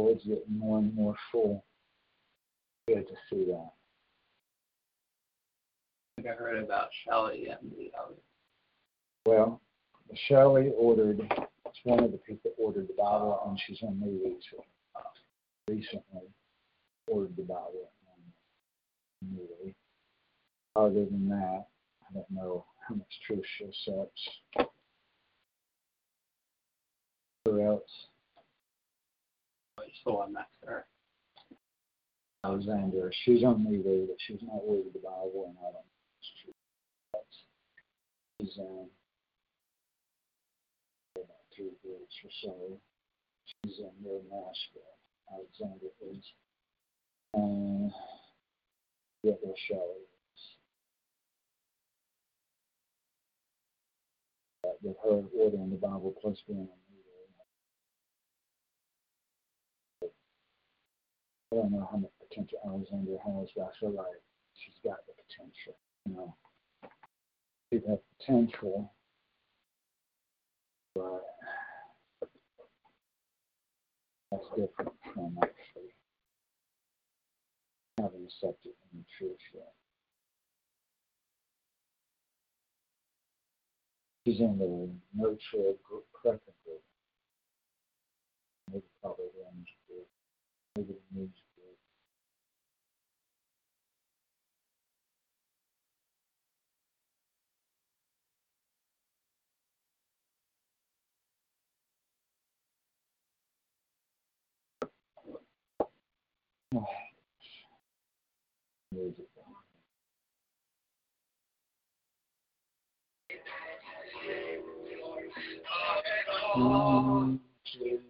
Boards getting more and more full. Good to see that. I think I heard about Shelley and the other. Well, Shelley ordered, it's one of the people that ordered the Bible, and she's on me recently. recently ordered the Bible on me. Other than that, I don't know how much truth she'll such. Who else? But the one next to her. Alexandra. She's there, but she's not the Bible, and I don't. But she's um, about three weeks or so. She's in near Nashville. Alexandra is. And yeah, where Shelley with her ordering the Bible plus being on me there. I don't know how much potential Alexandra has, but I feel like she's got the potential. You know, people have potential, but that's different from actually having accepted in the truth yet. She's in the nurture group, correcting group. Maybe probably the orange group. Maybe the news Oh, music. Mm-hmm.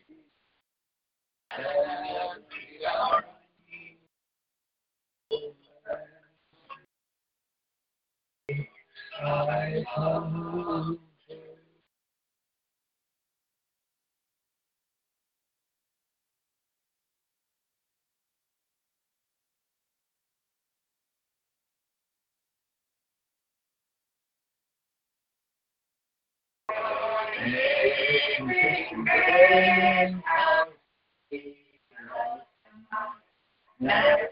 come Let's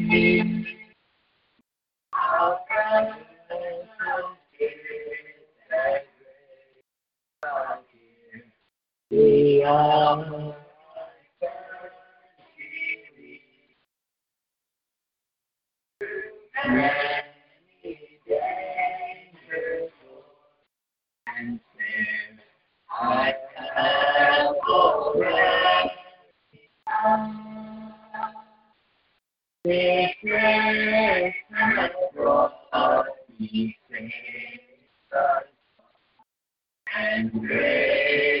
We are. Many dangers and sin I have already the cross of me saves and grace.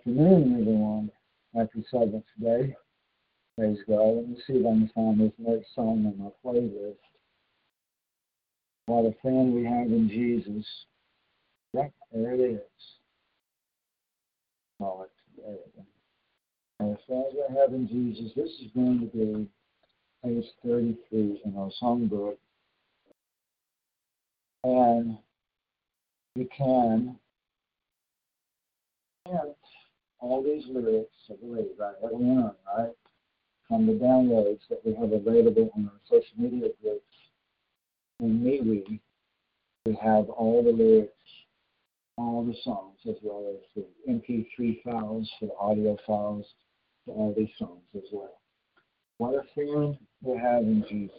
afternoon, everyone. Happy Seventh Day. Praise God. Let me see if I can find this next song on my playlist. What a friend we have in Jesus. Yep, there it is. There. it is. What a friend we have in Jesus. This is going to be page 33 in our songbook. And you can all these lyrics, I believe, right? Every one, right? From the downloads that we have available on our social media groups. In MeWe, we have all the lyrics, all the songs, as well as the MP3 files, for the audio files, for all these songs as well. What a friend we have in Jesus.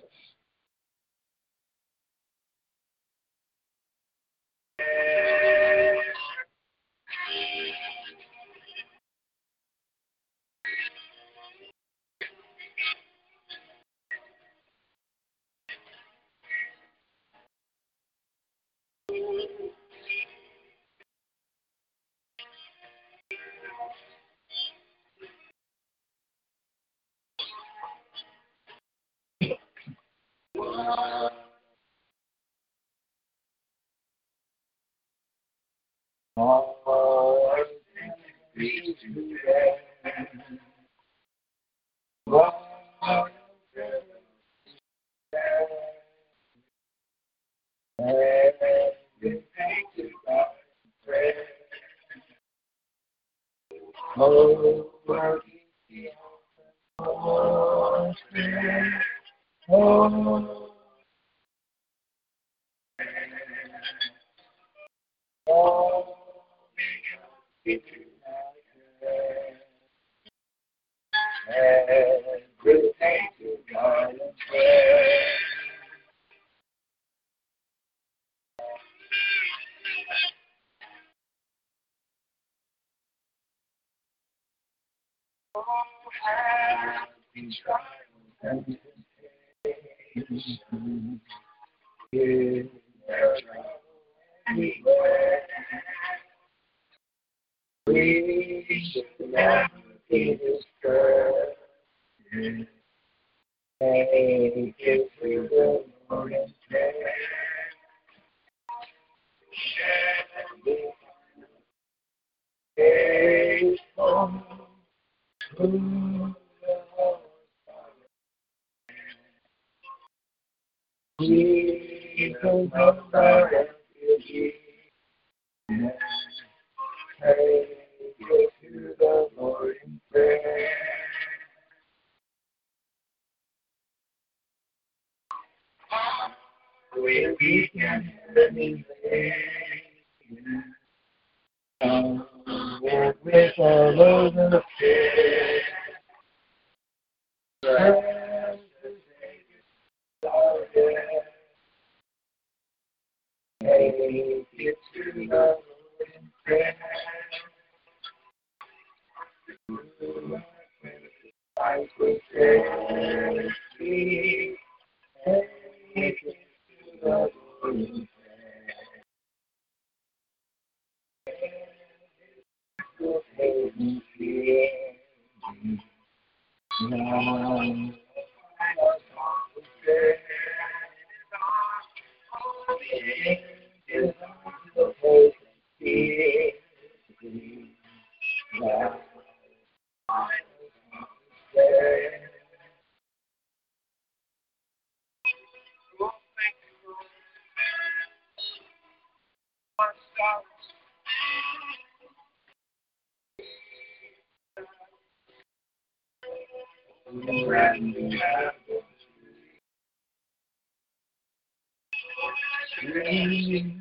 Jesus.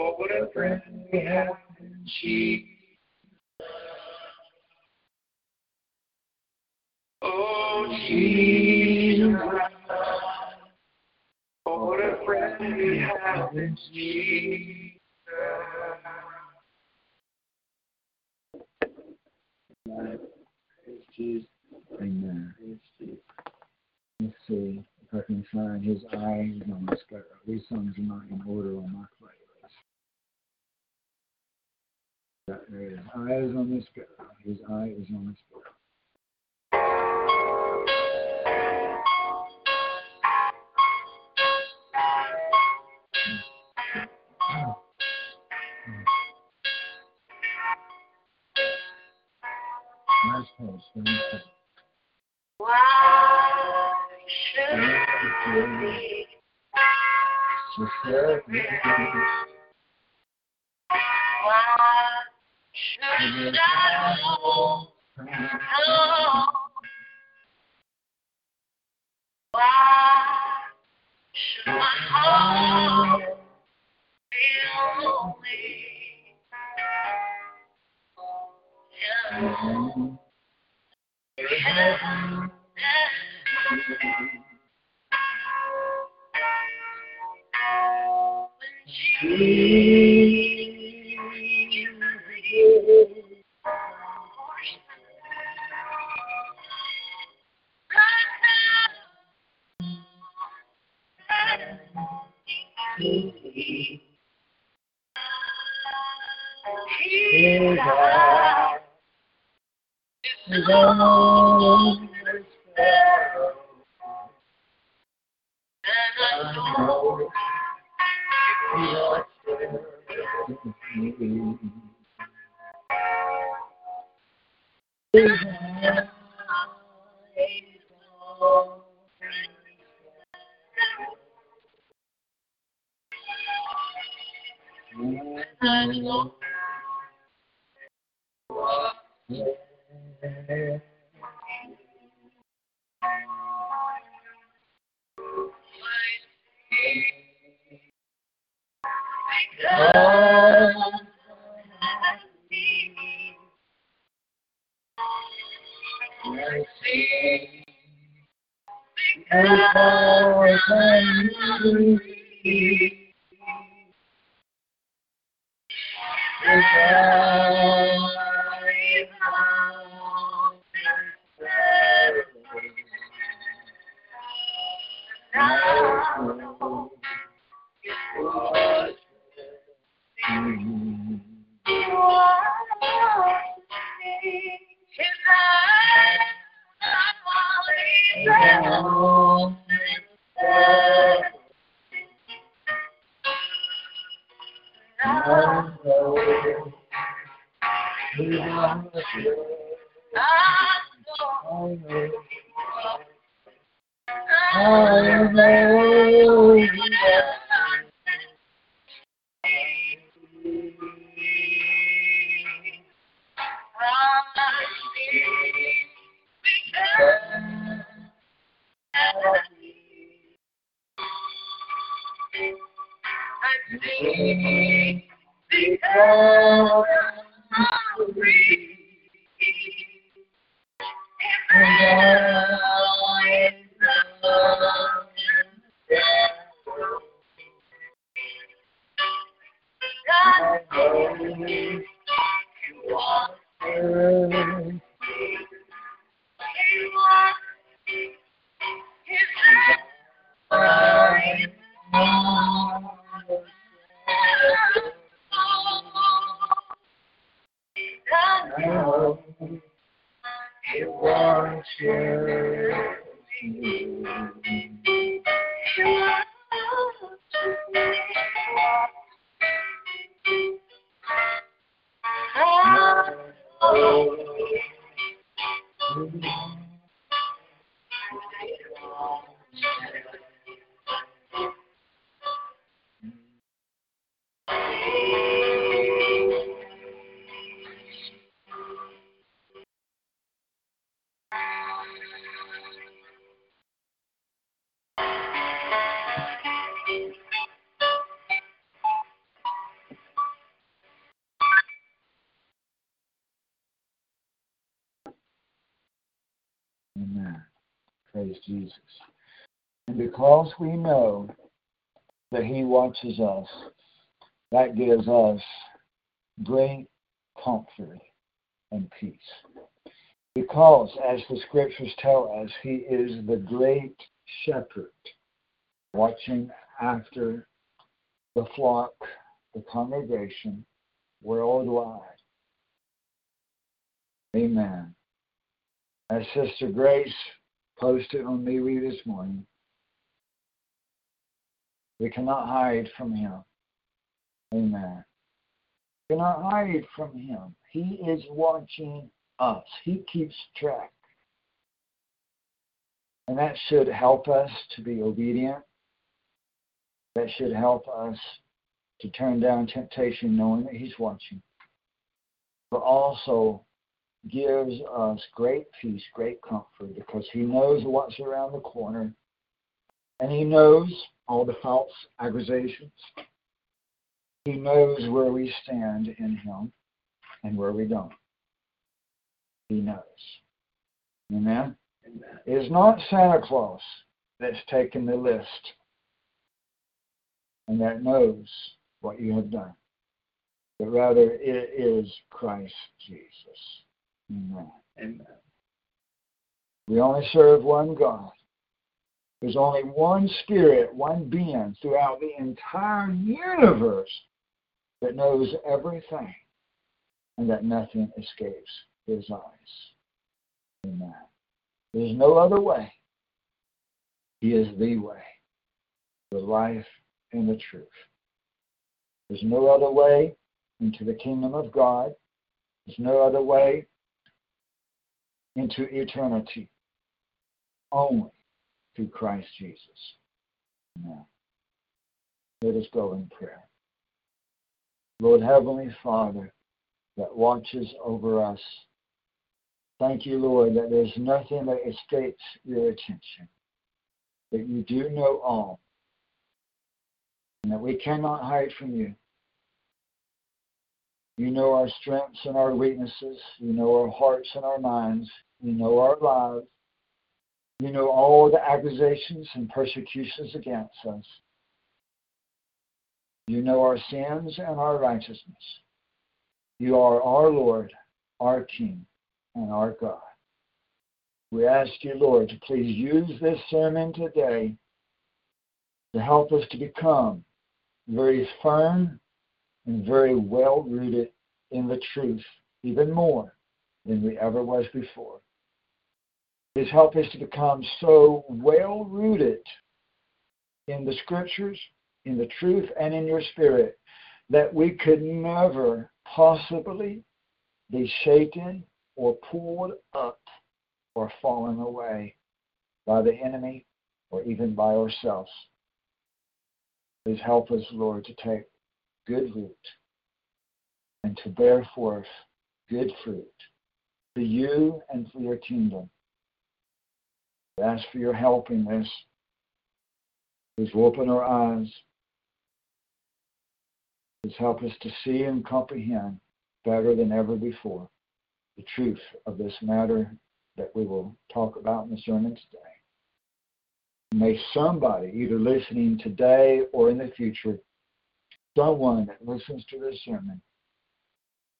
Oh, what a friend we have in Jesus. Oh, Jesus. Oh, what a friend we have in Jesus. Praise. Amen. Let's see if I can find his eyes on the sparrow. These songs are not in order on my playlist. There it is. Eyes on the sparrow. His eye is on the sparrow. Nice pulse. Why should we Just should I. Why should my heart be lonely? Yeah you. Thank you. Oh. Thank And I know Because Jesus. And because we know that He watches us, that gives us great comfort and peace. Because, as the scriptures tell us, He is the great shepherd, watching after the flock, the congregation, worldwide. Amen. As Sister Grace posted on MeWe this morning, we cannot hide from Him. Amen. We cannot hide from Him. He is watching us. He keeps track. And that should help us to be obedient. That should help us to turn down temptation knowing that He's watching. But also gives us great peace, great comfort, because He knows what's around the corner. And He knows all the false accusations. He knows where we stand in Him and where we don't. He knows. Amen? Amen. It is not Santa Claus that's taken the list and that knows what you have done, but rather it is Christ Jesus. Amen. We only serve one God. There's only one spirit, one being throughout the entire universe that knows everything and that nothing escapes his eyes. Amen. There's no other way. He is the way, the life, and the truth. There's no other way into the kingdom of God. There's no other way into eternity. Only through Christ Jesus. Amen. Let us go in prayer. Lord Heavenly Father, that watches over us. Thank you, Lord, that there's nothing that escapes your attention, that you do know all, and that we cannot hide from you. You know our strengths and our weaknesses. You know our hearts and our minds. You know our lives. You know all the accusations and persecutions against us. You know our sins and our righteousness. You are our Lord, our King, and our God. We ask you, Lord, to please use this sermon today to help us to become very firm and very well rooted in the truth, even more than we ever was before. Please help us to become so well rooted in the scriptures, in the truth, and in your spirit that we could never possibly be shaken or pulled up or fallen away by the enemy or even by ourselves. Please help us, Lord, to take good root and to bear forth good fruit for you and for your kingdom. Ask for your help in this. Please open our eyes. Please help us to see and comprehend better than ever before the truth of this matter that we will talk about in the sermon today. May somebody, either listening today or in the future, someone that listens to this sermon,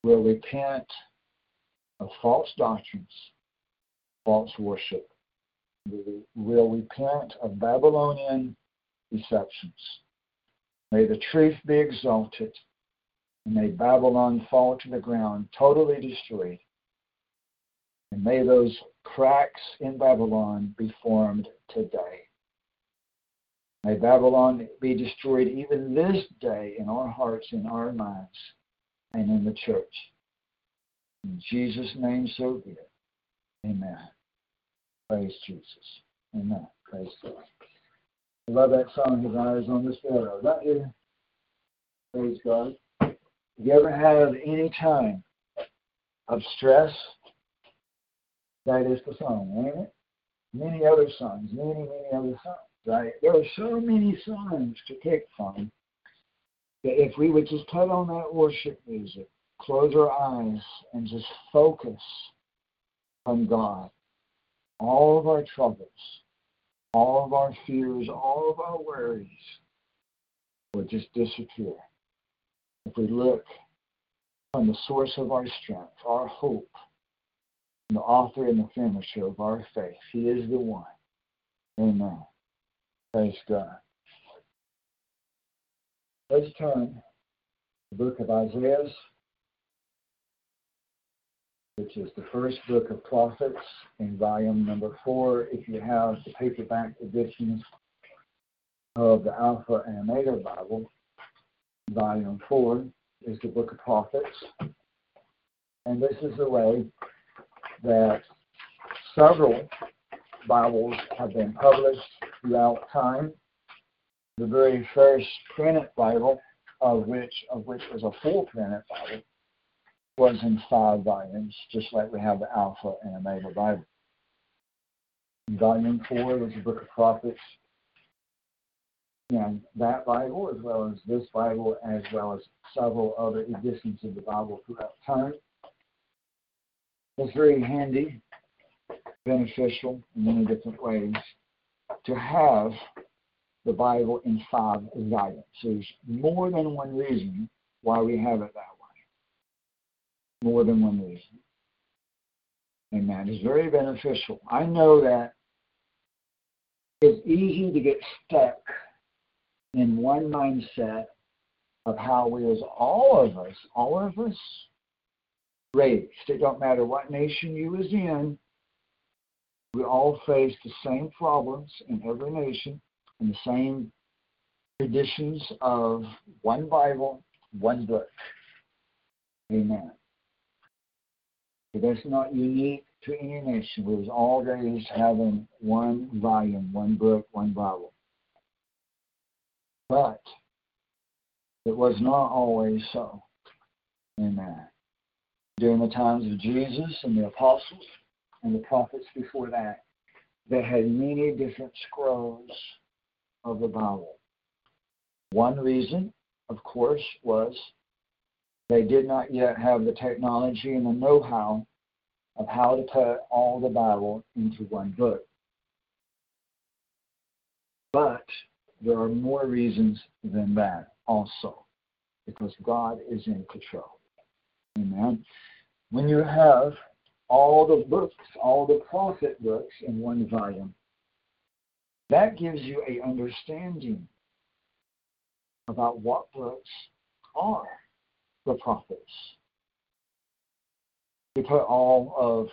will repent of false doctrines, false worship, will repent of Babylonian deceptions. May the truth be exalted, and may Babylon fall to the ground, totally destroyed. And may those cracks in Babylon be formed today. May Babylon be destroyed even this day in our hearts, in our minds, and in the church. In Jesus' name, so be it. Amen. Praise Jesus. Amen. Praise God. I love that song, His Eyes on the Sparrow. Don't you? Praise God. If You ever have any time of stress? That is the song, ain't it? Many other songs, many, many other songs, right? There are so many songs to pick from that if we would just put on that worship music, close our eyes, and just focus on God, all of our troubles, all of our fears, all of our worries will just disappear. If we look on the source of our strength, our hope, the author and the finisher of our faith, He is the one. Amen. Praise God. Let's turn the book of Isaiah, which is the first book of prophets in volume number four. If you have the paperback editions of the Alpha and Omega Bible, volume four is the book of prophets. And this is the way that several Bibles have been published throughout time. The very first printed Bible, of which of which was a full printed Bible, was in five volumes, just like we have the Alpha and Omega Bible. Volume four was the Book of Prophets, and that Bible, as well as this Bible, as well as several other editions of the Bible throughout time. It's very handy, beneficial in many different ways to have the Bible in five volumes. There's more than one reason why we have it that way. More than one reason. Amen. It's very beneficial. I know that it's easy to get stuck in one mindset of how we as all of us, all of us raised. It don't matter what nation you was in, we all face the same problems in every nation and the same traditions of one Bible, one book. Amen. That's not unique to any nation. We was always having one volume, one book, one Bible. But it was not always so. Amen. During the times of Jesus and the apostles and the prophets before that, they had many different scrolls of the Bible. One reason, of course, was they did not yet have the technology and the know how of how to put all the Bible into one book. But there are more reasons than that also, because God is in control. Amen. When you have all the books, all the prophet books in one volume, that gives you a understanding about what books are the prophets. You put all of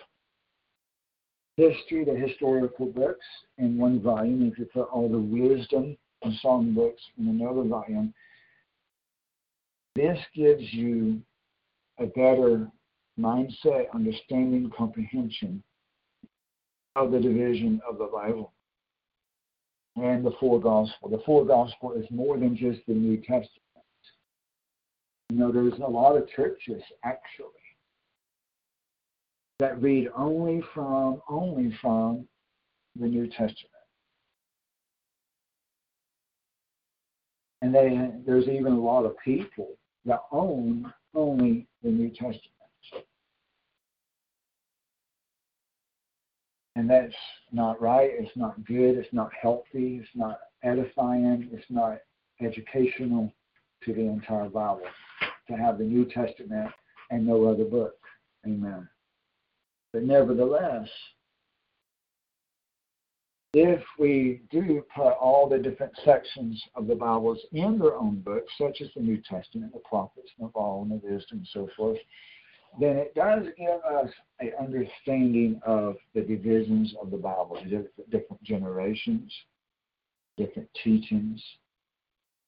history, the historical books, in one volume. If you put all the wisdom and song books in another volume, this gives you a better mindset, understanding, comprehension of the division of the Bible and the full gospel. The full gospel is more than just the New Testament. You know, there's a lot of churches actually that read only from only from the New Testament. And they, there's even a lot of people that own only the New Testament. And that's not right. It's not good. It's not healthy. It's not edifying. It's not educational to the entire Bible to have the New Testament and no other book. Amen. But nevertheless, if we do put all the different sections of the Bibles in their own books, such as the New Testament, the prophets, and the law, and the wisdom, and so forth, then it does give us an understanding of the divisions of the Bible, different generations, different teachings,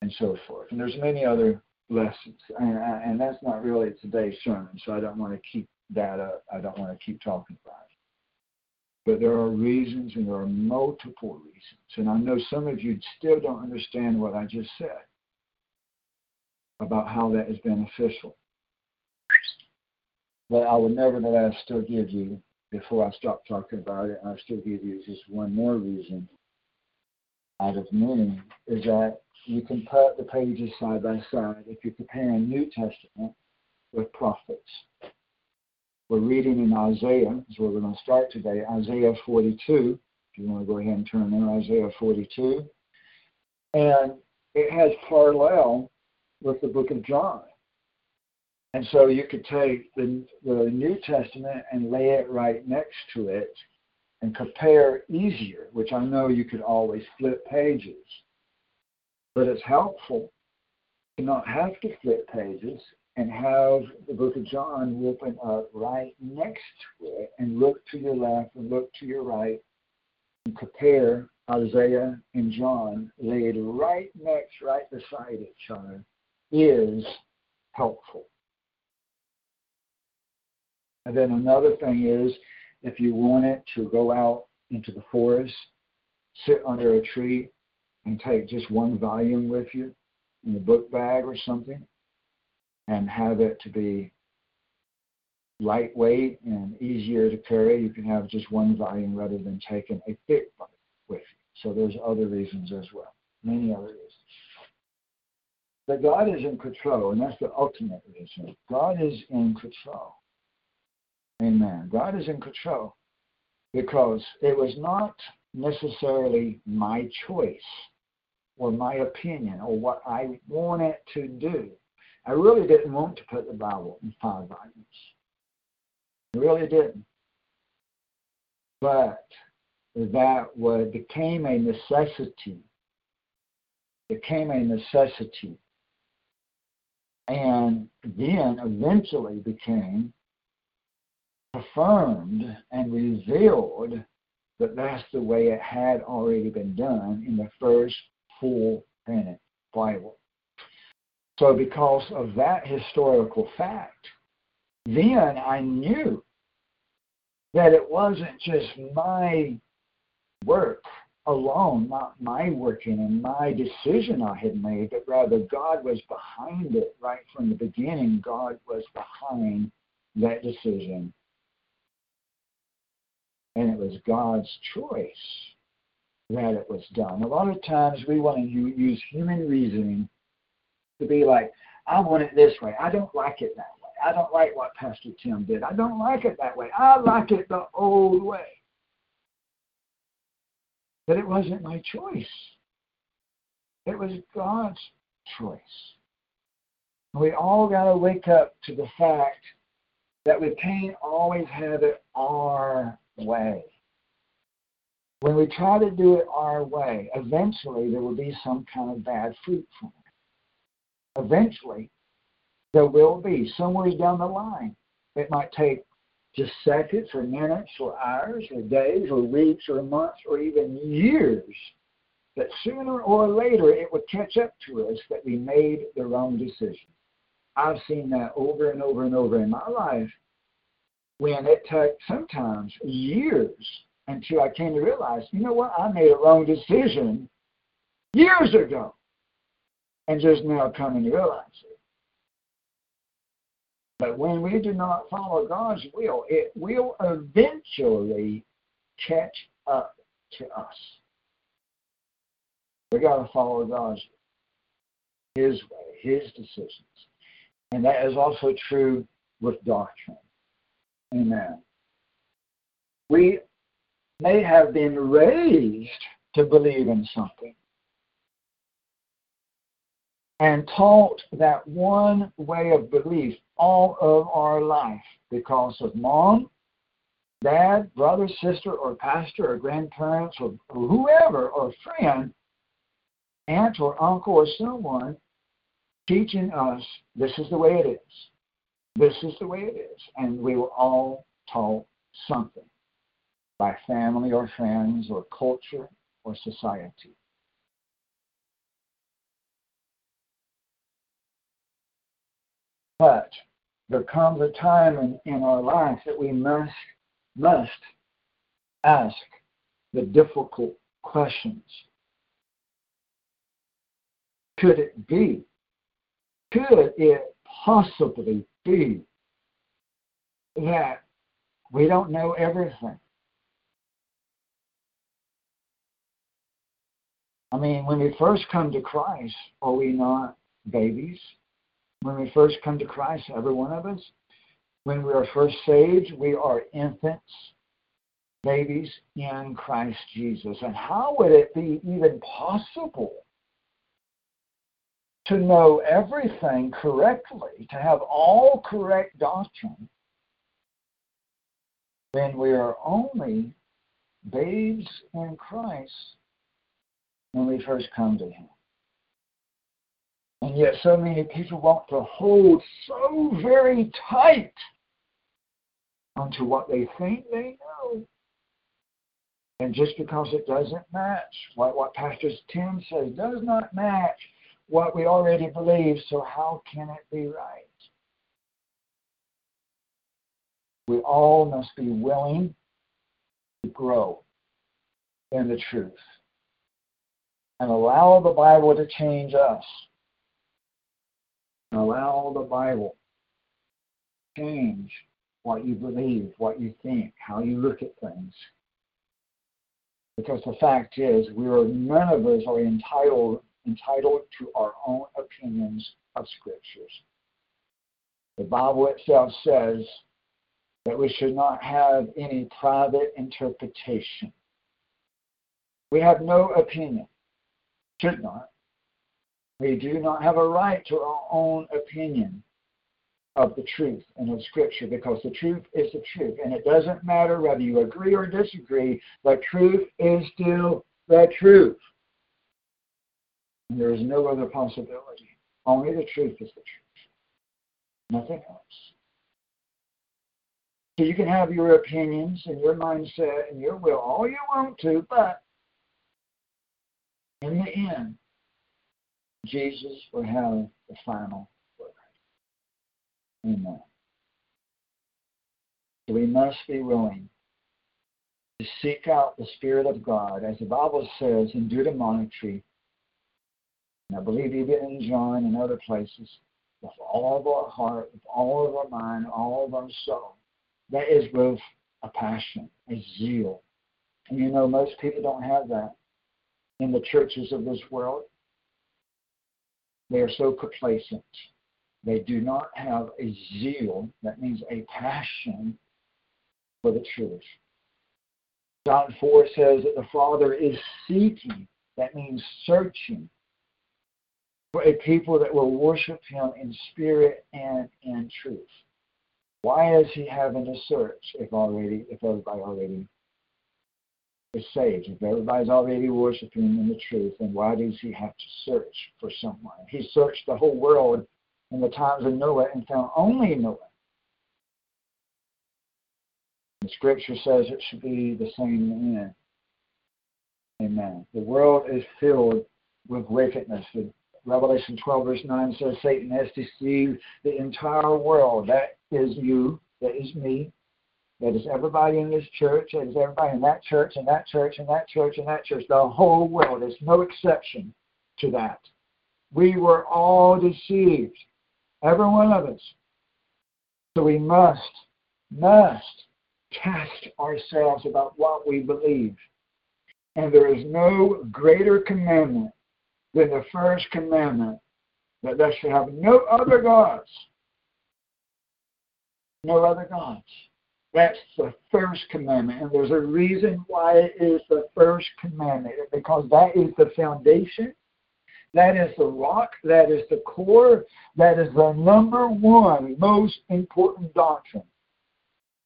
and so forth. And there's many other lessons, and, and that's not really today's sermon, so I don't want to keep that. I don't want to keep talking about. But there are reasons, and there are multiple reasons. And I know some of you still don't understand what I just said about how that is beneficial. But I will nevertheless still give you, before I stop talking about it, I'll still give you just one more reason out of many, is that you can put the pages side by side if you're comparing New Testament with prophets. We're reading in Isaiah, is where we're going to start today, Isaiah 42. If you want to go ahead and turn there, Isaiah 42. And it has parallel with the book of John. And so you could take the, the New Testament and lay it right next to it and compare easier, which I know you could always flip pages. But it's helpful to not have to flip pages and have the book of John open up right next to it and look to your left and look to your right and compare Isaiah and John laid right next, right beside each other is helpful. And then another thing is if you want it to go out into the forest, sit under a tree, and take just one volume with you in a book bag or something, and have it to be lightweight and easier to carry. You can have just one volume rather than taking a thick book with you. So there's other reasons as well, many other reasons. But God is in control, and that's the ultimate reason. God is in control. Amen. God is in control because it was not necessarily my choice or my opinion or what I wanted to do. I really didn't want to put the Bible in five volumes. I really didn't. But that was, became a necessity. Became a necessity. And then eventually became affirmed and revealed that that's the way it had already been done in the first full printed Bible. So, because of that historical fact, then I knew that it wasn't just my work alone, not my working and my decision I had made, but rather God was behind it right from the beginning. God was behind that decision. And it was God's choice that it was done. A lot of times we want to use human reasoning to be like, I want it this way. I don't like it that way. I don't like what Pastor Tim did. I don't like it that way. I like it the old way. But it wasn't my choice. It was God's choice. We all got to wake up to the fact that we can't always have it our way. When we try to do it our way, eventually there will be some kind of bad fruit from it. Eventually, there will be somewhere down the line. It might take just seconds or minutes or hours or days or weeks or months or even years. But sooner or later it would catch up to us that we made the wrong decision. I've seen that over and over and over in my life when it took sometimes years until I came to realize, you know what, I made a wrong decision years ago. And just now coming to realize it. But when we do not follow God's will, it will eventually catch up to us. We got to follow God's His way, His decisions. And that is also true with doctrine. Amen. We may have been raised to believe in something and taught that one way of belief all of our life because of mom, dad, brother, sister, or pastor, or grandparents, or whoever, or friend, aunt or uncle, or someone teaching us this is the way it is. This is the way it is. And we were all taught something by family or friends or culture or society. But there comes a time in, in our life that we must must ask the difficult questions. Could it be? Could it possibly be that we don't know everything? I mean, when we first come to Christ, are we not babies? When we first come to Christ, every one of us, when we are first saved, we are infants, babies in Christ Jesus. And how would it be even possible to know everything correctly, to have all correct doctrine, when we are only babes in Christ when we first come to Him? And yet, so many people want to hold so very tight onto what they think they know. And just because it doesn't match what, what Pastor Tim says does not match what we already believe, so how can it be right? We all must be willing to grow in the truth and allow the Bible to change us allow the Bible change what you believe, what you think, how you look at things. Because the fact is, we are none of us are entitled entitled to our own opinions of scriptures. The Bible itself says that we should not have any private interpretation. We have no opinion, should not. We do not have a right to our own opinion of the truth and of Scripture because the truth is the truth. And it doesn't matter whether you agree or disagree, the truth is still the truth. And there is no other possibility. Only the truth is the truth. Nothing else. So you can have your opinions and your mindset and your will all you want to, but in the end, Jesus will have the final word. Amen. So we must be willing to seek out the Spirit of God, as the Bible says in Deuteronomy, and I believe even in John and other places, with all of our heart, with all of our mind, all of our soul. That is with a passion, a zeal. And you know, most people don't have that in the churches of this world. They are so complacent. They do not have a zeal, that means a passion for the truth. John 4 says that the Father is seeking, that means searching, for a people that will worship Him in spirit and in truth. Why is He having to search if already, if everybody already is saved. If everybody's already worshiping in the truth, then why does he have to search for someone? He searched the whole world in the times of Noah and found only Noah. The scripture says it should be the same end. Amen. The world is filled with wickedness. Revelation 12, verse 9 says Satan has deceived the entire world. That is you, that is me, that is everybody in this church, that is everybody in that church, and that church, and that church, and that church. The whole world. There's no exception to that. We were all deceived, every one of us. So we must, must test ourselves about what we believe. And there is no greater commandment than the first commandment that thou shalt have no other gods. No other gods. That's the first commandment. And there's a reason why it is the first commandment because that is the foundation, that is the rock, that is the core, that is the number one most important doctrine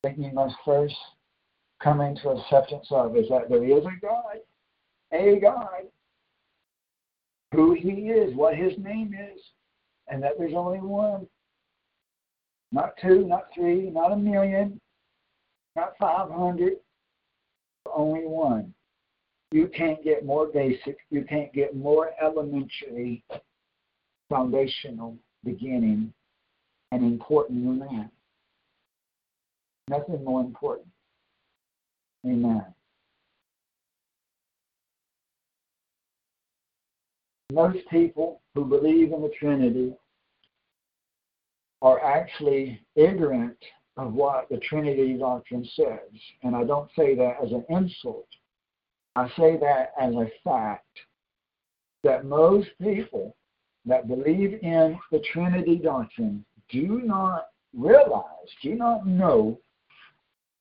that you must first come into acceptance of is that there is a God, a God, who He is, what His name is, and that there's only one Not two, not three, not a million, not 500, only one. You can't get more basic, you can't get more elementary, foundational beginning and important than that. Nothing more important. Amen. Most people who believe in the Trinity are actually ignorant of what the Trinity doctrine says. And I don't say that as an insult. I say that as a fact that most people that believe in the Trinity doctrine do not realize, do not know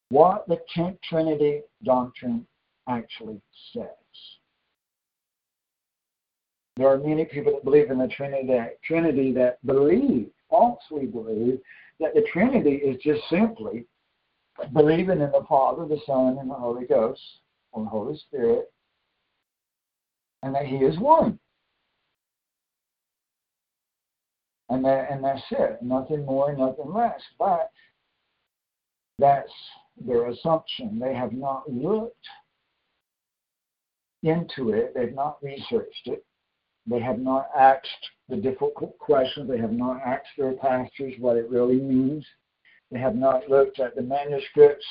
what the Trinity doctrine actually says. There are many people that believe in the Trinity that, Trinity that believe, falsely believe, that the Trinity is just simply believing in the Father, the Son, and the Holy Ghost, or the Holy Spirit, and that He is one. And that and that's it. Nothing more, nothing less. But that's their assumption. They have not looked into it, they've not researched it. They have not asked the difficult questions. They have not asked their pastors what it really means. They have not looked at the manuscripts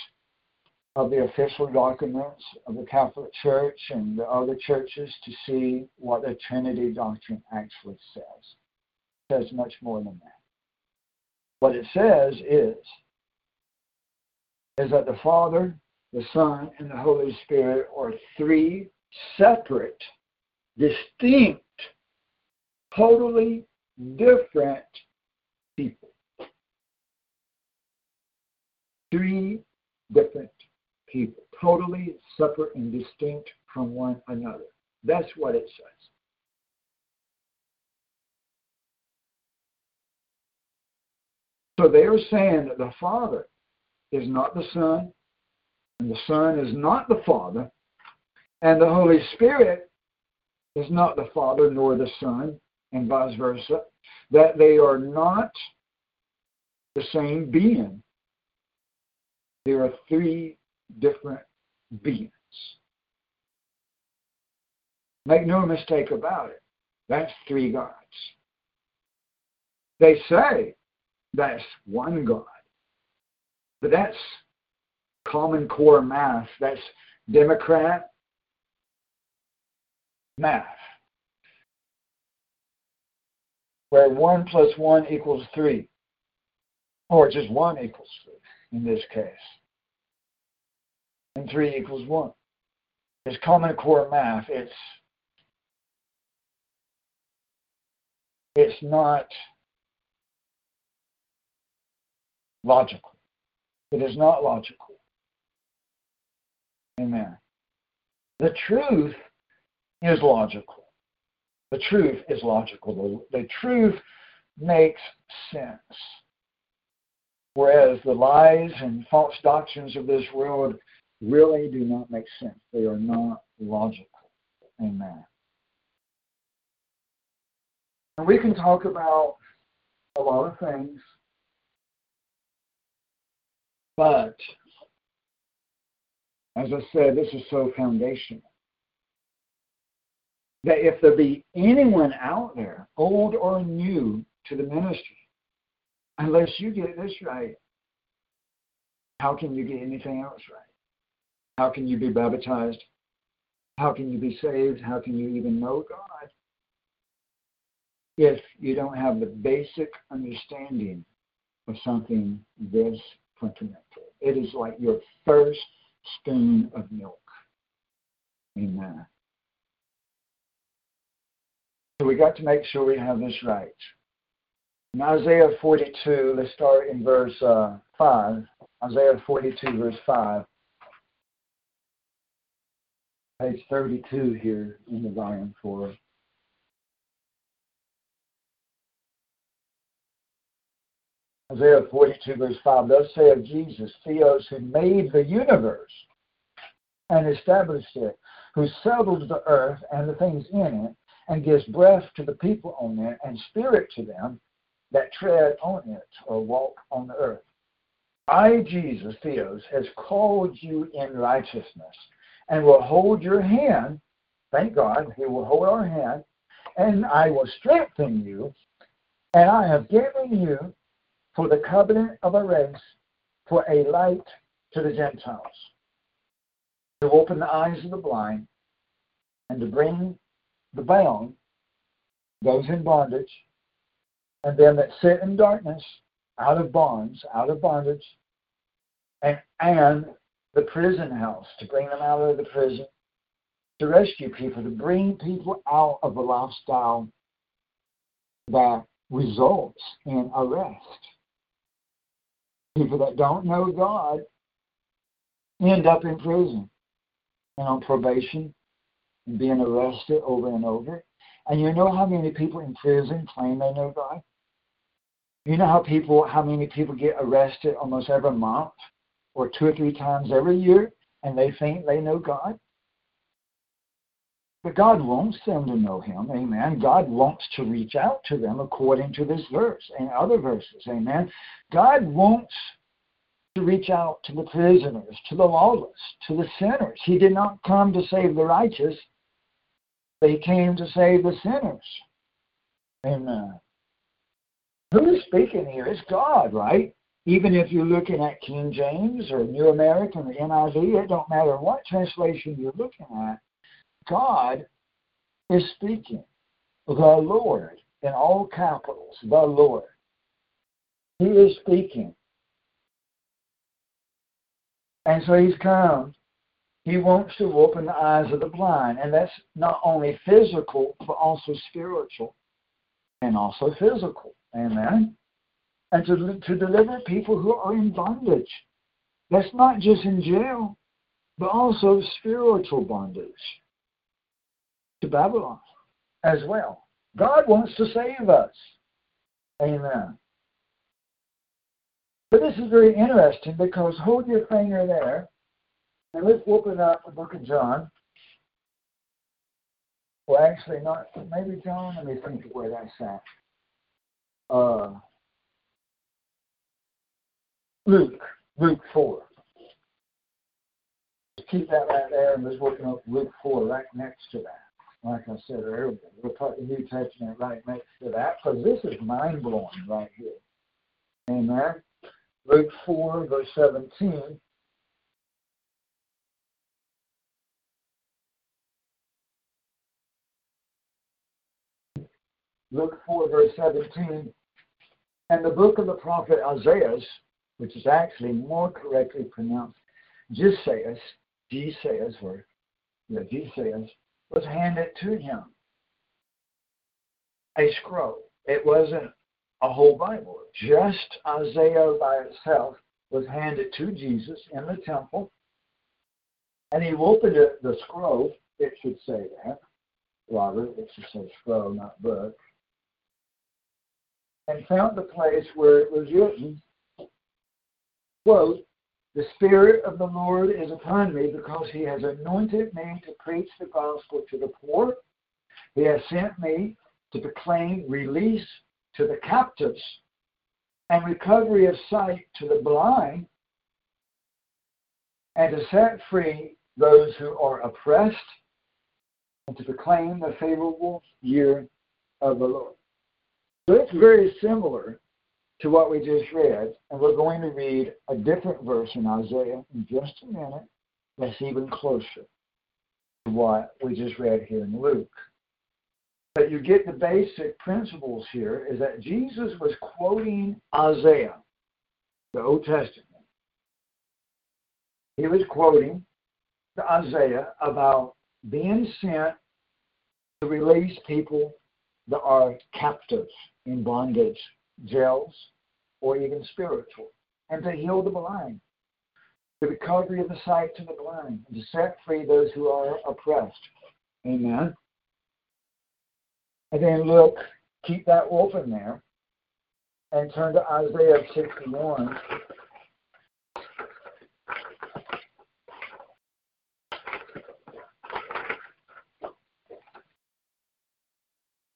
of the official documents of the Catholic Church and the other churches to see what the Trinity doctrine actually says. It says much more than that. What it says is, is that the Father, the Son, and the Holy Spirit are three separate, distinct totally different people. Three different people, totally separate and distinct from one another. That's what it says. So they are saying that the Father is not the Son, and the Son is not the Father, and the Holy Spirit is not the Father nor the Son, and vice versa, that they are not the same being. There are three different beings. Make no mistake about it. That's three gods. They say that's one God. But that's common core math. That's Democrat math where 1 plus 1 equals 3, or just 1 equals 3 in this case, and 3 equals 1. It's Common Core math. It's it's not logical. It is not logical. Amen. The truth is logical. The truth is logical. The, the truth makes sense. Whereas the lies and false doctrines of this world really do not make sense. They are not logical. Amen. And we can talk about a lot of things, but as I said, this is so foundational that if there be anyone out there, old or new, to the ministry, unless you get this right, how can you get anything else right? How can you be baptized? How can you be saved? How can you even know God? If you don't have the basic understanding of something this fundamental, it is like your first spoon of milk. Amen. So we got to make sure we have this right. In Isaiah 42, let's start in verse uh, 5. Isaiah 42, verse 5. Page 32 here in the volume 4. Isaiah 42, verse 5. Thus saith Jesus, Theos, who made the universe and established it, who settled the earth and the things in it, and gives breath to the people on it and spirit to them. that tread on it or walk on the earth. I, Jesus, Theos, has called you in righteousness and will hold your hand. Thank God, He will hold our hand, and I will strengthen you. And I have given you for the covenant of a race, for a light to the Gentiles, to open the eyes of the blind, and to bring the bound, those in bondage, and them that sit in darkness out of bonds, out of bondage, and, and the prison house, to bring them out of the prison, to rescue people, to bring people out of a lifestyle that results in arrest. People that don't know God end up in prison and on probation being arrested over and over. And you know how many people in prison claim they know God? You know how people how many people get arrested almost every month or two or three times every year and they think they know God? But God wants them to know Him, amen. God wants to reach out to them according to this verse and other verses, amen. God wants to reach out to the prisoners, to the lawless, to the sinners. He did not come to save the righteous, He came to save the sinners. Amen. Who is speaking here? It's God, right? Even if you're looking at King James or New American or NIV, it don't matter what translation you're looking at God is speaking. The Lord, in all capitals, the Lord. He is speaking. And so he's come. He wants to open the eyes of the blind. And that's not only physical, but also spiritual and also physical. Amen. And to, to deliver people who are in bondage. That's not just in jail, but also spiritual bondage to Babylon as well. God wants to save us. Amen. But this is very interesting because hold your finger there and let's open up the book of John. Well, actually, not maybe John. Let me think of where that's at. Uh, Luke, Luke four. Keep that right there, and let's open up Luke four right next to that like I said earlier, we'll put the New Testament right next to that because this is mind blowing right here. Amen. Luke 4, verse 17. Luke 4, verse 17. And the book of the prophet Isaiah, which is actually more correctly pronounced Gisaias, Gisaias, or yeah, Gisaias, was handed to him. A scroll. It wasn't a whole Bible. Just Isaiah by itself was handed to Jesus in the temple. And he opened it, the scroll, it should say that. Robert, it should say scroll, not book. And found the place where it was written, quote, the Spirit of the Lord is upon me because he has anointed me to preach the gospel to the poor. He has sent me to proclaim release to the captives and recovery of sight to the blind and to set free those who are oppressed and to proclaim the favorable year of the Lord. So it's very similar to what we just read, and we're going to read a different verse in Isaiah in just a minute that's even closer to what we just read here in Luke. But you get the basic principles here is that Jesus was quoting Isaiah, the Old Testament. He was quoting Isaiah about being sent to release people that are captives in bondage jails, or even spiritual, and to heal the blind, the recovery of the sight to the blind, and to set free those who are oppressed. Amen. And then look, keep that open there, and turn to Isaiah 61.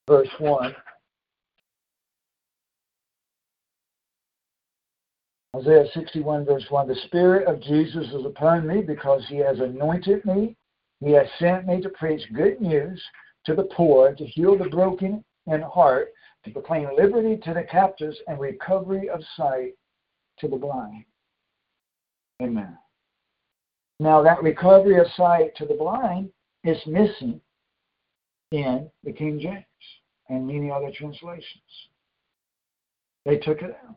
Verse 1. Isaiah 61, verse 1 The Spirit of Jesus is upon me because he has anointed me. He has sent me to preach good news to the poor, to heal the broken in heart, to proclaim liberty to the captives and recovery of sight to the blind. Amen. Now, that recovery of sight to the blind is missing in the King James and many other translations. They took it out.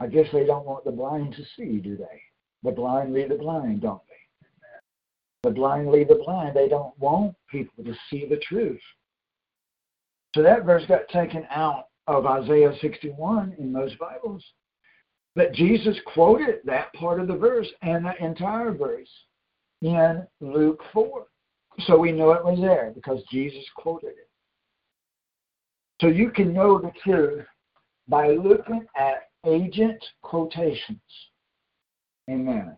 I guess they don't want the blind to see, do they? The blind lead the blind, don't they? The blind lead the blind. They don't want people to see the truth. So that verse got taken out of Isaiah 61 in most Bibles. But Jesus quoted that part of the verse and the entire verse in Luke 4. So we know it was there because Jesus quoted it. So you can know the truth by looking at agent quotations. Amen.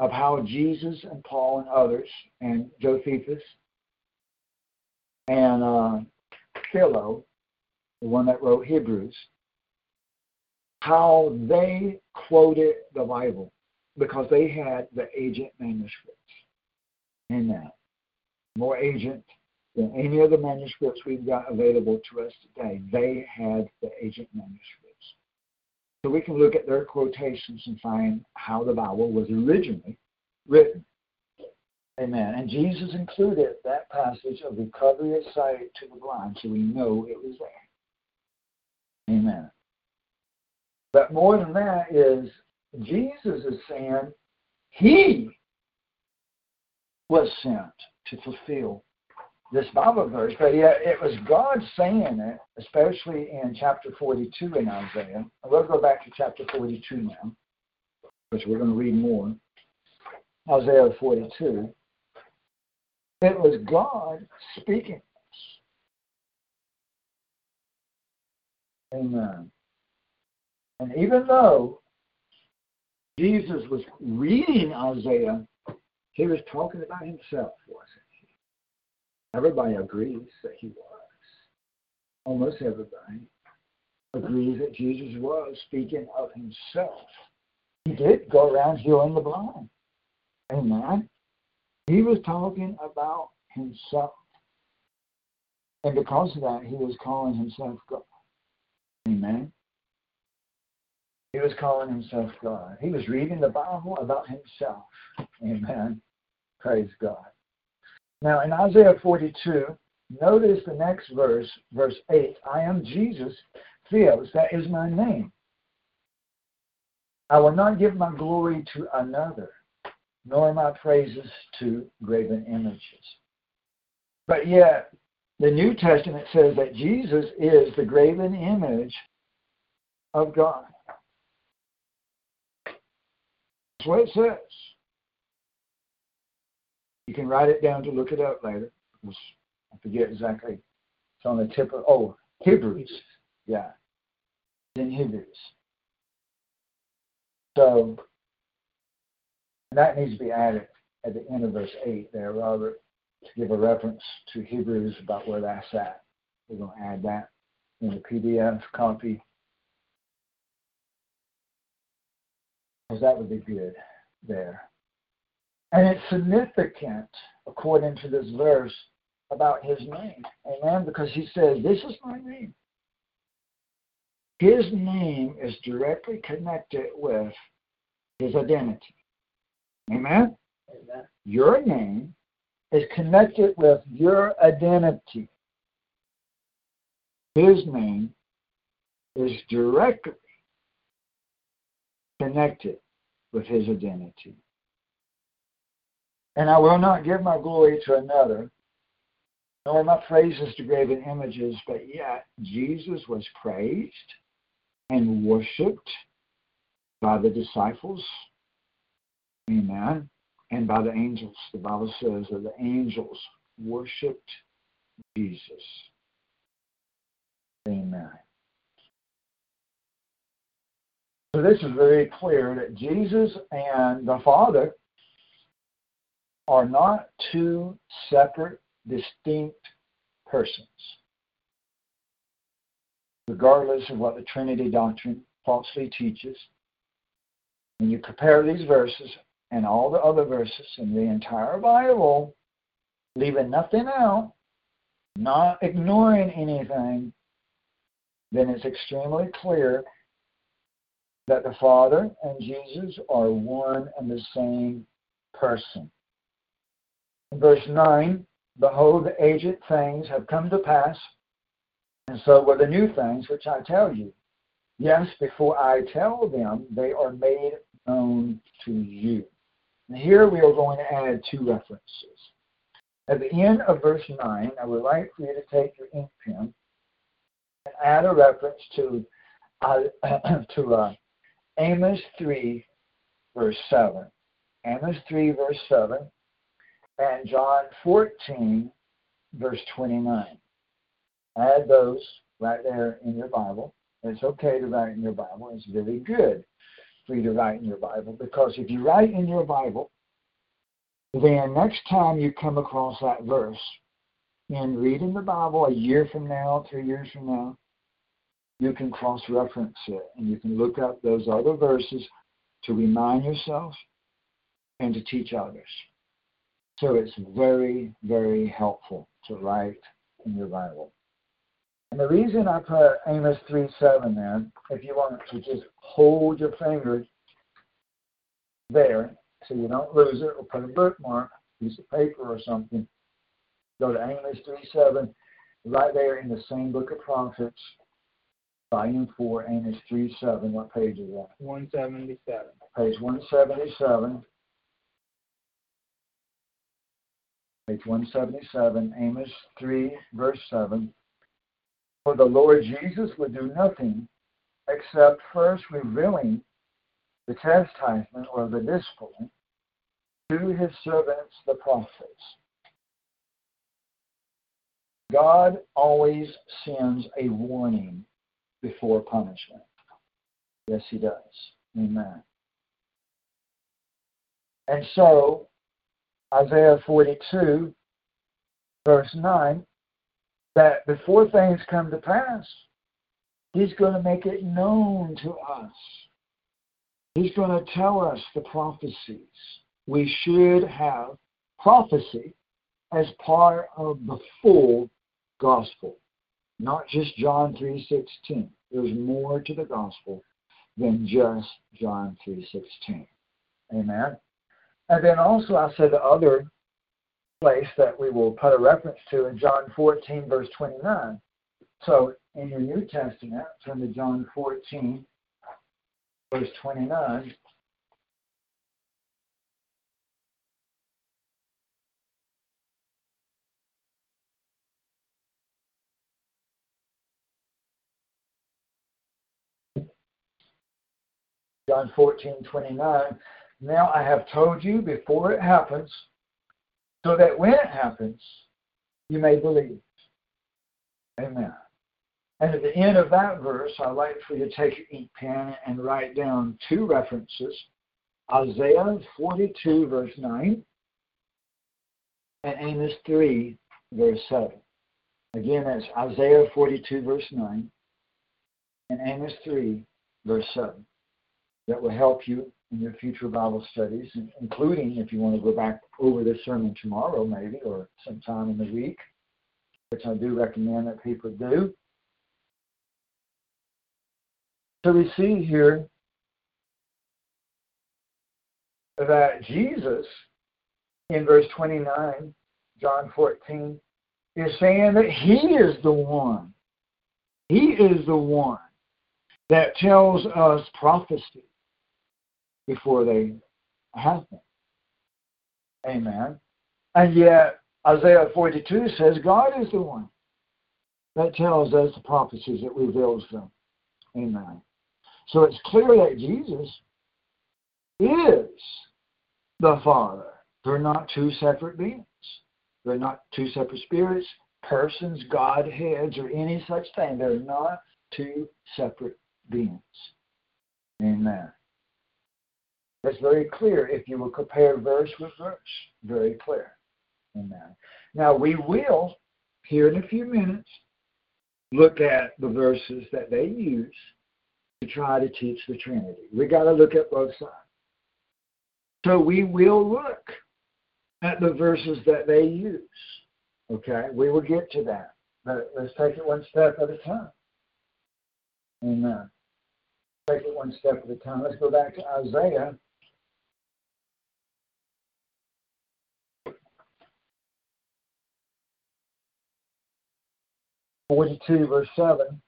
Of how Jesus and Paul and others and Josephus and uh, Philo, the one that wrote Hebrews, how they quoted the Bible because they had the agent manuscripts. Amen. Uh, more agent than any of the manuscripts we've got available to us today. They had the agent manuscripts. So we can look at their quotations and find how the Bible was originally written. Amen. And Jesus included that passage of recovery of sight to the blind, so we know it was there. Amen. But more than that is Jesus is saying he was sent to fulfill this Bible verse, but yet it was God saying it, especially in chapter 42 in Isaiah. We'll go back to chapter 42 now, which we're going to read more. Isaiah 42. It was God speaking. Amen. And even though Jesus was reading Isaiah, he was talking about himself, wasn't he? Everybody agrees that he was. Almost everybody agrees that Jesus was speaking of himself. He did go around healing the blind. Amen. He was talking about himself. And because of that, he was calling himself God. Amen. He was calling himself God. He was reading the Bible about himself. Amen. Praise God. Now, in Isaiah 42, notice the next verse, verse 8 I am Jesus, Theos, that is my name. I will not give my glory to another, nor my praises to graven images. But yet, the New Testament says that Jesus is the graven image of God. That's what it says. You can write it down to look it up later. I forget exactly. It's on the tip of, oh, Hebrews. Yeah. In Hebrews. So, that needs to be added at the end of verse 8 there, Robert, to give a reference to Hebrews about where that's at. We're going to add that in the PDF copy because that would be good there. And it's significant, according to this verse, about his name. Amen? Because he says, This is my name. His name is directly connected with his identity. Amen? Amen. Your name is connected with your identity. His name is directly connected with his identity. And I will not give my glory to another, nor my praises to graven images, but yet Jesus was praised and worshiped by the disciples. Amen. And by the angels. The Bible says that the angels worshiped Jesus. Amen. So this is very clear that Jesus and the Father are not two separate, distinct persons. regardless of what the Trinity doctrine falsely teaches. When you compare these verses and all the other verses in the entire Bible, leaving nothing out, not ignoring anything, then it's extremely clear that the Father and Jesus are one and the same person. In verse 9, behold, the aged things have come to pass, and so were the new things which I tell you. Yes, before I tell them, they are made known to you. And here we are going to add two references. At the end of verse 9, I would like for you to take your ink pen and add a reference to, uh, to uh, Amos 3, verse 7. Amos 3, verse 7, and John 14, verse 29. Add those right there in your Bible. It's okay to write in your Bible. It's really good for you to write in your Bible because if you write in your Bible, then next time you come across that verse in reading the Bible a year from now, three years from now, you can cross reference it and you can look up those other verses to remind yourself and to teach others. So it's very, very helpful to write in your Bible. And the reason I put Amos 3 7 there, if you want to just hold your finger there so you don't lose it, or put a bookmark, piece of paper or something, go to Amos 3 7, right there in the same book of prophets, volume 4, Amos 3 7. What page is that? 177. Page 177. Page 177, Amos 3, verse 7. For the Lord Jesus would do nothing except first revealing the chastisement or the discipline to his servants, the prophets. God always sends a warning before punishment. Yes, he does. Amen. And so, Isaiah 42, verse 9, that before things come to pass, he's going to make it known to us. He's going to tell us the prophecies. We should have prophecy as part of the full gospel, not just John 3:16. There's more to the gospel than just John 3:16. Amen. And then also I said the other place that we will put a reference to in John 14, verse 29. So in your New Testament, turn to John 14, verse 29. John 14, 29. Now I have told you before it happens, so that when it happens, you may believe. Amen. And at the end of that verse, I'd like for you to take your ink pen and write down two references Isaiah 42, verse 9, and Amos 3, verse 7. Again, that's Isaiah 42, verse 9, and Amos 3, verse 7. That will help you in your future Bible studies, including if you want to go back over this sermon tomorrow, maybe, or sometime in the week, which I do recommend that people do. So we see here that Jesus, in verse 29, John 14, is saying that He is the one. He is the one that tells us prophecy before they happen. Amen. And yet, Isaiah 42 says God is the one that tells us the prophecies that reveals them. Amen. So it's clear that Jesus is the Father. They're not two separate beings. They're not two separate spirits, persons, godheads, or any such thing. They're not two separate beings. Amen. That's very clear if you will compare verse with verse. Very clear. Amen. Now we will, here in a few minutes, look at the verses that they use to try to teach the Trinity. We got to look at both sides. So we will look at the verses that they use. Okay, we will get to that. But let's take it one step at a time. Amen. Take it one step at a time. Let's go back to Isaiah. Forty-two, verse seven.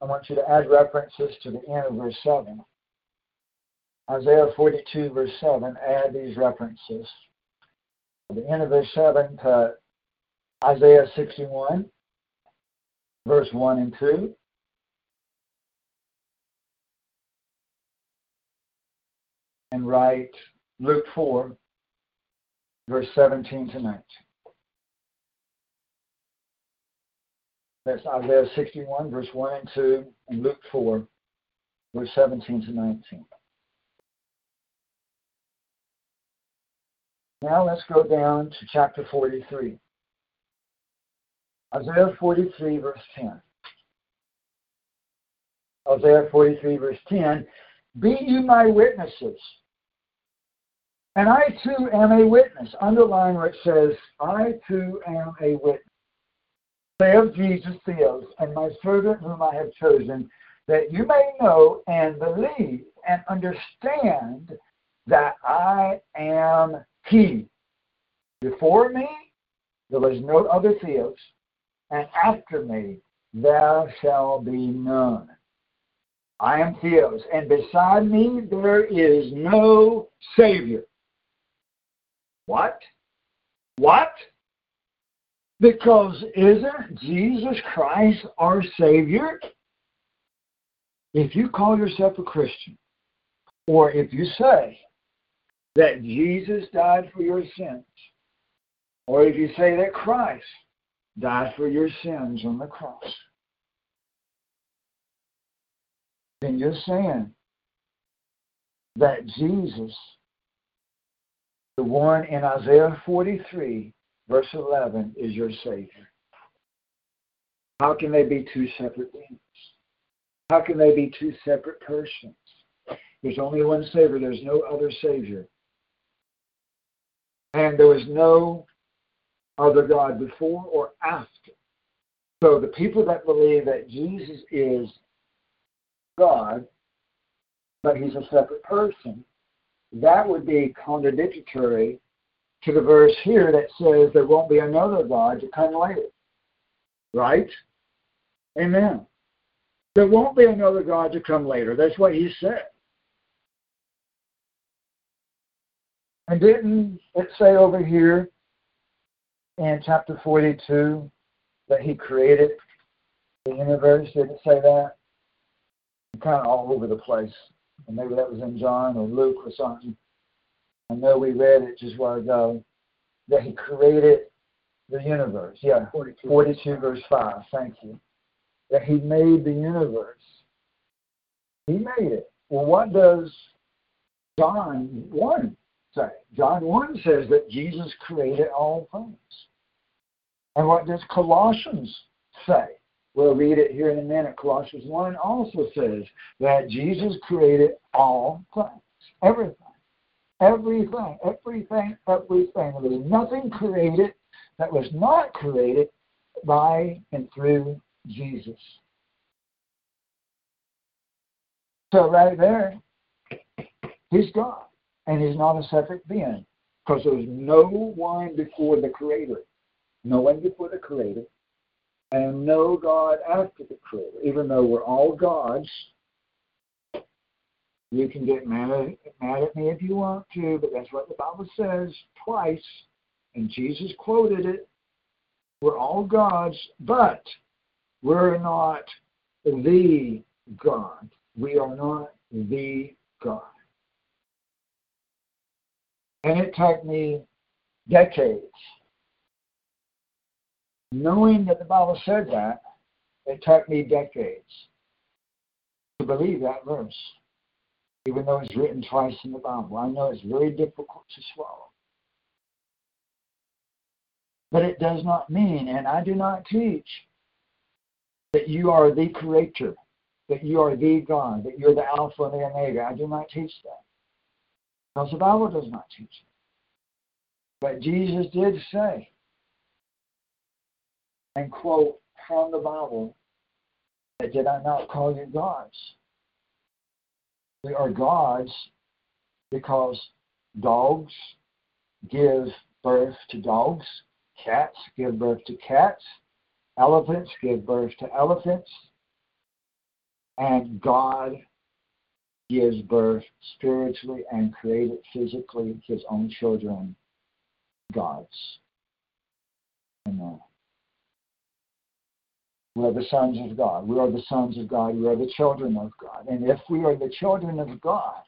I want you to add references to the end of verse seven. Isaiah 42, verse 7, add these references. The end of verse 7 to Isaiah 61, verse 1 and 2. And write Luke 4, verse 17 to 19. That's Isaiah 61, verse 1 and 2, and Luke 4, verse 17 to 19. Now let's go down to chapter 43. Isaiah 43, verse 10. Isaiah 43, verse 10. Be you my witnesses. And I too am a witness. Underline where it says, I too am a witness. Of Jesus Theos, and my servant whom I have chosen, that you may know and believe and understand that I am He. Before me, there was no other Theos, and after me, there shall be none. I am Theos, and beside me, there is no Savior. What? What? Because isn't Jesus Christ our Savior? If you call yourself a Christian, or if you say that Jesus died for your sins, or if you say that Christ died for your sins on the cross, then you're saying that Jesus, the one in Isaiah 43, verse 11, is your Savior. How can they be two separate beings? How can they be two separate persons? There's only one Savior, there's no other Savior. And there was no other God before or after. So the people that believe that Jesus is God, but he's a separate person, that would be contradictory to the verse here that says there won't be another God to come later. Right? Amen. There won't be another God to come later. That's what he said. And didn't it say over here in chapter 42 that he created the universe? Did it say that? kind of all over the place. And maybe that was in John or Luke or something. I know we read it just a while ago that he created the universe. Yeah, 42, 42 verse 5. Thank you. That he made the universe. He made it. Well, what does John 1 say? John 1 says that Jesus created all things. And what does Colossians say? We'll read it here in a minute. Colossians 1 also says that Jesus created all things, everything. Everything, everything, everything. There was nothing created that was not created by and through Jesus. So, right there, he's God, and he's not a separate being because there was no one before the Creator. No one before the Creator and no God after the Creator. Even though we're all gods, you can get mad at, mad at me if you want to, but that's what the Bible says twice, and Jesus quoted it. We're all gods, but we're not the God. We are not the God. And it took me decades knowing that the Bible said that, it took me decades to believe that verse, even though it's written twice in the Bible. I know it's very difficult to swallow. But it does not mean, and I do not teach that you are the creator, that you are the God, that you're the Alpha and the Omega. I do not teach that. Because the Bible does not teach it. But Jesus did say, and quote from the Bible, that did I not call you gods? We are gods because dogs give birth to dogs, cats give birth to cats, elephants give birth to elephants, and God gives birth spiritually and created physically his own children, gods. Amen. We are the sons of God. We are the sons of God. We are the children of God. And if we are the children of God,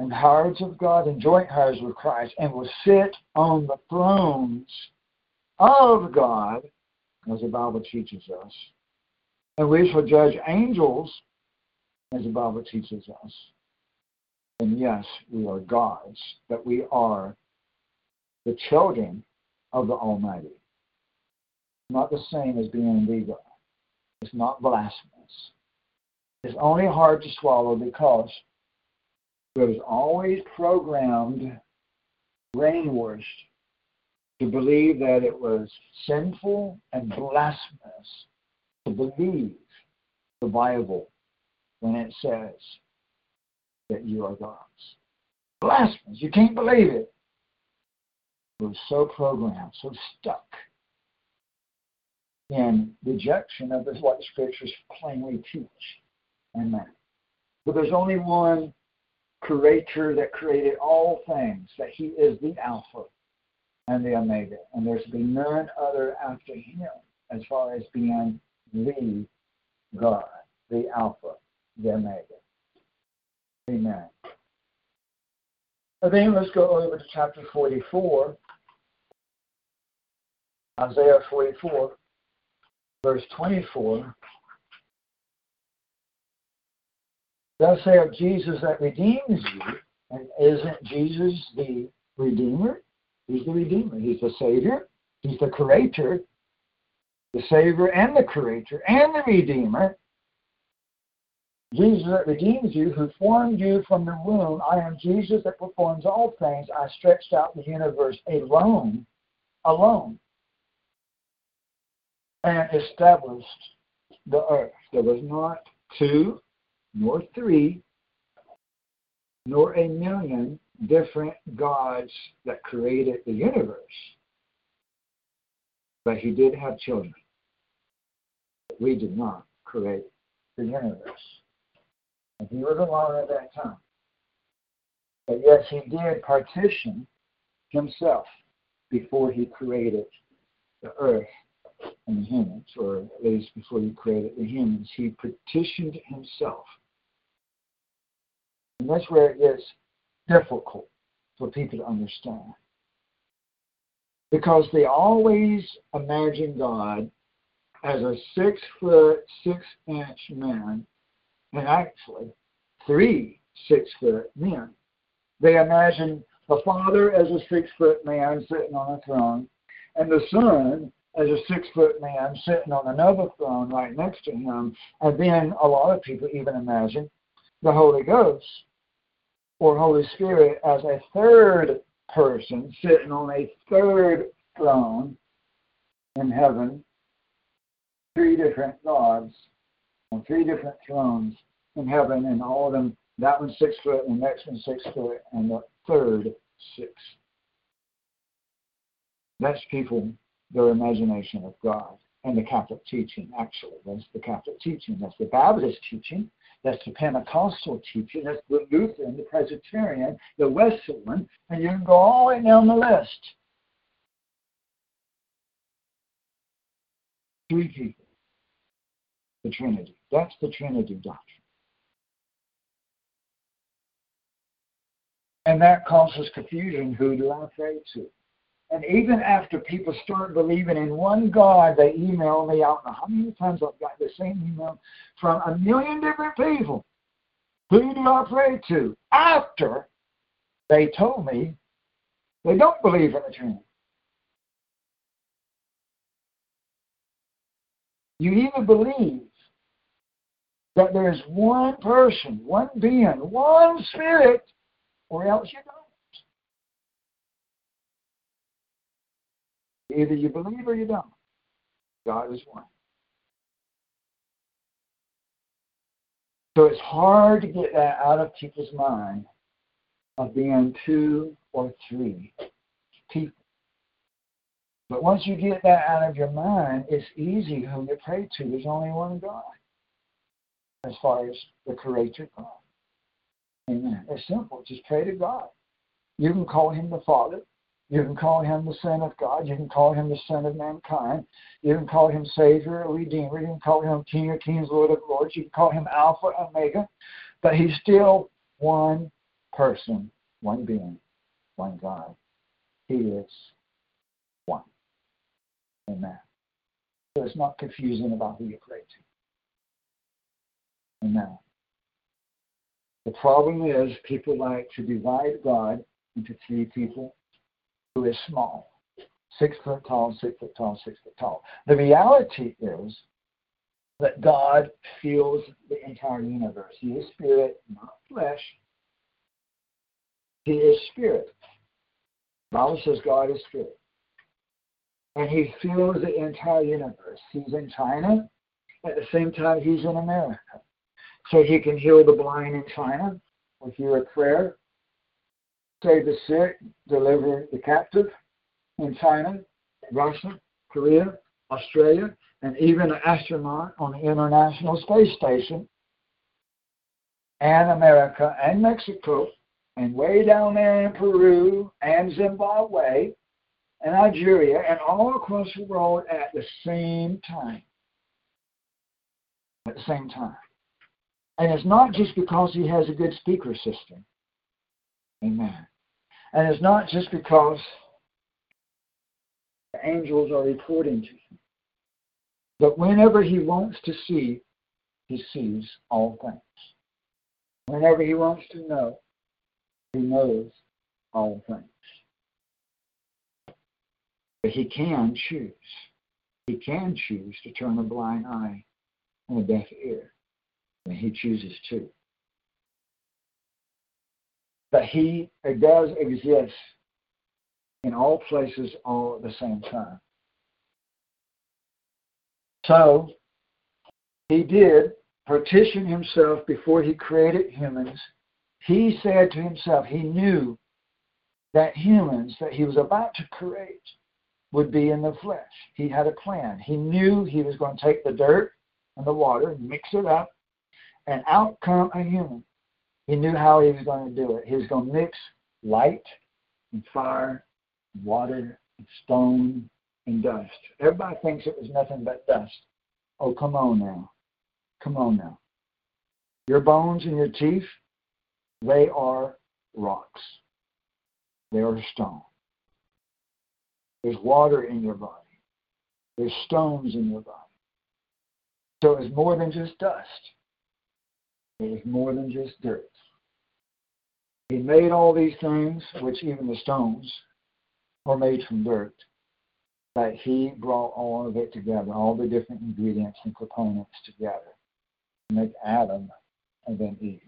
and heirs of God and joint heirs with Christ, and will sit on the thrones of God, as the Bible teaches us, and we shall judge angels, as the Bible teaches us. And yes, we are gods, but we are the children of the Almighty not the same as being God. It's not blasphemous. It's only hard to swallow because it was always programmed, brainwashed, to believe that it was sinful and blasphemous to believe the Bible when it says that you are gods. Blasphemous. You can't believe it. Was so programmed, so stuck in rejection of what the scriptures plainly teach. Amen. But there's only one creator that created all things, that he is the Alpha and the Omega. And there's been none other after him as far as being the God, the Alpha, the Omega. Amen. And then let's go over to chapter 44, Isaiah 44 verse 24, thus of Jesus that redeems you, and isn't Jesus the Redeemer? He's the Redeemer. He's the Savior. He's the Creator, the Savior and the Creator and the Redeemer. Jesus that redeems you, who formed you from the womb. I am Jesus that performs all things. I stretched out the universe alone, alone and established the earth. There was not two, nor three, nor a million different gods that created the universe. But he did have children. We did not create the universe. And he was alone at that time. But yes, he did partition himself before he created the earth and the humans, or at least before he created the humans, he petitioned himself. And that's where it gets difficult for people to understand. Because they always imagine God as a six foot, six inch man, and actually three six foot men. They imagine the Father as a six foot man sitting on a throne, and the Son as a six foot man sitting on another throne right next to him. And then a lot of people even imagine the Holy Ghost or Holy Spirit as a third person sitting on a third throne in heaven. Three different gods on three different thrones in heaven, and all of them, that one six foot, and the next one six foot, and the third six. That's people their imagination of God and the Catholic teaching, actually. That's the Catholic teaching. That's the Baptist teaching. That's the Pentecostal teaching. That's the Lutheran, the Presbyterian, the Wesleyan, and you can go all the way down the list. Three people. The Trinity. That's the Trinity doctrine. And that causes confusion. Who do I pray to? And even after people start believing in one God, they email me. I don't know how many times I've got the same email from a million different people. Who do I pray to? After they told me they don't believe in the Trinity. You either believe that there is one person, one being, one spirit, or else you don't. Either you believe or you don't. God is one. So it's hard to get that out of people's mind of being two or three people. But once you get that out of your mind, it's easy who you pray to. There's only one God as far as the creator God. Amen. It's simple. Just pray to God. You can call him the Father. You can call him the Son of God. You can call him the Son of mankind. You can call him Savior or Redeemer. You can call him King of Kings, Lord of Lords. You can call him Alpha, Omega. But he's still one person, one being, one God. He is one. Amen. So it's not confusing about who you pray to. Amen. The problem is people like to divide God into three people who is small. Six foot tall, six foot tall, six foot tall. The reality is that God feels the entire universe. He is spirit, not flesh. He is spirit. The Bible says God is spirit. And he feels the entire universe. He's in China. At the same time, he's in America. So he can heal the blind in China with your prayer, save the sick, deliver the captive in China, Russia, Korea, Australia, and even an astronaut on the International Space Station, and America, and Mexico, and way down there in Peru, and Zimbabwe, and Nigeria, and all across the world at the same time. At the same time. And it's not just because he has a good speaker system. Amen. And it's not just because the angels are reporting to him. But whenever he wants to see, he sees all things. Whenever he wants to know, he knows all things. But he can choose. He can choose to turn a blind eye and a deaf ear and he chooses to. But he does exist in all places all at the same time. So he did partition himself before he created humans. He said to himself, he knew that humans that he was about to create would be in the flesh. He had a plan. He knew he was going to take the dirt and the water, and mix it up, and out come a human. He knew how he was going to do it. He was going to mix light and fire, and water and stone and dust. Everybody thinks it was nothing but dust. Oh, come on now. Come on now. Your bones and your teeth, they are rocks. They are stone. There's water in your body. There's stones in your body. So it's more than just dust. It is more than just dirt. He made all these things, which even the stones were made from dirt, but he brought all of it together, all the different ingredients and components together to make Adam and then Eve.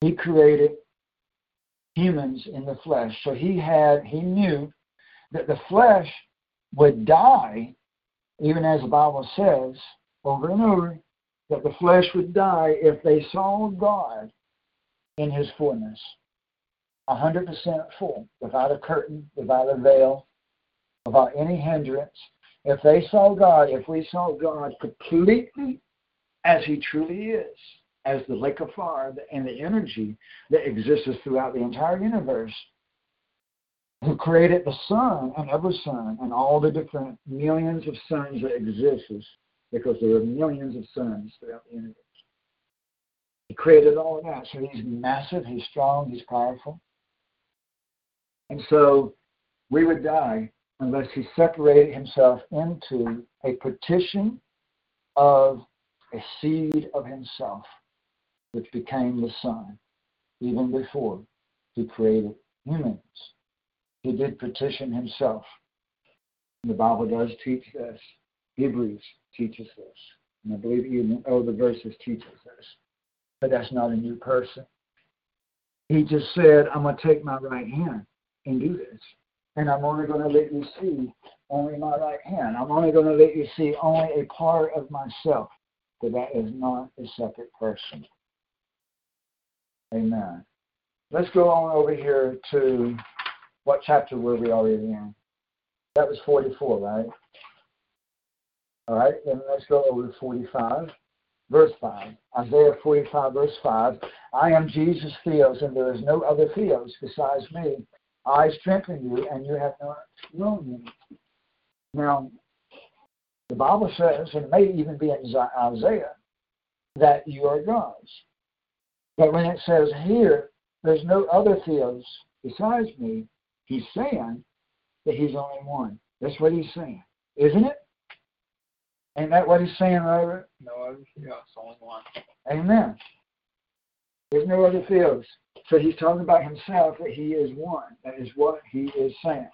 He created humans in the flesh. So he had he knew that the flesh would die even as the Bible says over and over, that the flesh would die if they saw God in his fullness. 100% full, without a curtain, without a veil, without any hindrance. If they saw God, if we saw God completely as he truly is, as the lake of fire and the energy that exists throughout the entire universe, who created the sun and every sun and all the different millions of suns that exist because there are millions of suns throughout the universe. He created all of that. So he's massive, he's strong, he's powerful. And so we would die unless he separated himself into a partition of a seed of himself, which became the Son, even before he created humans he did petition himself The Bible does teach this. Hebrews teaches this. And I believe even the verses teach us this. But that's not a new person. He just said, I'm going to take my right hand and do this. And I'm only going to let you see only my right hand. I'm only going to let you see only a part of myself. But that is not a separate person. Amen. Let's go on over here to what chapter were we already in? That was 44, right? All right, then let's go over to 45, verse 5. Isaiah 45, verse 5. I am Jesus Theos, and there is no other Theos besides me. I strengthen you, and you have not known me. Now, the Bible says, and it may even be in Isaiah, that you are gods. But when it says here, there's no other Theos besides me, he's saying that he's only one. That's what he's saying, isn't it? Ain't that what he's saying, Robert? No other Theos, only one. Amen. There's no other Theos. So he's talking about himself that he is one. That is what he is saying.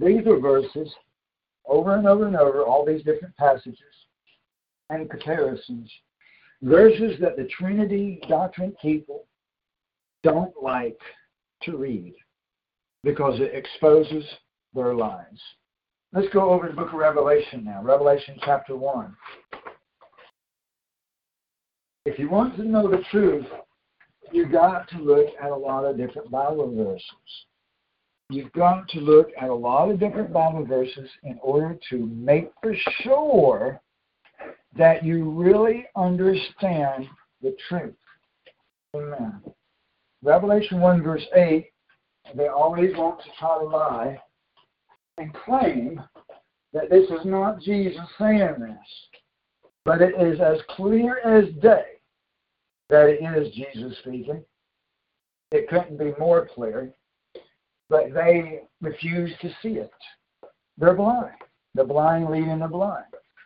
These are verses over and over and over, all these different passages and comparisons, verses that the Trinity doctrine people don't like to read because it exposes their lies. Let's go over to the book of Revelation now, Revelation chapter 1. If you want to know the truth, you've got to look at a lot of different Bible verses. You've got to look at a lot of different Bible verses in order to make for sure that you really understand the truth. Amen. Revelation 1, verse 8, they always want to try to lie and claim that this is not Jesus saying this, but it is as clear as day that it is Jesus speaking. It couldn't be more clear, but they refuse to see it. They're blind. The blind leading the blind.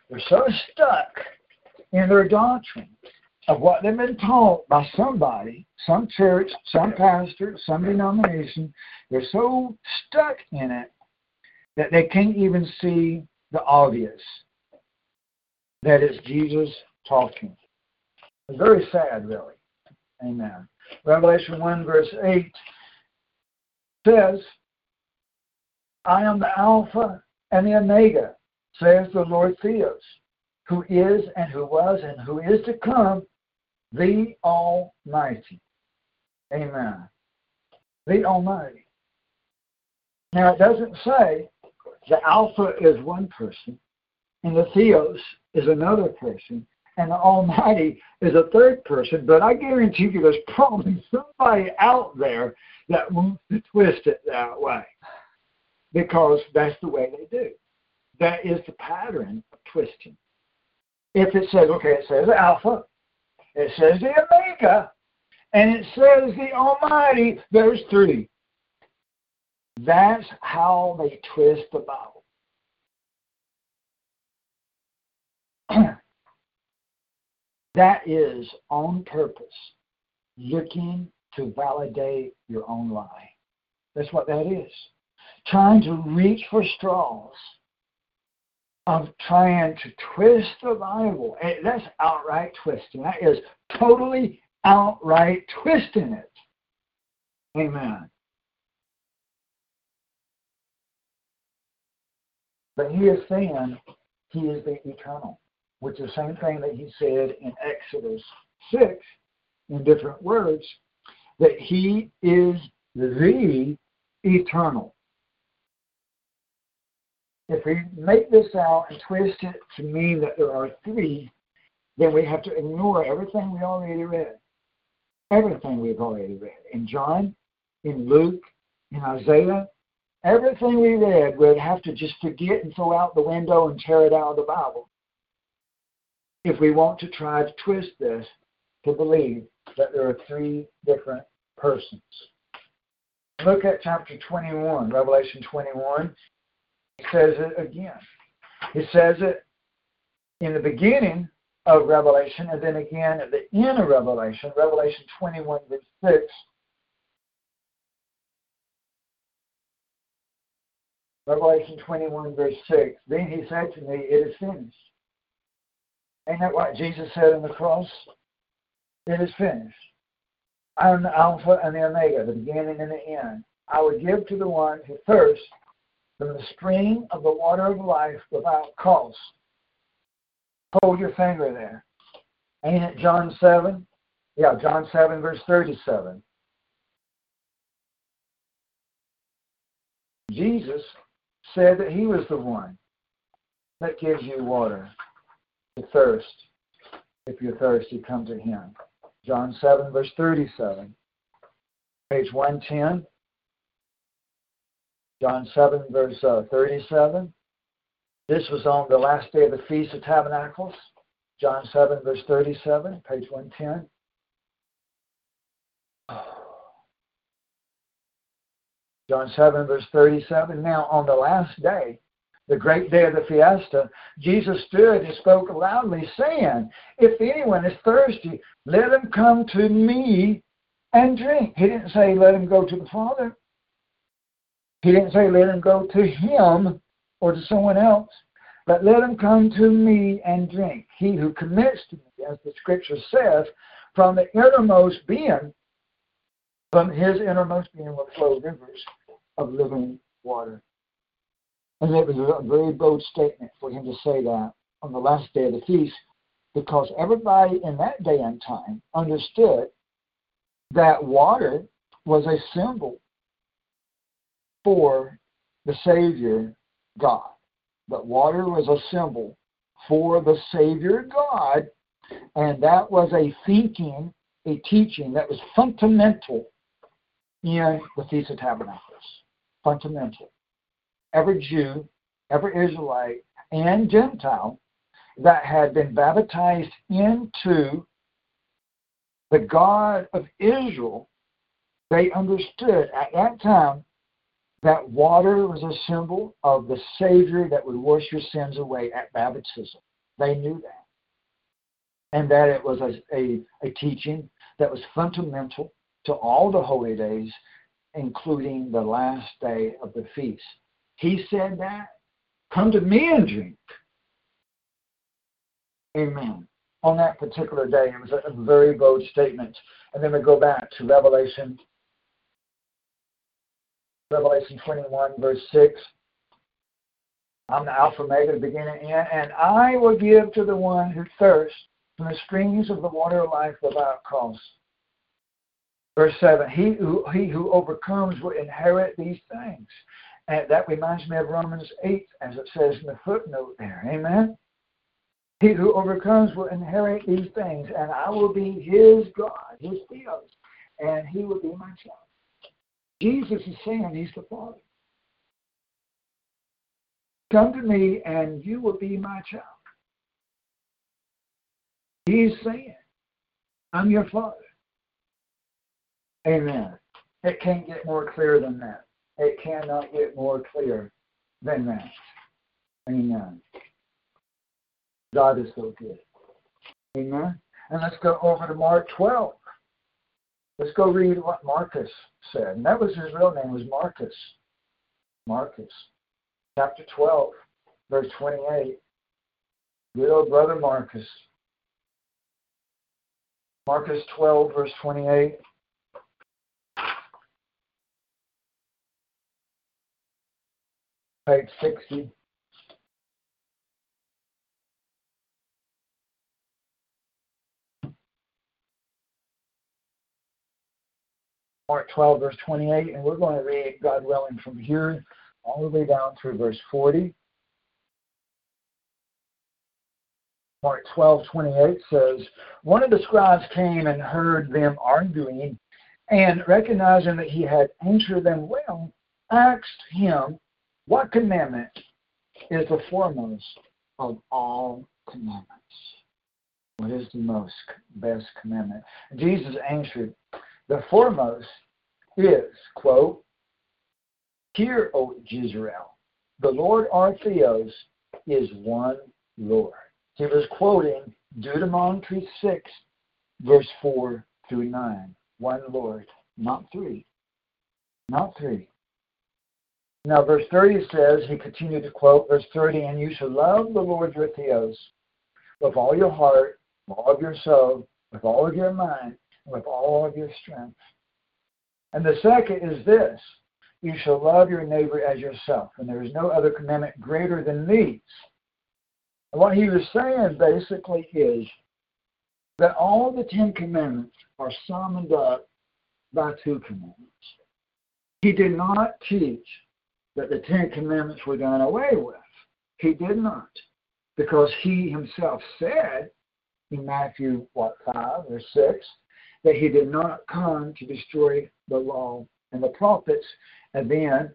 They're so stuck in their doctrine of what they've been taught by somebody, some church, some pastor, some denomination. They're so stuck in it that they can't even see the obvious that it's Jesus talking. It's very sad, really. Amen. Revelation 1, verse 8 says, I am the Alpha and the Omega, says the Lord Theos, who is and who was and who is to come, the Almighty. Amen. The Almighty. Now, it doesn't say the Alpha is one person, and the Theos is another person, and the Almighty is a third person, but I guarantee you there's probably somebody out there that wants to twist it that way because that's the way they do. That is the pattern of twisting. If it says, okay, it says Alpha, it says the Omega, and it says the Almighty, there's three. That's how they twist the Bible. that is on purpose, looking to validate your own lie. That's what that is. Trying to reach for straws of trying to twist the Bible. That's outright twisting. That is totally outright twisting it. Amen. But he is saying he is the eternal, which is the same thing that he said in Exodus 6 in different words, that he is the eternal. If we make this out and twist it to mean that there are three, then we have to ignore everything we already read. Everything we've already read. In John, in Luke, in Isaiah, everything we read we'd have to just forget and throw out the window and tear it out of the Bible. If we want to try to twist this to believe that there are three different persons. Look at chapter 21, Revelation 21. It says it again. It says it in the beginning, of Revelation, and then again at the end of Revelation, Revelation 21, verse 6. Revelation 21, verse 6. Then he said to me, It is finished. Ain't that what Jesus said on the cross? It is finished. I am the Alpha and the Omega, the beginning and the end. I will give to the one who thirsts the stream of the water of life without cost. Hold your finger there. Ain't it John 7? Yeah, John 7, verse 37. Jesus said that he was the one that gives you water to thirst. If you're thirsty, come to him. John 7, verse 37. Page 110. John 7, verse uh, 37. This was on the last day of the Feast of Tabernacles. John 7, verse 37, page 110. John 7, verse 37. Now, on the last day, the great day of the fiesta, Jesus stood and spoke loudly, saying, If anyone is thirsty, let him come to me and drink. He didn't say, Let him go to the Father. He didn't say, Let him go to him or to someone else, but let him come to me and drink. He who commits to me, as the scripture says, from the innermost being, from his innermost being will flow rivers of living water. And it was a very bold statement for him to say that on the last day of the feast, because everybody in that day and time understood that water was a symbol for the Savior God. But water was a symbol for the Savior God, and that was a thinking, a teaching that was fundamental in the Feast of Tabernacles. Fundamental. Every Jew, every Israelite, and Gentile that had been baptized into the God of Israel, they understood at that time that water was a symbol of the Savior that would wash your sins away at baptism. They knew that. And that it was a, a, a teaching that was fundamental to all the holy days, including the last day of the feast. He said that. Come to me and drink. Amen. On that particular day, it was a, a very bold statement. And then we go back to Revelation Revelation 21, verse 6. I'm the Alpha Omega, the beginning and end, and I will give to the one who thirsts from the streams of the water of life without cost. Verse 7 He who, he who overcomes will inherit these things. And that reminds me of Romans 8, as it says in the footnote there. Amen? He who overcomes will inherit these things, and I will be his God, his Theos, and he will be my child. Jesus is saying he's the Father. Come to me and you will be my child. He's saying, I'm your Father. Amen. It can't get more clear than that. It cannot get more clear than that. Amen. God is so good. Amen. And let's go over to Mark 12. Let's go read what Marcus said. And that was his real name was Marcus. Marcus. Chapter 12, verse 28. Good old brother Marcus. Marcus 12, verse 28. Page 60. Mark 12, verse 28, and we're going to read, God willing, from here all the way down through verse 40. Mark 12, 28 says, One of the scribes came and heard them arguing, and recognizing that he had answered them well, asked him, What commandment is the foremost of all commandments? What is the most best commandment? Jesus answered, The foremost is, quote, Hear, O Israel, the Lord our Theos is one Lord. He was quoting Deuteronomy 6, verse 4 through 9. One Lord, not three. Not three. Now, verse 30 says, he continued to quote, verse 30, and you shall love the Lord your Theos with all your heart, with all of your soul, with all of your mind, with all of your strength. And the second is this you shall love your neighbor as yourself. And there is no other commandment greater than these. And what he was saying basically is that all the Ten Commandments are summed up by two commandments. He did not teach that the Ten Commandments were done away with. He did not. Because he himself said in Matthew, what, 5 or 6, that he did not come to destroy the law and the prophets. And then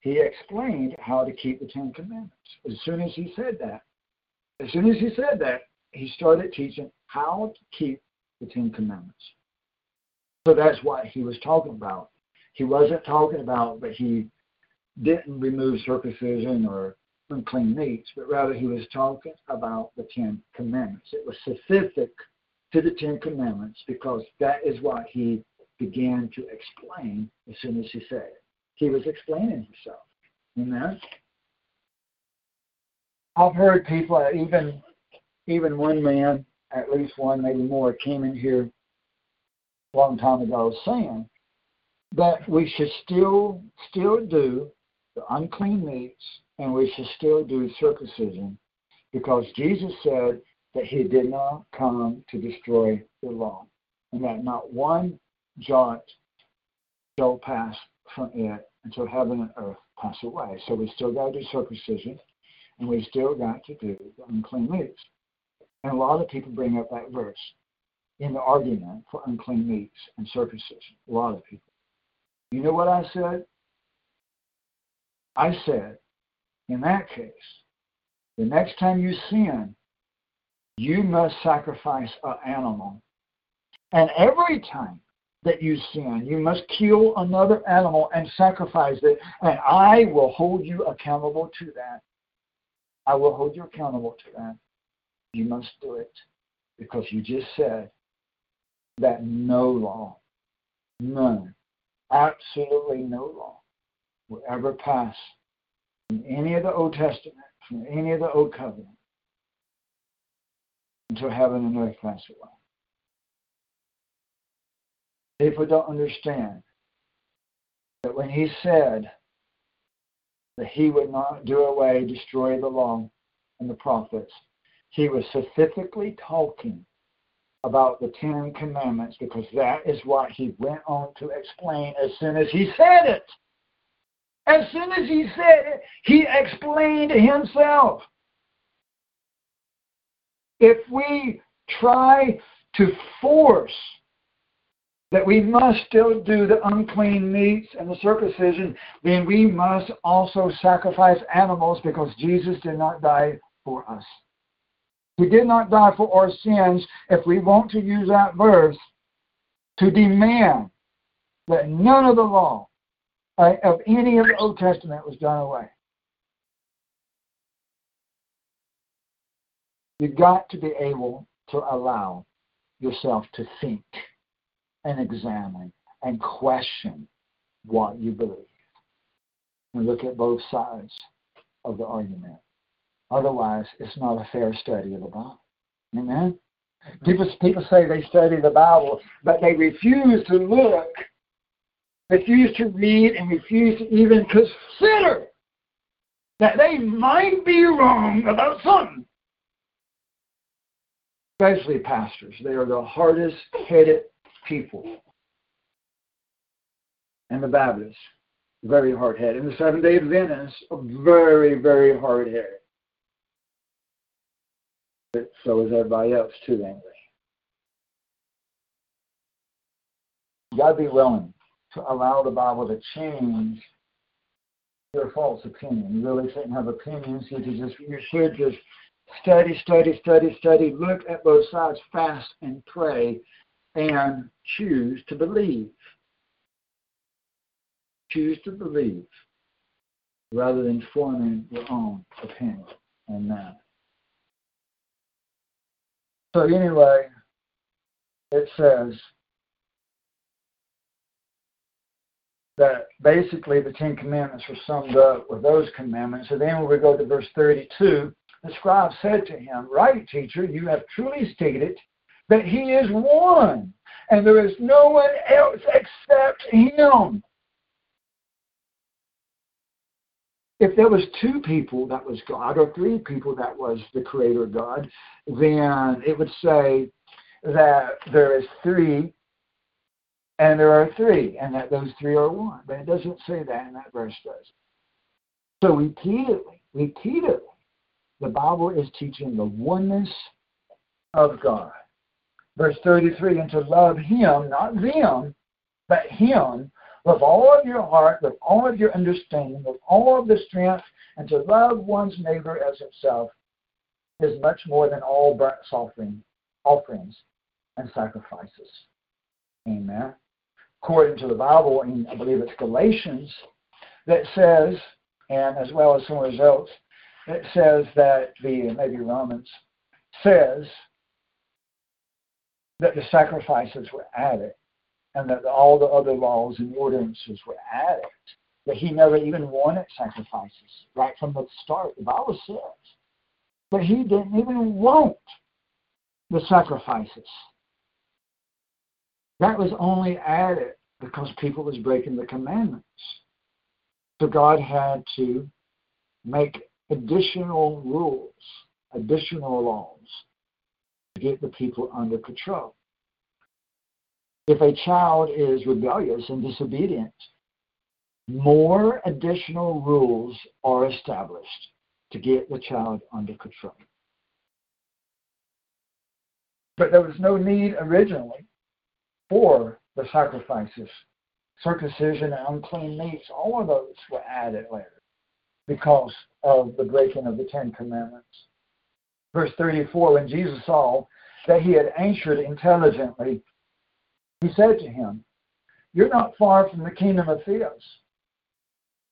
he explained how to keep the Ten Commandments. As soon as he said that, as soon as he said that, he started teaching how to keep the Ten Commandments. So that's what he was talking about. He wasn't talking about that he didn't remove circumcision or unclean meats, but rather he was talking about the Ten Commandments. It was specific to the Ten Commandments because that is what he began to explain as soon as he said it. He was explaining himself. Amen. I've heard people, even even one man, at least one, maybe more, came in here a long time ago saying that we should still still do the unclean meats and we should still do circumcision because Jesus said that he did not come to destroy the law and that not one jot shall pass from it until heaven and earth pass away. So we still got to do circumcision and we still got to do the unclean meats. And a lot of people bring up that verse in the argument for unclean meats and circumcision. A lot of people. You know what I said? I said, in that case, the next time you sin, you must sacrifice an animal. And every time that you sin, you must kill another animal and sacrifice it, and I will hold you accountable to that. I will hold you accountable to that. You must do it because you just said that no law, none, absolutely no law will ever pass from any of the Old Testament, from any of the Old Covenant, until heaven and earth pass away. People don't understand that when he said that he would not do away, destroy the law and the prophets, he was specifically talking about the Ten Commandments because that is what he went on to explain as soon as he said it. As soon as he said it, he explained himself. If we try to force that we must still do the unclean meats and the circumcision, then we must also sacrifice animals because Jesus did not die for us. He did not die for our sins if we want to use that verse to demand that none of the law uh, of any of the Old Testament was done away. You've got to be able to allow yourself to think and examine and question what you believe. And look at both sides of the argument. Otherwise, it's not a fair study of the Bible. Amen? People, people say they study the Bible, but they refuse to look refuse to read, and refuse to even consider that they might be wrong about something. Especially pastors. They are the hardest headed people. And the Baptists, very hard headed. And the Seventh day Adventists, very, very hard headed. So is everybody else too, they? You gotta be willing to allow the Bible to change your false opinion. You really shouldn't have opinions. You should just you should just study, study, study, study, look at both sides, fast and pray, and choose to believe. Choose to believe rather than forming your own opinion on that. So anyway, it says that basically the Ten Commandments were summed up with those commandments. So then when we go to verse 32, the scribe said to him, Right, teacher, you have truly stated that he is one, and there is no one else except him. If there was two people that was God, or three people that was the creator God, then it would say that there is three and there are three, and that those three are one. But it doesn't say that in that verse, does So repeatedly, repeatedly, the Bible is teaching the oneness of God. Verse 33, and to love him, not them, but him, with all of your heart, with all of your understanding, with all of the strength, and to love one's neighbor as himself is much more than all burnt offering, offerings and sacrifices. Amen. According to the Bible, in I believe it's Galatians, that says, and as well as some else, it says that the maybe Romans says that the sacrifices were added and that all the other laws and ordinances were added. That he never even wanted sacrifices right from the start. The Bible says. But he didn't even want the sacrifices. That was only added because people was breaking the commandments. So God had to make additional rules, additional laws to get the people under control. If a child is rebellious and disobedient, more additional rules are established to get the child under control. But there was no need originally for the sacrifices. Circumcision and unclean meats, all of those were added later because of the breaking of the Ten Commandments. Verse 34 When Jesus saw that he had answered intelligently, he said to him, You're not far from the kingdom of Theos.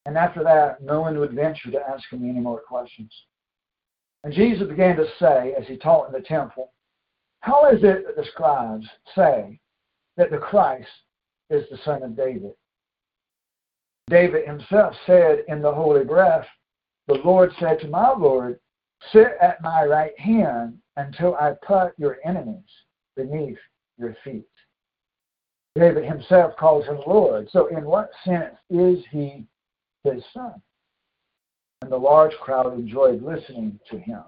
And after that, no one would venture to ask him any more questions. And Jesus began to say, as he taught in the temple, How is it that the scribes say that the Christ is the son of David? David himself said in the Holy Breath, The Lord said to my Lord, Sit at my right hand until I put your enemies beneath your feet. David himself calls him Lord. So, in what sense is he his son? And the large crowd enjoyed listening to him.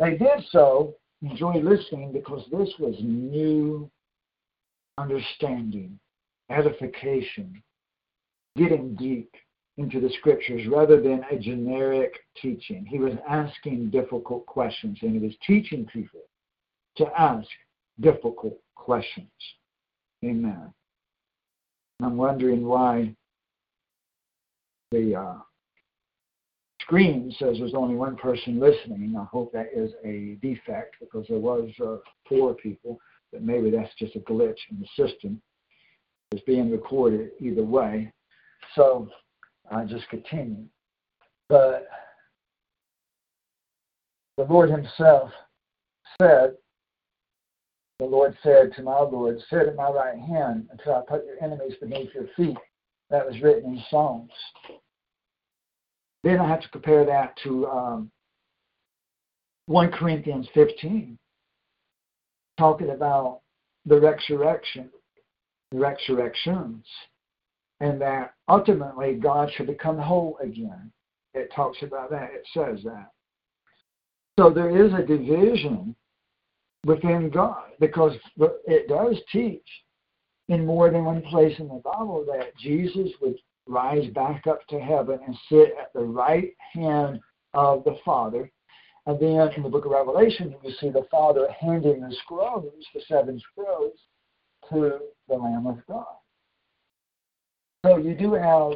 They did so, enjoy listening, because this was new understanding, edification, getting deep into the scriptures rather than a generic teaching. He was asking difficult questions and he was teaching people to ask difficult questions. Amen. I'm wondering why the uh, screen says there's only one person listening. I hope that is a defect because there was uh, four people, but maybe that's just a glitch in the system. It's being recorded either way. So I just continue. But the Lord Himself said, the Lord said to my Lord, Sit at my right hand until I put your enemies beneath your feet. That was written in Psalms. Then I have to compare that to um, 1 Corinthians 15, talking about the resurrection, the resurrections and that ultimately God should become whole again. It talks about that, it says that. So there is a division within God because it does teach in more than one place in the Bible that Jesus would rise back up to heaven and sit at the right hand of the Father. And then in the book of Revelation, you see the Father handing the scrolls, the seven scrolls, to the Lamb of God. So you do have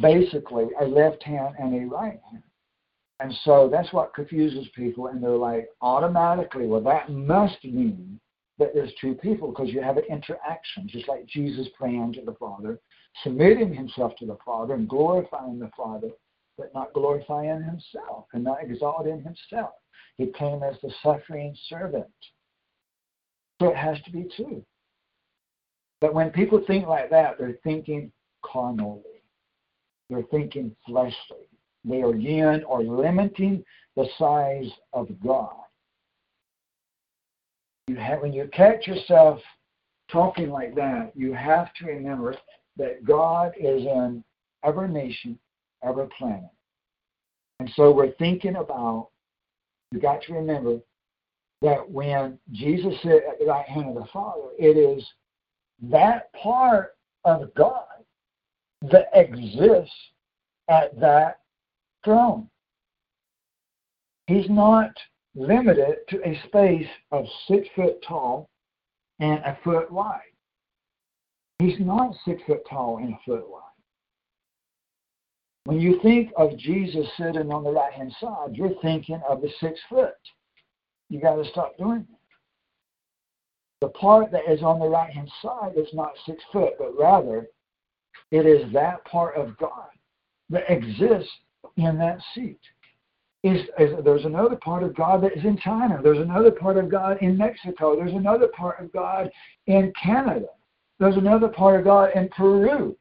basically a left hand and a right hand. And so that's what confuses people, and they're like, automatically, well, that must mean that there's two people because you have an interaction, just like Jesus praying to the Father, submitting himself to the Father and glorifying the Father, but not glorifying himself and not exalting himself. He came as the suffering servant. So it has to be two. But when people think like that, they're thinking carnally. They're thinking fleshly. They are again or limiting the size of God. You have, when you catch yourself talking like that, you have to remember that God is in every nation, every planet. And so we're thinking about, you got to remember that when Jesus sat at the right hand of the Father, it is that part of God that exists at that throne. He's not limited to a space of six foot tall and a foot wide. He's not six foot tall and a foot wide. When you think of Jesus sitting on the right hand side, you're thinking of the six foot. You got to stop doing that. The part that is on the right hand side is not six foot, but rather it is that part of God that exists in that seat. Is, is, there's another part of God that is in China. There's another part of God in Mexico. There's another part of God in Canada. There's another part of God in Peru.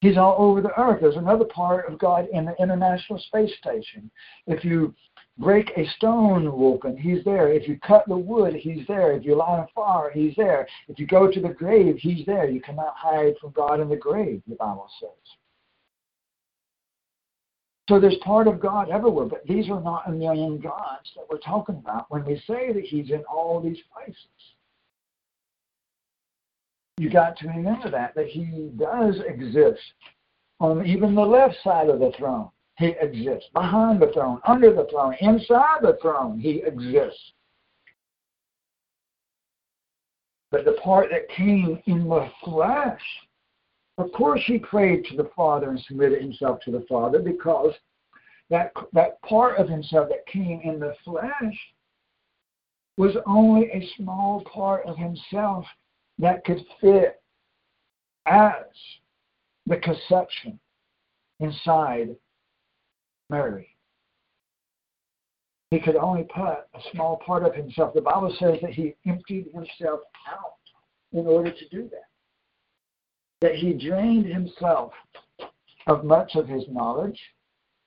He's all over the earth. There's another part of God in the International Space Station. If you break a stone open, he's there. If you cut the wood, he's there. If you light a fire, he's there. If you go to the grave, he's there. You cannot hide from God in the grave, the Bible says. So there's part of God everywhere, but these are not a million gods that we're talking about when we say that he's in all these places. You got to remember that, that he does exist on even the left side of the throne. He exists. Behind the throne, under the throne, inside the throne, he exists. But the part that came in the flesh, of course he prayed to the Father and submitted himself to the Father because that, that part of himself that came in the flesh was only a small part of himself that could fit as the conception inside Mary. He could only put a small part of himself. The Bible says that he emptied himself out in order to do that. That he drained himself of much of his knowledge,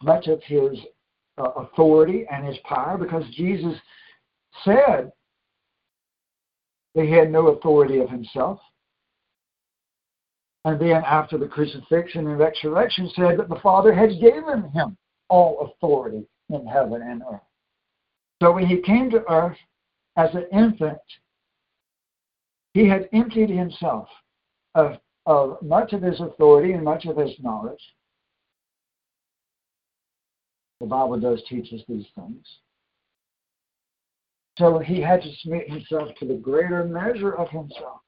much of his uh, authority and his power, because Jesus said that he had no authority of himself. And then after the crucifixion and resurrection said that the Father had given him all authority in heaven and earth. So when he came to earth as an infant, he had emptied himself of, of much of his authority and much of his knowledge. The Bible does teach us these things. So he had to submit himself to the greater measure of himself.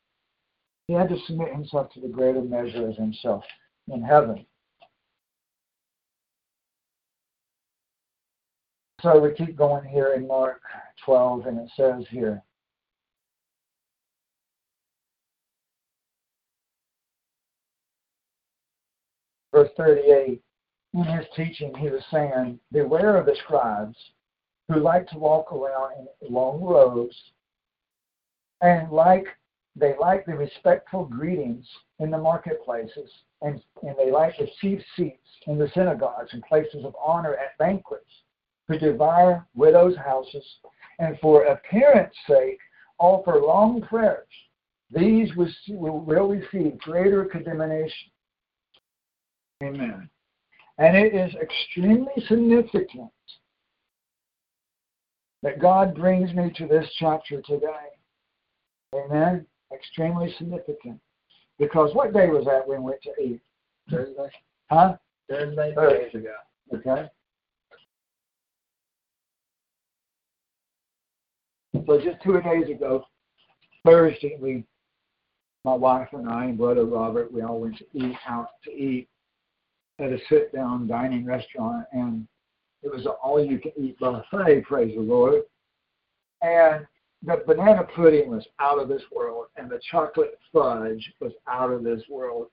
He had to submit himself to the greater measure of himself in heaven. So we keep going here in Mark 12, and it says here, verse 38, in his teaching, he was saying, Beware of the scribes who like to walk around in long robes and like they like the respectful greetings in the marketplaces and, and they like the chief seats in the synagogues and places of honor at banquets who devour widows' houses and for appearance sake offer long prayers. These will will receive greater condemnation. Amen. And it is extremely significant that God brings me to this chapter today. Amen. Extremely significant. Because what day was that when we went to eat? Thursday. Huh? Thursday. Thursday. ago. Okay. So just two days ago, Thursday, we, my wife and I and brother Robert, we all went to eat out to eat at a sit-down dining restaurant, and it was an all-you-can-eat buffet. Praise the Lord! And the banana pudding was out of this world, and the chocolate fudge was out of this world.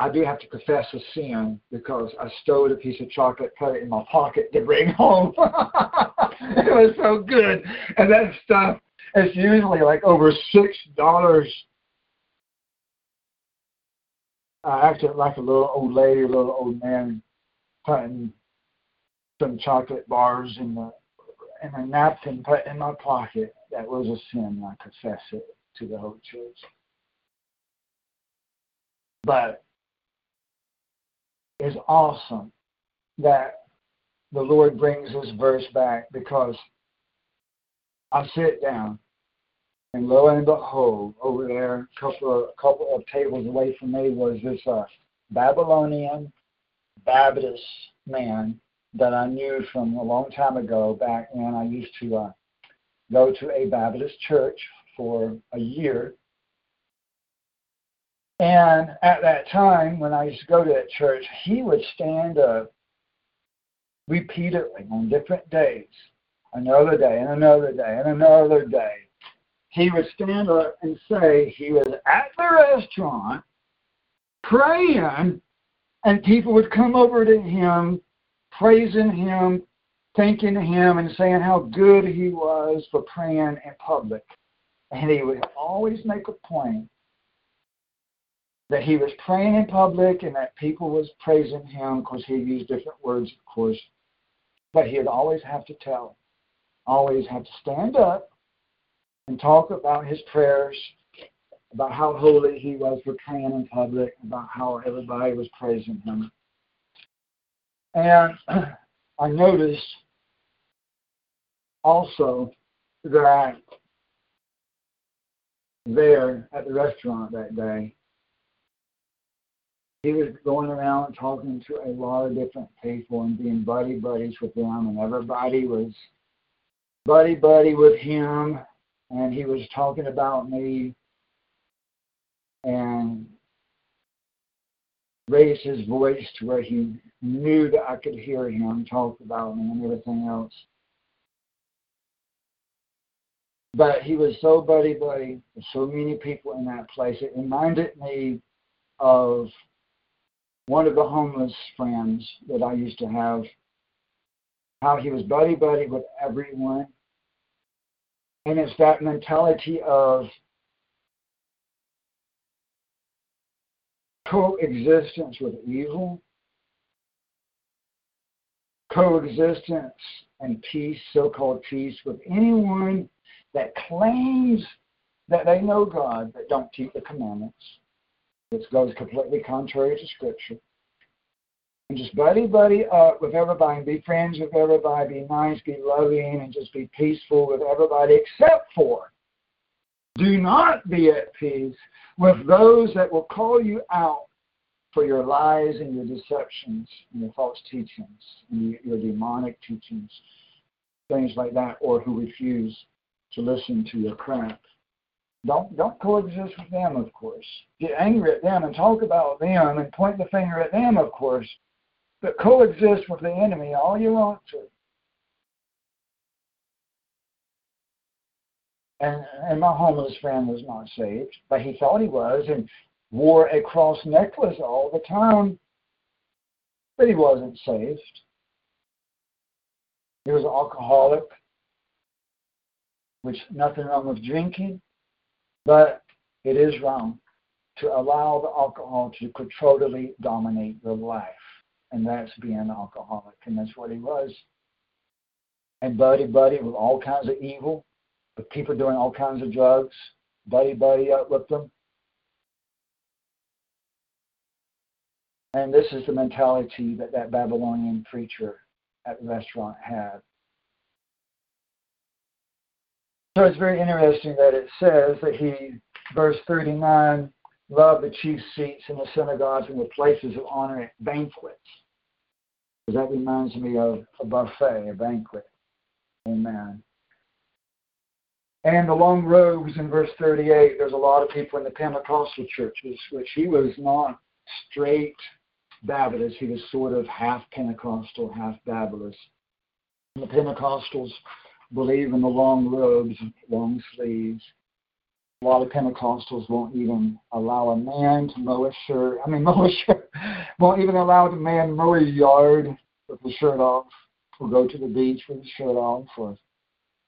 I do have to confess a sin because I stole a piece of chocolate, put it in my pocket to bring home. it was so good. And that stuff is usually like over six dollars. I acted like a little old lady, a little old man, putting some chocolate bars in the in a napkin put in my pocket. That was a sin. I confess it to the whole church. But it's awesome that the Lord brings this verse back because I sit down and lo and behold, over there, a couple of, couple of tables away from me was this uh, Babylonian Baptist man that I knew from a long time ago. Back when I used to uh, go to a Baptist church for a year. And at that time, when I used to go to that church, he would stand up repeatedly on different days, another day and another day and another day. He would stand up and say he was at the restaurant praying, and people would come over to him, praising him, thanking him, and saying how good he was for praying in public. And he would always make a point that he was praying in public and that people was praising him because he used different words, of course. But he'd always have to tell, always have to stand up and talk about his prayers, about how holy he was for praying in public, about how everybody was praising him. And I noticed also that there at the restaurant that day, he was going around talking to a lot of different people and being buddy buddies with them, and everybody was buddy buddy with him, and he was talking about me and raised his voice to where he knew that I could hear him talk about me and everything else. But he was so buddy buddy with so many people in that place. It reminded me of one of the homeless friends that I used to have, how he was buddy buddy with everyone. And it's that mentality of coexistence with evil, coexistence and peace, so called peace, with anyone that claims that they know God but don't keep the commandments. This goes completely contrary to Scripture. And just buddy buddy up with everybody and be friends with everybody, be nice, be loving, and just be peaceful with everybody except for do not be at peace with those that will call you out for your lies and your deceptions and your false teachings and your demonic teachings, things like that, or who refuse to listen to your crap. Don't don't coexist with them, of course. Get angry at them and talk about them and point the finger at them, of course. But coexist with the enemy all you want to. And and my homeless friend was not saved, but he thought he was and wore a cross necklace all the time. But he wasn't saved. He was an alcoholic, which nothing wrong with drinking, but it is wrong to allow the alcohol to totally dominate your life. And that's being an alcoholic. And that's what he was. And buddy buddy with all kinds of evil, with people doing all kinds of drugs, buddy buddy up with them. And this is the mentality that that Babylonian preacher at the restaurant had. So it's very interesting that it says that he, verse 39, loved the chief seats in the synagogues and the places of honor at banquets. That reminds me of a buffet, a banquet. Amen. And the long robes in verse 38, there's a lot of people in the Pentecostal churches, which he was not straight Baptist. He was sort of half Pentecostal, half Baptist. And the Pentecostals believe in the long robes, long sleeves, A lot of Pentecostals won't even allow a man to mow a shirt. I mean, mow a shirt. Won't even allow the man mow his yard with the shirt off, or go to the beach with the shirt off, or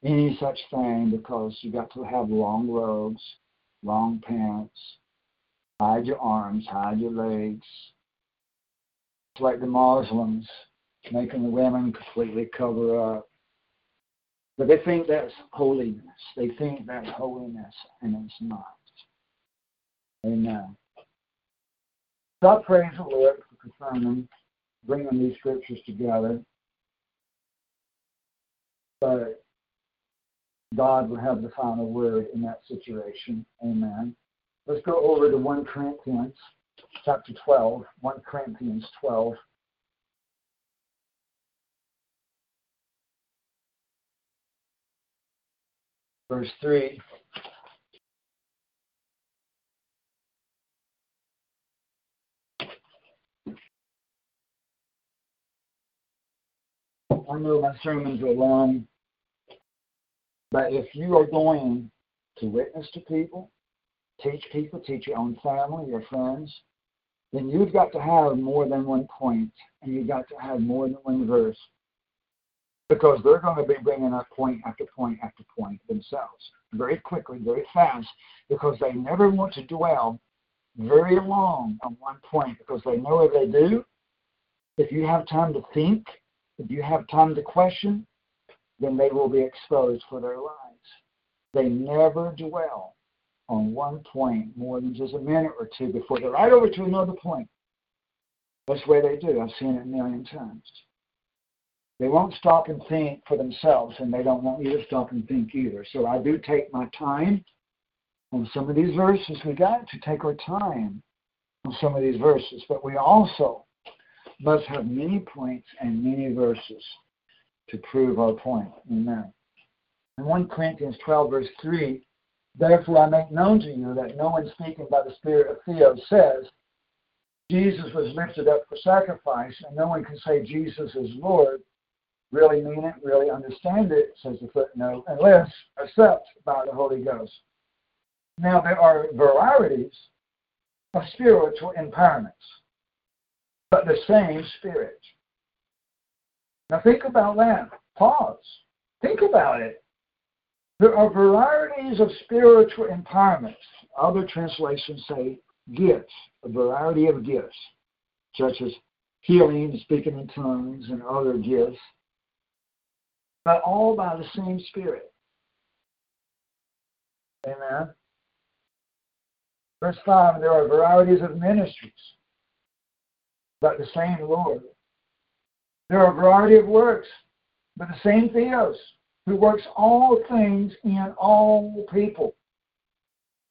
any such thing, because you got to have long robes, long pants, hide your arms, hide your legs. It's like the Muslims making the women completely cover up. But they think that's holiness. They think that's holiness, and it's not. Amen. So I praise the Lord for confirming, bringing these scriptures together. But God will have the final word in that situation. Amen. Let's go over to 1 Corinthians chapter 12. 1 Corinthians 12. Verse 3. I know my sermons are long, but if you are going to witness to people, teach people, teach your own family, your friends, then you've got to have more than one point, and you've got to have more than one verse because they're going to be bringing up point after point after point themselves very quickly, very fast, because they never want to dwell very long on one point because they know if they do, if you have time to think, if you have time to question, then they will be exposed for their lives. They never dwell on one point more than just a minute or two before they're right over to another point. That's the way they do. I've seen it a million times. They won't stop and think for themselves, and they don't want you to stop and think either. So I do take my time on some of these verses. We got to take our time on some of these verses, but we also must have many points and many verses to prove our point. Amen. In 1 Corinthians 12, verse 3, Therefore I make known to you that no one speaking by the Spirit of Theos says, Jesus was lifted up for sacrifice, and no one can say Jesus is Lord really mean it, really understand it, says the footnote, unless accept by the Holy Ghost. Now, there are varieties of spiritual empowerments, but the same Spirit. Now, think about that. Pause. Think about it. There are varieties of spiritual empowerments. Other translations say gifts, a variety of gifts, such as healing, speaking in tongues, and other gifts but all by the same Spirit. Amen. Verse 5 there are varieties of ministries, but the same Lord. There are a variety of works, but the same Theos, who works all things in all people.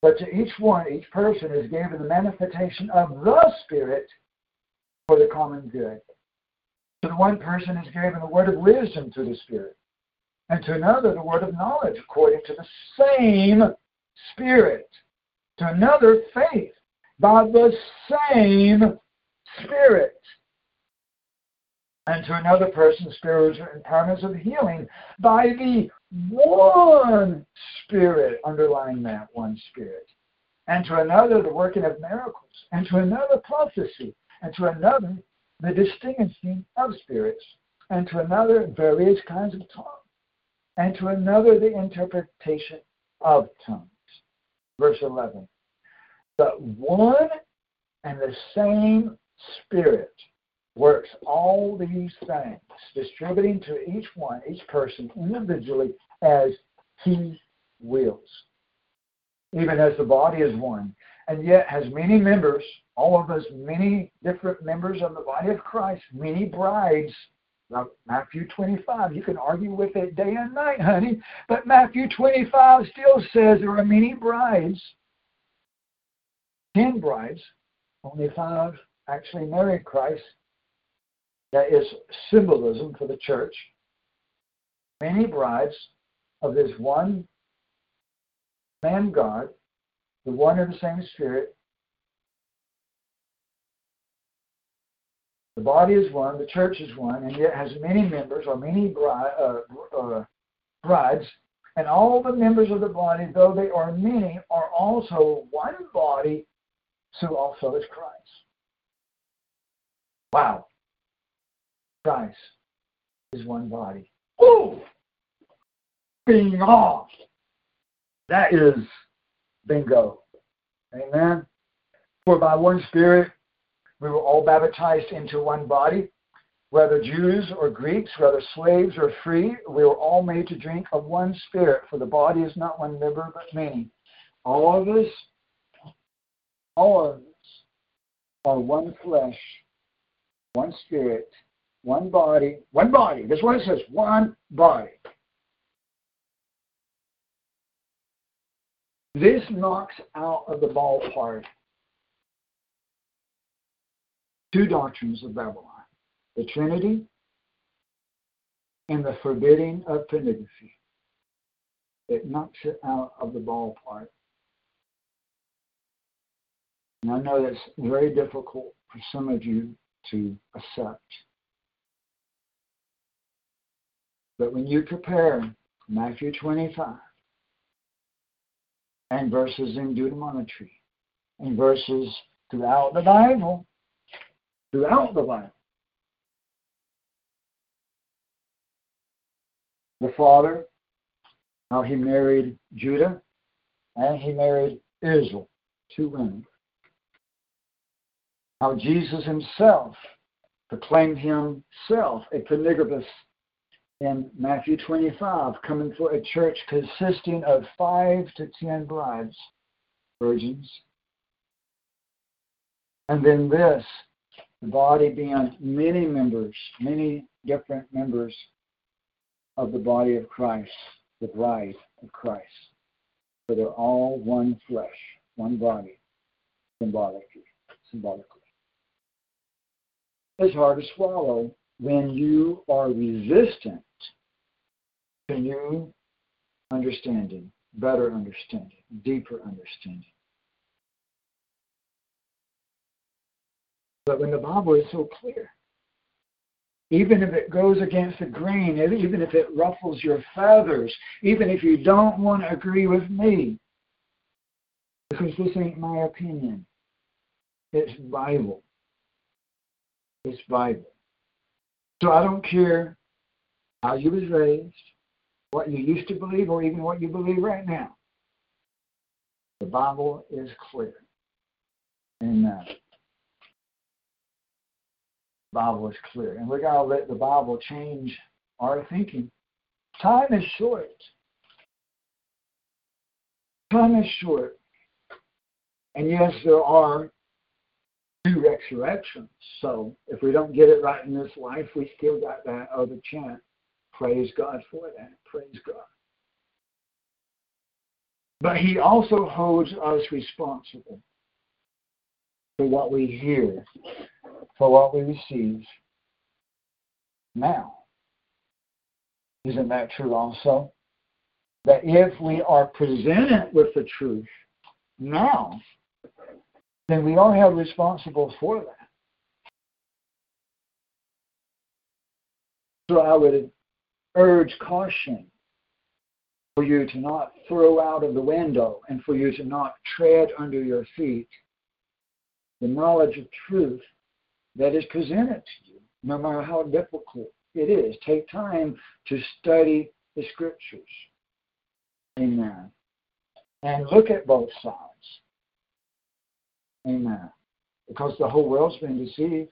But to each one, each person is given the manifestation of the Spirit for the common good. To the one person is given the word of wisdom through the Spirit and to another the word of knowledge according to the same Spirit, to another faith by the same Spirit, and to another person spiritual empowerments of healing by the one Spirit, underlying that one Spirit, and to another the working of miracles, and to another prophecy, and to another the distinguishing of spirits, and to another various kinds of tongues and to another the interpretation of tongues. Verse 11. But one and the same Spirit works all these things, distributing to each one, each person individually as he wills. Even as the body is one, and yet has many members, all of us, many different members of the body of Christ, many brides Matthew 25, you can argue with it day and night, honey, but Matthew 25 still says there are many brides, ten brides, only five actually married Christ. That is symbolism for the church. Many brides of this one man God, the one and the same Spirit, The body is one, the church is one, and yet has many members or many uh, uh, brides, And all the members of the body, though they are many, are also one body, so also is Christ. Wow. Christ is one body. Ooh! Being off. That is bingo. Amen. For by one Spirit we were all baptized into one body, whether Jews or Greeks, whether slaves or free, we were all made to drink of one Spirit, for the body is not one member but many. All of us, all of us are one flesh, one spirit, one body, one body. That's what it says, one body. This knocks out of the ballpark two doctrines of Babylon the Trinity and the forbidding of pornography. It knocks it out of the ballpark. And I know that's very difficult for some of you to accept. But when you compare Matthew 25 and verses in Deuteronomy and verses throughout the Bible, throughout the Bible, the father, how he married Judah, and he married Israel, two women. How Jesus himself proclaimed himself a pornograpist in Matthew 25, coming for a church consisting of five to ten brides, virgins. And then this, the body being many members, many different members of the body of Christ, the bride of Christ. For they're all one flesh, one body, symbolically. symbolically. It's hard to swallow when you are resistant to new understanding, better understanding, deeper understanding. But when the Bible is so clear, even if it goes against the grain, even if it ruffles your feathers, even if you don't want to agree with me, because this ain't my opinion. It's Bible. It's Bible. So I don't care how you was raised, what you used to believe, or even what you believe right now. The Bible is clear. Amen. Bible is clear. And we got to let the Bible change our thinking. Time is short. Time is short. And yes, there are two resurrections. So if we don't get it right in this life, we still got that other chance. Praise God for that. Praise God. But He also holds us responsible for what we hear for what we receive now. Isn't that true also? That if we are presented with the truth now, then we are held responsible for that. So I would urge caution for you to not throw out of the window and for you to not tread under your feet the knowledge of truth that is presented to you, no matter how difficult it is. Take time to study the scriptures. Amen. And look at both sides. Amen. Because the whole world's been deceived.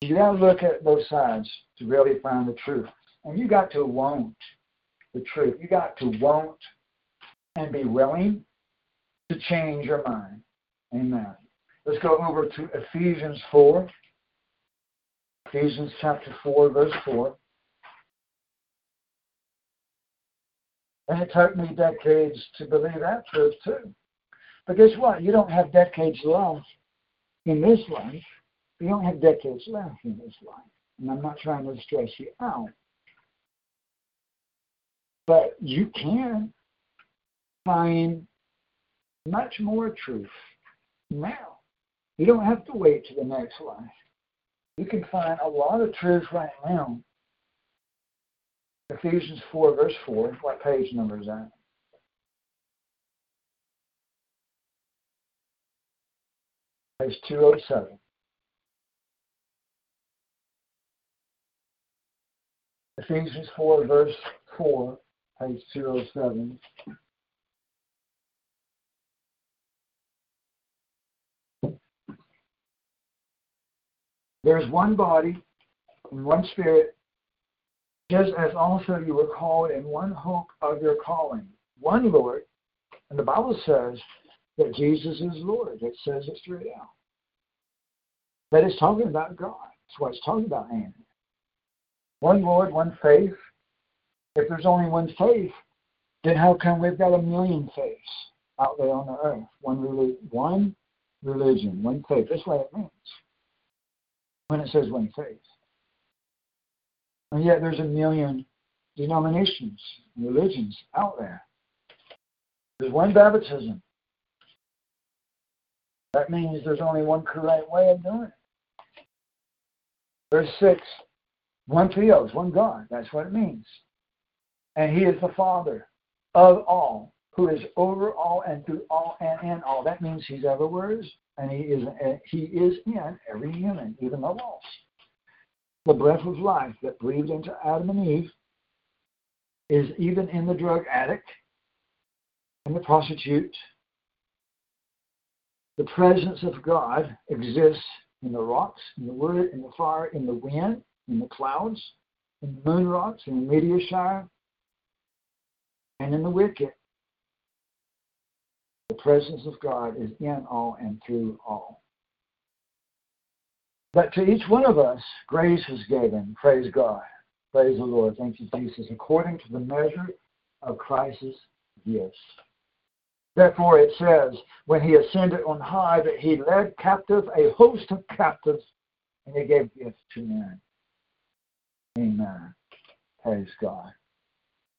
You got to look at both sides to really find the truth. And you got to want the truth. You got to want and be willing to change your mind. Amen. Let's go over to Ephesians 4. Ephesians chapter 4, verse 4. And it took me decades to believe that truth too. But guess what? You don't have decades left in this life. You don't have decades left in this life. And I'm not trying to stress you out. But you can find much more truth now. You don't have to wait to the next life. You can find a lot of truth right now Ephesians 4, verse 4. What page number is that? Page 207. Ephesians 4, verse 4, page 207. There is one body and one spirit, just as also you were called in one hope of your calling, one Lord. And the Bible says that Jesus is Lord. It says it straight out. it's talking about God. That's what it's talking about, Andy. One Lord, one faith. If there's only one faith, then how come we've got a million faiths out there on the earth? One, relig- one religion, one faith. That's what it means when it says one faith. And yet there's a million denominations, religions out there. There's one baptism. That means there's only one correct way of doing it. Verse 6 one theos, one God. That's what it means. And He is the Father of all, who is over all and through all and in all. That means He's everywhere, and He is He is in every human, even the lost. The breath of life that breathed into Adam and Eve is even in the drug addict and the prostitute. The presence of God exists in the rocks, in the wood, in the fire, in the wind, in the clouds, in the moon rocks, in the meteor shower, and in the wicked. The presence of God is in all and through all. But to each one of us, grace is given. Praise God. Praise the Lord. Thank you, Jesus. According to the measure of Christ's gifts. Therefore, it says, when he ascended on high, that he led captive a host of captives, and he gave gifts to men. Amen. Praise God.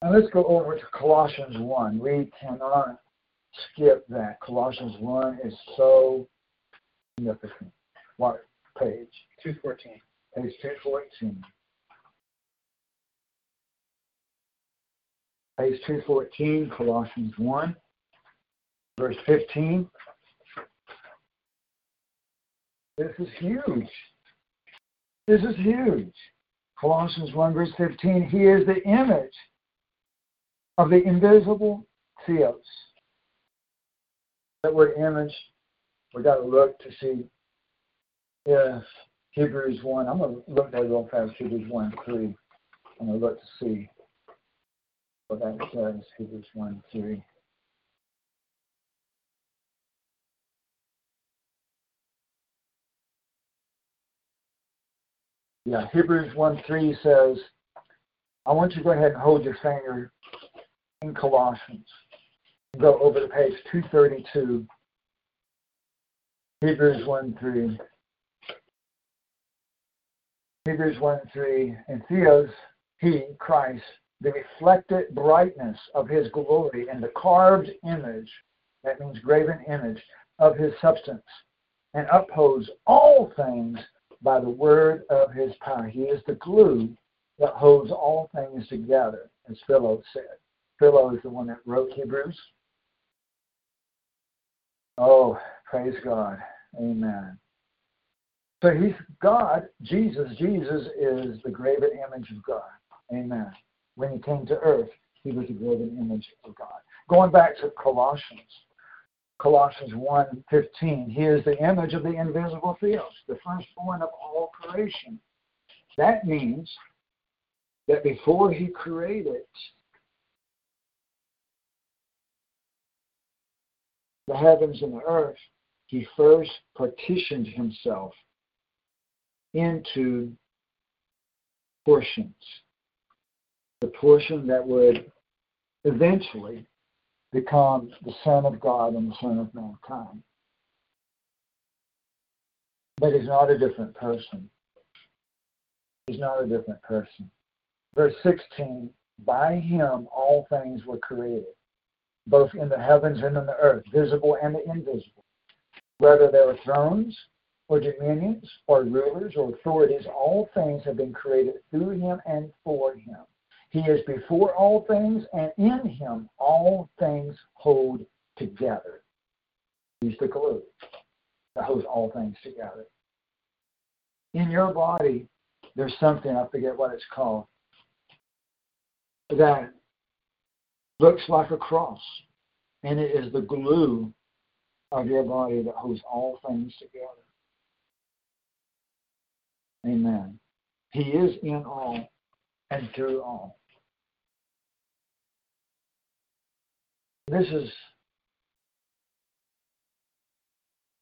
Now let's go over to Colossians 1. We cannot skip that. Colossians 1 is so significant. What page? 214. Page 214. Page 214, Colossians 1, verse 15. This is huge. This is huge. Colossians 1, verse 15. He is the image of the invisible theos. That word image, we got to look to see if Hebrews 1, I'm going to look at real fast, Hebrews 1, 3. I'm going to look to see what that says, Hebrews 1, 3. Yeah, Hebrews 1 3 says, I want you to go ahead and hold your finger in Colossians. Go over to page 232. Hebrews 1 3. Hebrews 1 3. And Theos, he, Christ, the reflected brightness of his glory and the carved image, that means graven image, of his substance, and upholds all things by the word of his power. He is the glue that holds all things together, as Philo said. Philo is the one that wrote Hebrews. Oh, praise God. Amen. So he's God, Jesus. Jesus is the graven image of God. Amen. When he came to earth, he was the graven image of God. Going back to Colossians, Colossians 1.15, he is the image of the invisible theos, the firstborn of all creation. That means that before he created the heavens and the earth, he first partitioned himself into portions. The portion that would eventually become the Son of God and the Son of mankind. But he's not a different person. He's not a different person. Verse 16 By him all things were created, both in the heavens and in the earth, visible and invisible. Whether there are thrones or dominions or rulers or authorities, all things have been created through him and for him. He is before all things, and in him all things hold together. He's the glue that holds all things together. In your body, there's something, I forget what it's called, that looks like a cross. And it is the glue of your body that holds all things together. Amen. He is in all and through all. This is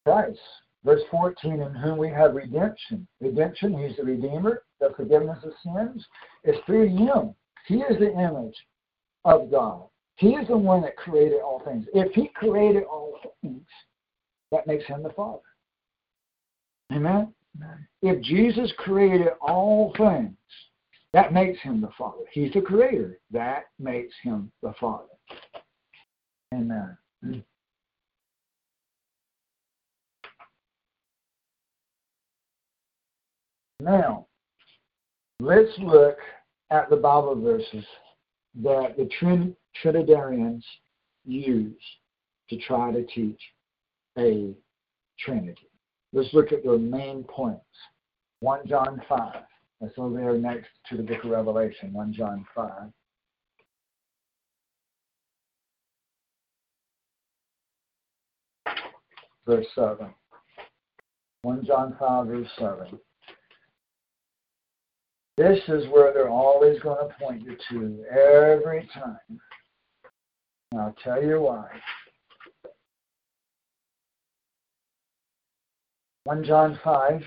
Christ. Verse 14, in whom we have redemption. Redemption, he's the Redeemer, the forgiveness of sins. It's through him. He is the image of God. He is the one that created all things. If he created all things, that makes him the Father. Amen? Amen? If Jesus created all things, that makes him the Father. He's the creator. That makes him the Father. Amen. Now, let's look at the Bible verses that the Trin- Trinitarians use to try to teach a Trinity. Let's look at their main points. 1 John 5. That's over there next to the book of Revelation, 1 John 5. Verse 7. 1 John 5, verse 7. This is where they're always going to point you to every time. And I'll tell you why. 1 John 5,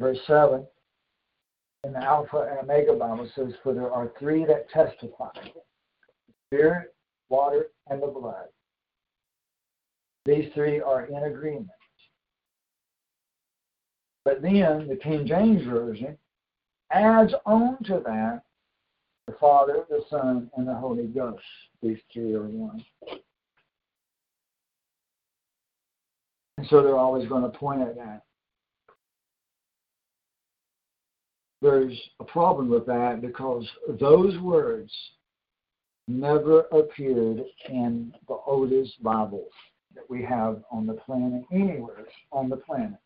verse 7, in the Alpha and Omega Bible says, For there are three that testify spirit, water, and the blood. These three are in agreement. But then the King James Version adds on to that the Father, the Son, and the Holy Ghost. These three are one. And so they're always going to point at that. There's a problem with that because those words never appeared in the oldest Bibles that we have on the planet, anywhere on the planet.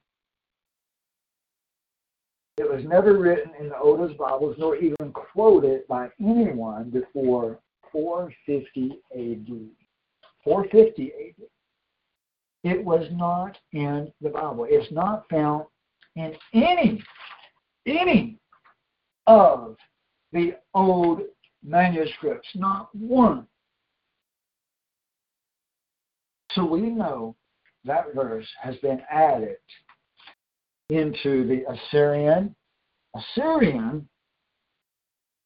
It was never written in the oldest Bibles nor even quoted by anyone before 450 AD. 450 AD. It was not in the Bible. It's not found in any, any of the old manuscripts, not one. So we know that verse has been added into the Assyrian, Assyrian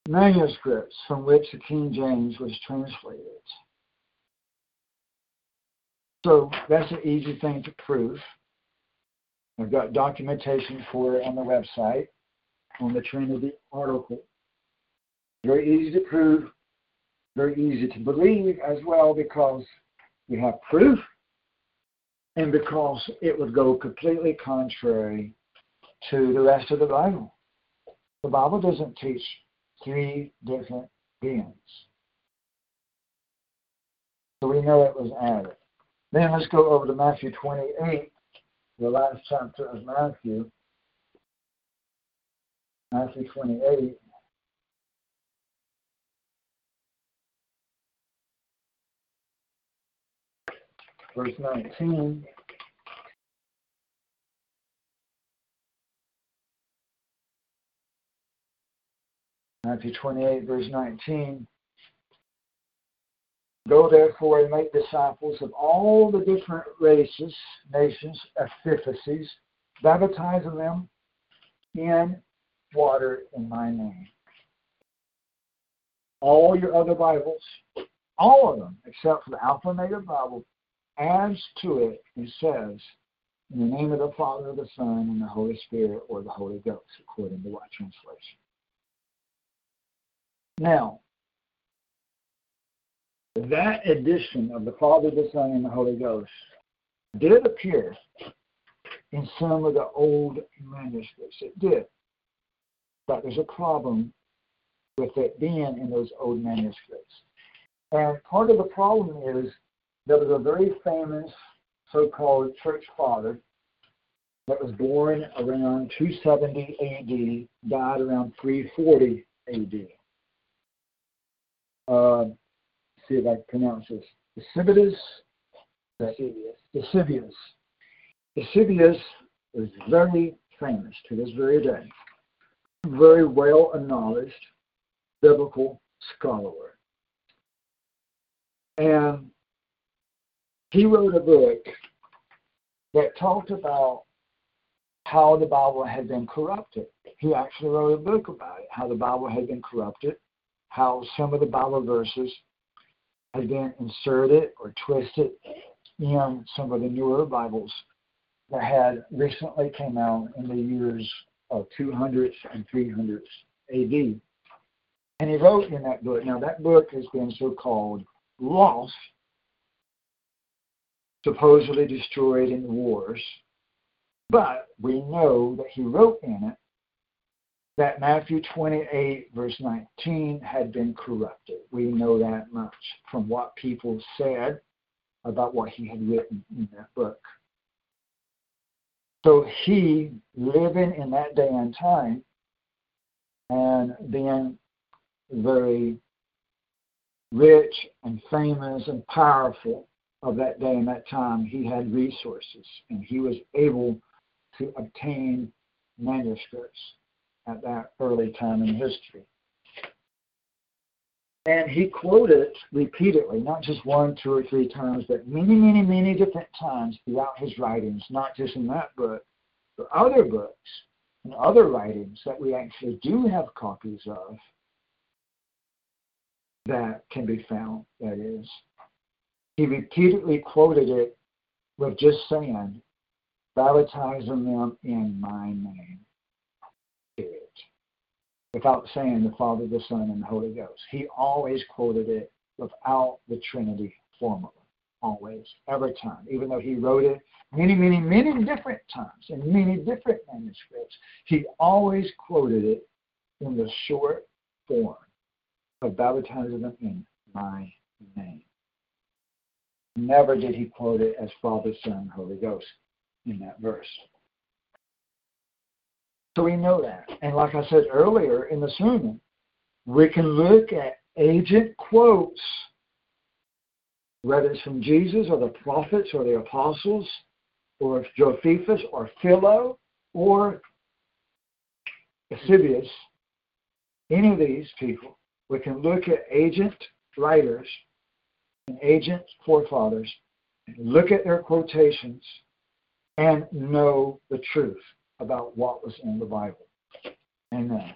manuscripts from which the King James was translated. So that's an easy thing to prove. I've got documentation for it on the website on the Trinity article. Very easy to prove, very easy to believe as well because we have proof and because it would go completely contrary to the rest of the Bible. The Bible doesn't teach three different beings. So we know it was added. Then let's go over to Matthew 28, the last chapter of Matthew. Matthew 28. Verse 19. Matthew 28, verse 19. Go therefore and make disciples of all the different races, nations, epiphyses, baptizing them in water in my name. All your other Bibles, all of them, except for the Alpha Omega Bible, adds to it and says, in the name of the Father, the Son, and the Holy Spirit, or the Holy Ghost, according to what translation. Now, that addition of the Father, the Son, and the Holy Ghost did appear in some of the old manuscripts. It did. but there's a problem with it being in those old manuscripts. And part of the problem is there was a very famous so-called church father that was born around 270 AD, died around 340 AD. Uh, see if I can pronounce this. Eusebius. Eusebius. Eusebius is very famous to this very day. Very well acknowledged biblical scholar. And he wrote a book that talked about how the Bible had been corrupted. He actually wrote a book about it, how the Bible had been corrupted, how some of the Bible verses had been inserted or twisted in some of the newer Bibles that had recently came out in the years of 200s and 300s AD. And he wrote in that book, now that book has been so-called lost, supposedly destroyed in the wars, but we know that he wrote in it that Matthew 28, verse 19, had been corrupted. We know that much from what people said about what he had written in that book. So he, living in that day and time, and being very rich and famous and powerful of that day and that time, he had resources and he was able to obtain manuscripts at that early time in history. And he quoted repeatedly, not just one, two, or three times, but many, many, many different times throughout his writings, not just in that book, but other books and other writings that we actually do have copies of that can be found, that is. He repeatedly quoted it with just saying, baptizing them in my name. Period. Without saying the Father, the Son, and the Holy Ghost. He always quoted it without the Trinity formula. Always, every time. Even though he wrote it many, many, many different times in many different manuscripts, he always quoted it in the short form of baptizing them in my name. Never did he quote it as Father, Son, Holy Ghost in that verse. So we know that. And like I said earlier in the sermon, we can look at agent quotes, whether it's from Jesus or the prophets or the apostles, or Josephus or Philo or Eusebius, any of these people, we can look at agent writers and agent forefathers, look at their quotations, and know the truth about what was in the Bible. Amen.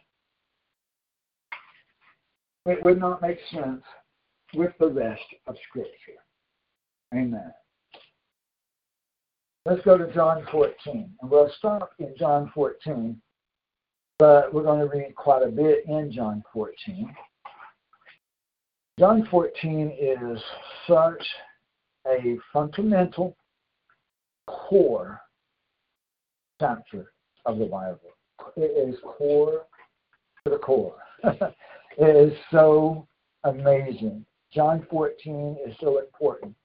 It would not make sense with the rest of Scripture. Amen. Let's go to John 14. And we'll stop in John 14, but we're going to read quite a bit in John 14. John 14 is such a fundamental core chapter of the Bible. It is core to the core. it is so amazing. John 14 is so important.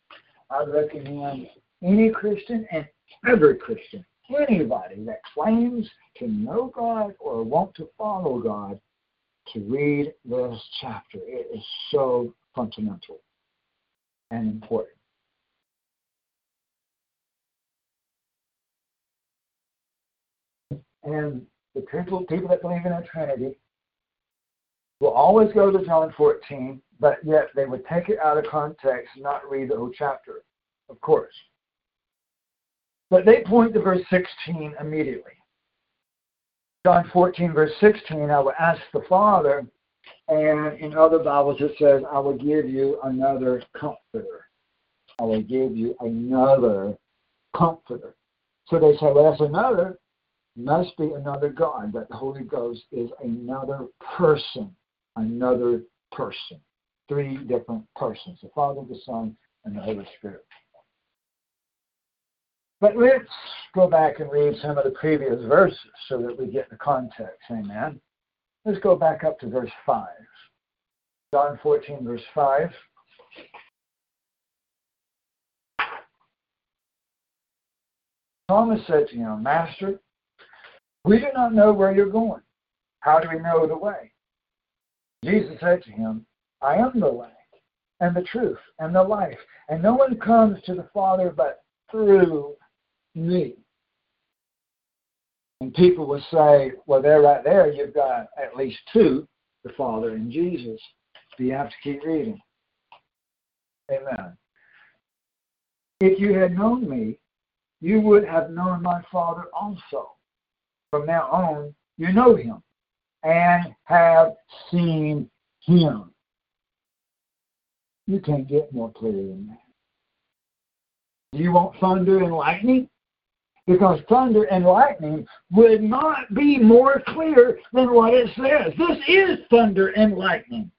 I recommend any Christian and every Christian, anybody that claims to know God or want to follow God, to read this chapter. It is so fundamental and important. And the people, people that believe in a Trinity will always go to John 14, but yet they would take it out of context and not read the whole chapter, of course. But they point to verse 16 immediately. John 14, verse 16, I will ask the Father, and in other Bibles it says, I will give you another comforter. I will give you another comforter. So they say, well, that's another. Must be another God. That the Holy Ghost is another person. Another person. Three different persons the Father, the Son, and the Holy Spirit. But let's go back and read some of the previous verses so that we get the context. Amen. Let's go back up to verse 5. John 14, verse 5. Thomas said to him, Master, we do not know where you're going. How do we know the way? Jesus said to him, I am the way and the truth and the life, and no one comes to the Father but through me. And people will say, well, there, right there, you've got at least two, the Father and Jesus. Do you have to keep reading? Amen. If you had known me, you would have known my Father also. From now on, you know him and have seen him. You can't get more clear than that. You want thunder and lightning? Because thunder and lightning would not be more clear than what it says. This is thunder and lightning.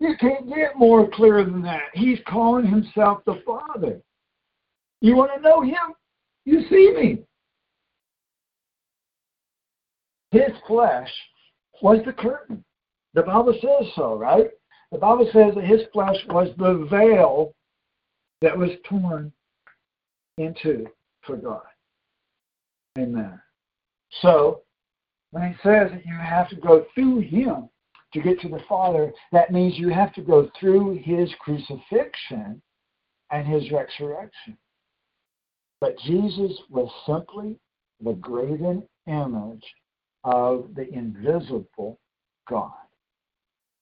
You can't get more clear than that. He's calling himself the Father. You want to know him? You see me. His flesh was the curtain. The Bible says so, right? The Bible says that his flesh was the veil that was torn into for God. Amen. So, when he says that you have to go through him to get to the Father, that means you have to go through his crucifixion and his resurrection. But Jesus was simply the graven image of the invisible God.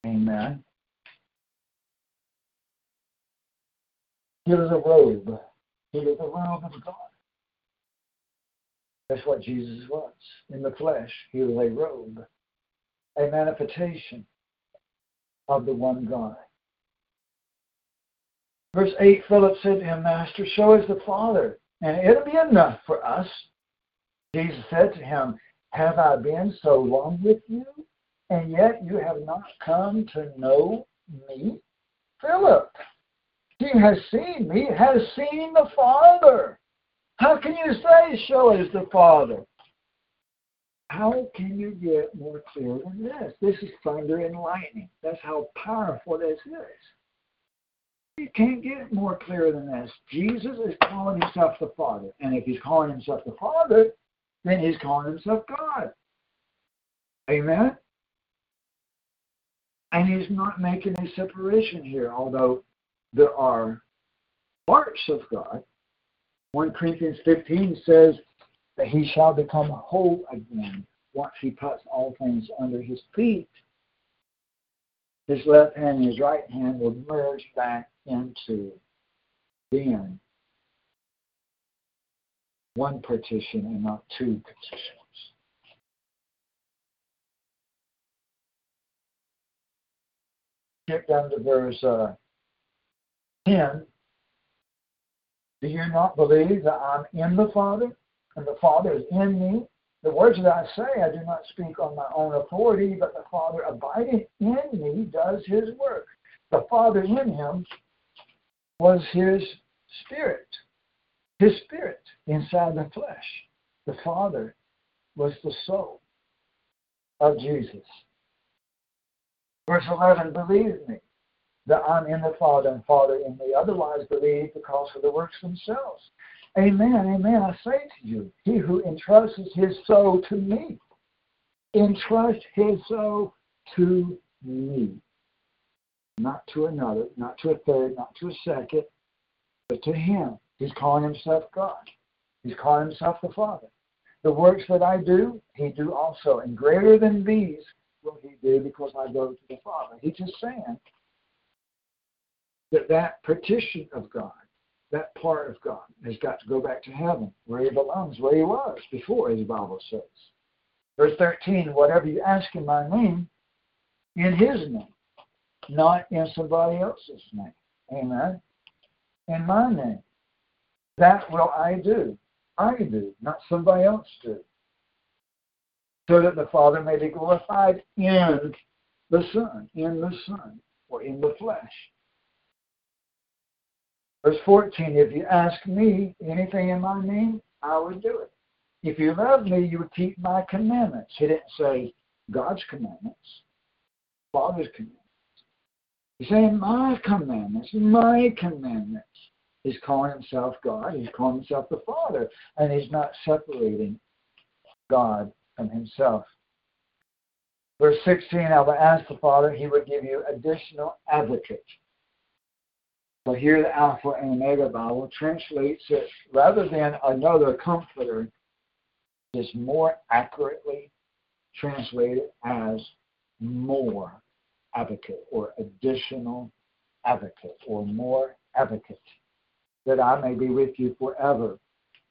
Amen. He was a robe. He was a robe of God. That's what Jesus was. In the flesh, he was a robe, a manifestation of the one God. Verse 8 Philip said to him, Master, show us the Father, and it'll be enough for us. Jesus said to him, Have I been so long with you, and yet you have not come to know me? Philip, he has seen me, has seen the Father. How can you say, Show us the Father? How can you get more clear than this? This is thunder and lightning. That's how powerful this is. You can't get more clear than this. Jesus is calling himself the Father. And if he's calling himself the Father, then he's calling himself God. Amen? And he's not making a separation here, although there are parts of God. 1 Corinthians 15 says that he shall become whole again once he puts all things under his feet. His left hand and his right hand will merge back into being one partition and not two partitions. Get down to verse uh, 10. Do you not believe that I'm in the Father and the Father is in me? The words that I say, I do not speak on my own authority, but the Father abiding in me does his work. The Father in him was his spirit, his spirit inside the flesh. The Father was the soul of Jesus. Verse 11, believe me that I'm in the Father and Father in me. Otherwise, believe because of the works themselves. Amen, amen. I say to you, he who entrusts his soul to me, entrust his soul to me. Not to another, not to a third, not to a second, but to him. He's calling himself God. He's calling himself the Father. The works that I do, he do also. And greater than these will he do because I go to the Father. He's just saying that that partition of God that part of God has got to go back to heaven, where he belongs, where he was before, as the Bible says. Verse 13, whatever you ask in my name, in his name, not in somebody else's name. Amen. In my name. That will I do. I do, not somebody else do. So that the Father may be glorified in the Son, in the Son, or in the flesh. Verse 14, if you ask me anything in my name, I will do it. If you love me, you would keep my commandments. He didn't say, God's commandments, Father's commandments. He's saying, My commandments, my commandments. He's calling himself God. He's calling himself the Father. And he's not separating God from himself. Verse 16, I will ask the Father, he would give you additional advocate. But here the Alpha and Omega Bible translates it rather than another comforter, is more accurately translated as more advocate or additional advocate or more advocate that I may be with you forever.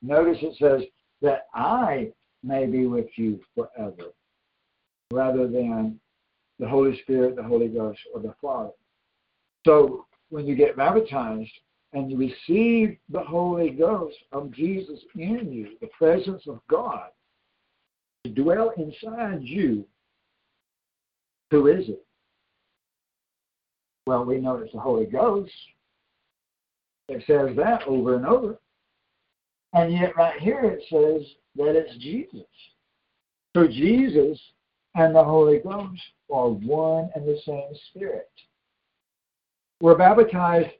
Notice it says that I may be with you forever rather than the Holy Spirit, the Holy Ghost, or the Father. So when you get baptized and you receive the Holy Ghost of Jesus in you, the presence of God, to dwell inside you, who is it? Well, we know it's the Holy Ghost. It says that over and over. And yet, right here, it says that it's Jesus. So, Jesus and the Holy Ghost are one and the same Spirit. We're baptized,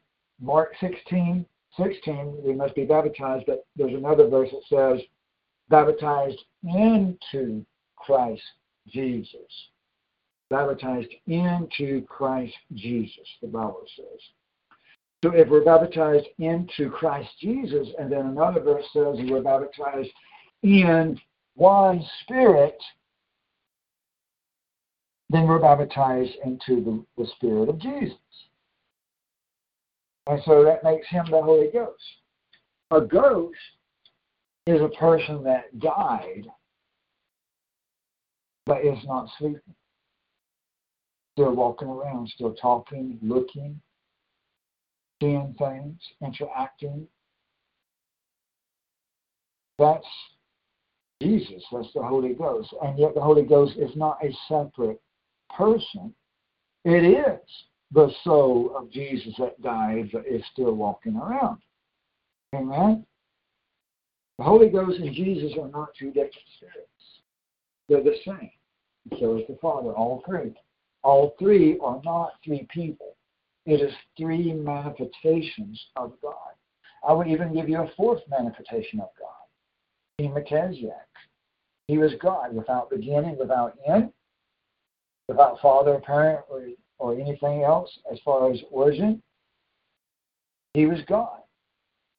Mark 16, 16, we must be baptized, but there's another verse that says, baptized into Christ Jesus. Baptized into Christ Jesus, the Bible says. So if we're baptized into Christ Jesus, and then another verse says we're baptized in one Spirit, then we're baptized into the, the Spirit of Jesus. And so that makes him the Holy Ghost. A ghost is a person that died but is not sleeping. Still walking around, still talking, looking, seeing things, interacting. That's Jesus, that's the Holy Ghost. And yet the Holy Ghost is not a separate person. It is the soul of Jesus that died is still walking around. Amen? The Holy Ghost and Jesus are not two different spirits. They're the same. So is the Father, all three. All three are not three people. It is three manifestations of God. I would even give you a fourth manifestation of God. Melchizedek. He was God without beginning, without end, without father, parent, or, anything else as far as origin. He was God.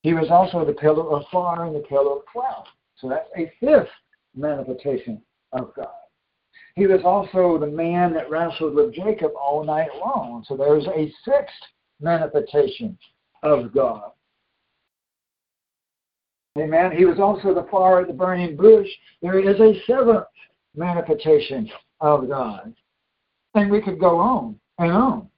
He was also the pillar of fire and the pillar of cloud. So that's a fifth manifestation of God. He was also the man that wrestled with Jacob all night long. So there's a sixth manifestation of God. Amen. He was also the fire at the burning bush. There is a seventh manifestation of God. And we could go on and on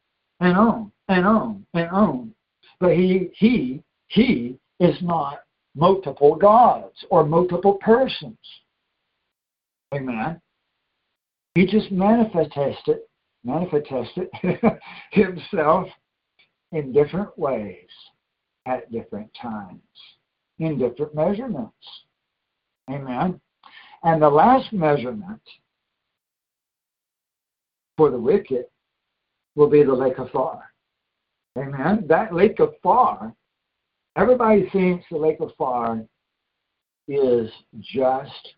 and on and on and on. But he he he is not multiple gods or multiple persons. Amen. He just manifested manifested himself in different ways at different times, in different measurements. Amen. And the last measurement for the wicked will be the lake of fire. Amen. That lake of fire, everybody thinks the lake of fire is just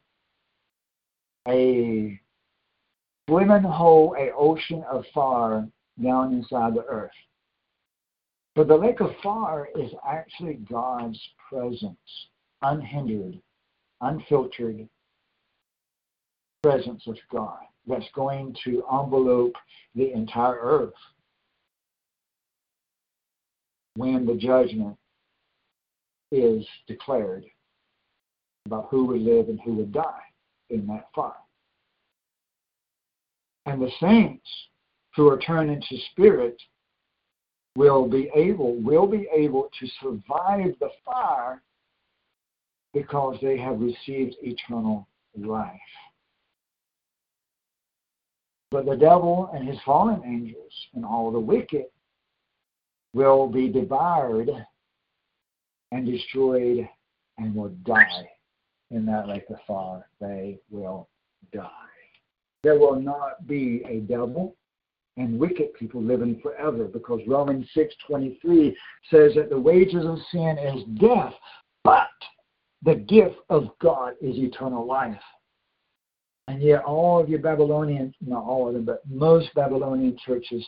a swimming hole, a ocean of fire down inside the earth. But the lake of fire is actually God's presence, unhindered, unfiltered presence of God that's going to envelope the entire earth when the judgment is declared about who would live and who would die in that fire. And the saints who are turned into spirit will be able will be able to survive the fire because they have received eternal life. But the devil and his fallen angels and all the wicked will be devoured and destroyed and will die in that lake of fire. They will die. there will not be a devil and wicked people living forever because Romans 6:23 says that the wages of sin is death, but the gift of God is eternal life. And yet all of your Babylonian, not all of them, but most Babylonian churches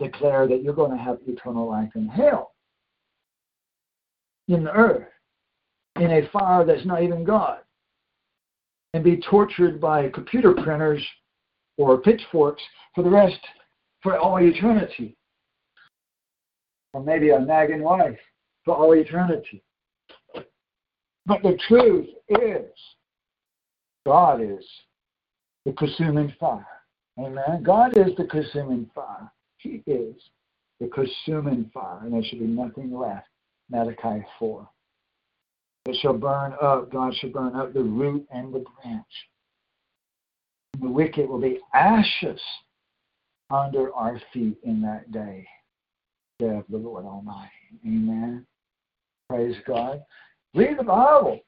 declare that you're going to have eternal life in hell, in the earth, in a fire that's not even God, and be tortured by computer printers or pitchforks for the rest, for all eternity. Or maybe a nagging wife for all eternity. But the truth is, God is the consuming fire. Amen. God is the consuming fire. He is the consuming fire, and there should be nothing left. Malachi 4. It shall burn up, God shall burn up the root and the branch. The wicked will be ashes under our feet in that day, day the Lord Almighty. Amen. Praise God. Read the Bible.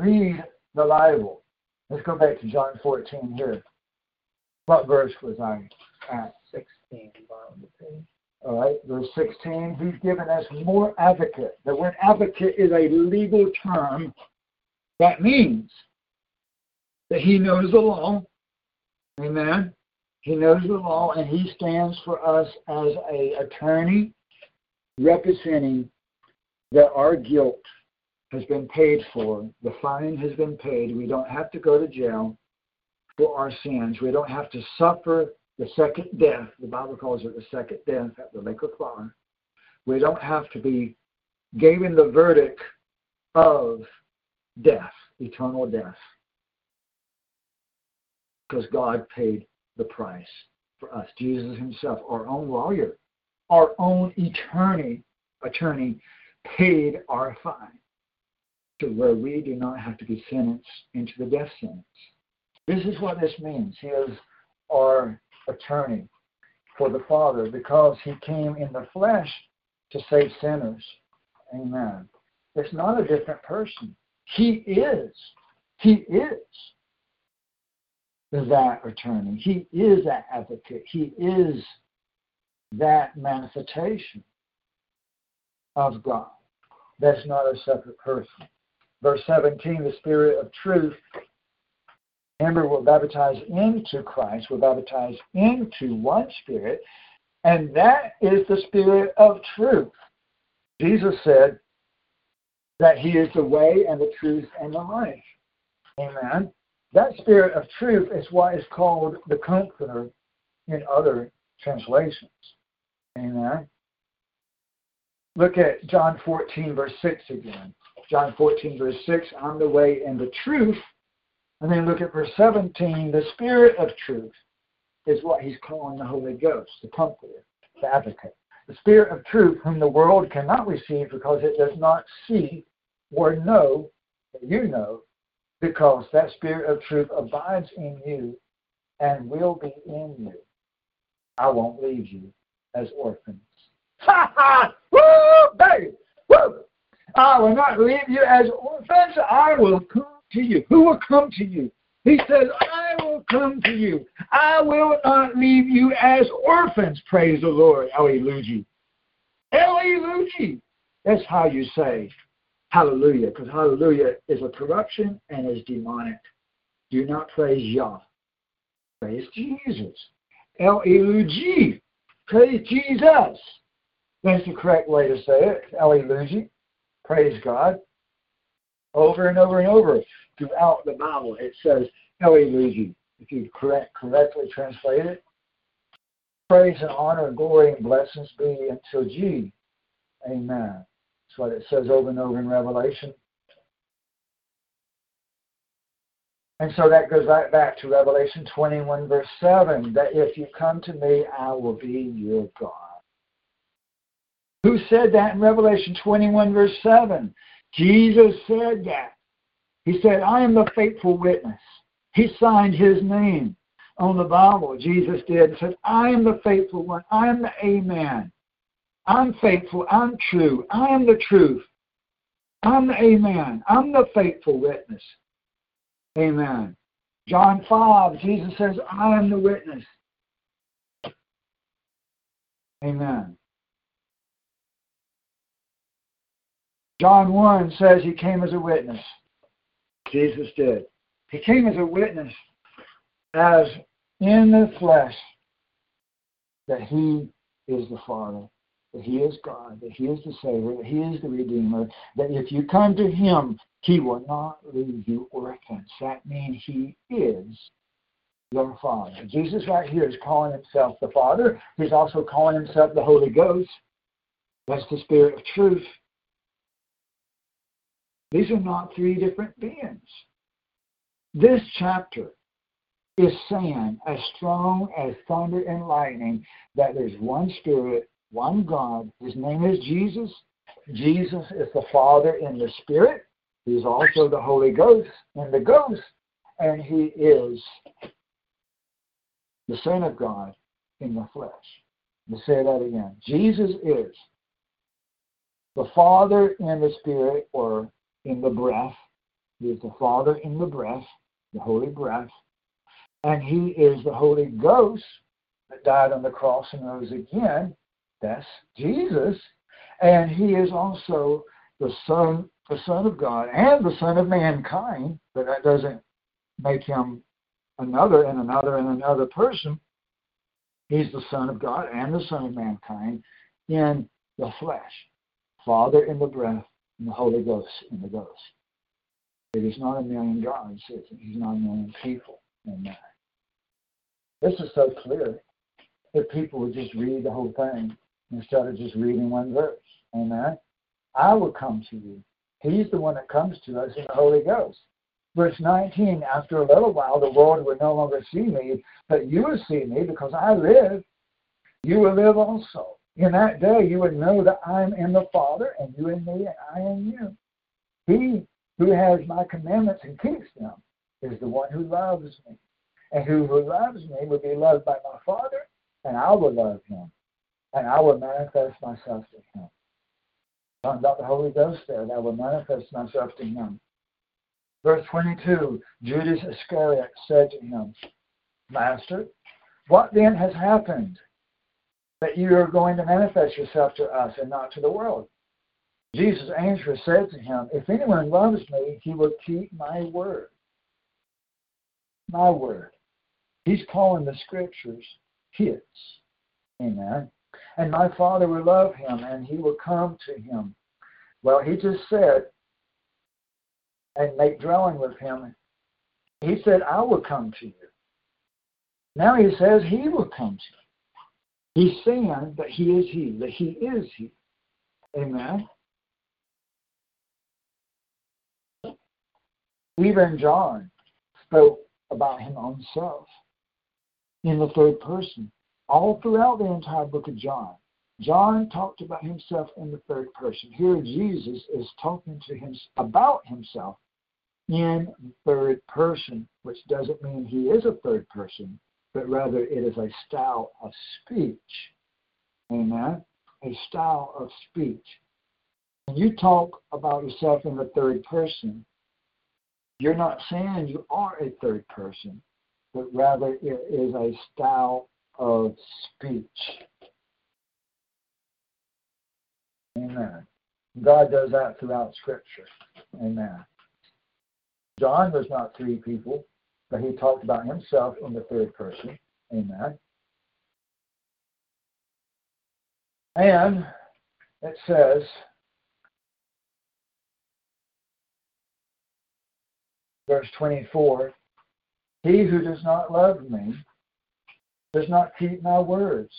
Read the Bible. Let's go back to John 14 here. What verse was I at? 16, bottom of the page. All right, verse 16. He's given us more advocate. The word advocate is a legal term. That means that he knows the law. Amen. He knows the law and he stands for us as a attorney representing that our guilt has been paid for. The fine has been paid. We don't have to go to jail for our sins. We don't have to suffer the second death. The Bible calls it the second death at the lake of fire. We don't have to be given the verdict of death, eternal death, because God paid the price for us. Jesus himself, our own lawyer, our own attorney, attorney paid our fine to where we do not have to be sentenced into the death sentence. This is what this means. He is our attorney for the Father because he came in the flesh to save sinners. Amen. It's not a different person. He is. He is that attorney. He is that advocate. He is that manifestation of God. That's not a separate person. Verse 17, the Spirit of truth. Remember, we're baptized into Christ. We're baptized into one Spirit, and that is the Spirit of truth. Jesus said that He is the way and the truth and the life. Amen. That Spirit of truth is what is called the Comforter in other translations. Amen. Look at John 14, verse 6 again. John 14, verse 6, I'm the way and the truth. And then look at verse 17, the Spirit of truth is what he's calling the Holy Ghost, the Comforter, the Advocate. The Spirit of truth, whom the world cannot receive because it does not see or know that you know, because that Spirit of truth abides in you and will be in you. I won't leave you as orphans. Ha ha! Woo! Baby! Woo! I will not leave you as orphans. I will come to you. Who will come to you? He says, I will come to you. I will not leave you as orphans. Praise the Lord. Alleluia. Alleluia. That's how you say hallelujah, because hallelujah is a corruption and is demonic. Do not praise Yah. Praise Jesus. L-E-U-G. Praise Jesus. That's the correct way to say it. Alleluia. Praise God. Over and over and over throughout the Bible, it says Alleluia. If you correct, correctly translate it, praise and honor glory and blessings be until G. Amen. That's what it says over and over in Revelation. And so that goes right back to Revelation 21, verse 7, that if you come to me, I will be your God. Who said that in Revelation 21, verse 7? Jesus said that. He said, I am the faithful witness. He signed his name on the Bible. Jesus did. and said, I am the faithful one. I am the Amen. I'm faithful. I'm true. I am the truth. I'm the Amen. I'm the faithful witness. Amen. John 5, Jesus says, I am the witness. Amen. John 1 says he came as a witness. Jesus did. He came as a witness, as in the flesh, that he is the Father, that he is God, that he is the Savior, that he is the Redeemer, that if you come to him, he will not leave you orphans. That means he is your Father. Jesus right here is calling himself the Father. He's also calling himself the Holy Ghost. That's the Spirit of truth. These are not three different beings. This chapter is saying, as strong as thunder and lightning, that there's one Spirit, one God. His name is Jesus. Jesus is the Father in the Spirit. He's also the Holy Ghost in the Ghost. And He is the Son of God in the flesh. Let me say that again. Jesus is the Father in the Spirit or in the breath. He is the Father in the breath, the Holy breath. And He is the Holy Ghost that died on the cross and rose again. That's Jesus. And He is also the Son, the Son of God and the Son of mankind, but that doesn't make him another and another and another person. He's the Son of God and the Son of mankind in the flesh. Father in the breath and the Holy Ghost in the ghost. It is not a million gods. He's not a million people in that. This is so clear if people would just read the whole thing instead of just reading one verse. Amen. I will come to you. He's the one that comes to us in the Holy Ghost. Verse 19, after a little while, the world will no longer see me, but you will see me because I live. You will live also. In that day, you would know that I am in the Father, and you in me, and I in you. He who has my commandments and keeps them is the one who loves me. And who, loves me will be loved by my Father, and I will love him, and I will manifest myself to him. Talking about the Holy Ghost there, and I will manifest myself to him. Verse 22 Judas Iscariot said to him, Master, what then has happened that you are going to manifest yourself to us and not to the world? Jesus answered said to him, If anyone loves me, he will keep my word. My word. He's calling the scriptures his. Amen. And my Father will love him, and he will come to him. Well, he just said, and make dwelling with him. He said, I will come to you. Now he says he will come to you. He's saying that he is he, that he is he. Amen. Even John spoke about him himself in the third person. All throughout the entire book of John, John talked about himself in the third person. Here, Jesus is talking to him about himself in third person, which doesn't mean he is a third person, but rather it is a style of speech. Amen? A style of speech. When you talk about yourself in the third person, you're not saying you are a third person, but rather it is a style of speech. Amen. God does that throughout Scripture. Amen. John was not three people, but he talked about himself in the third person. Amen. And it says, verse 24, He who does not love me does not keep my words.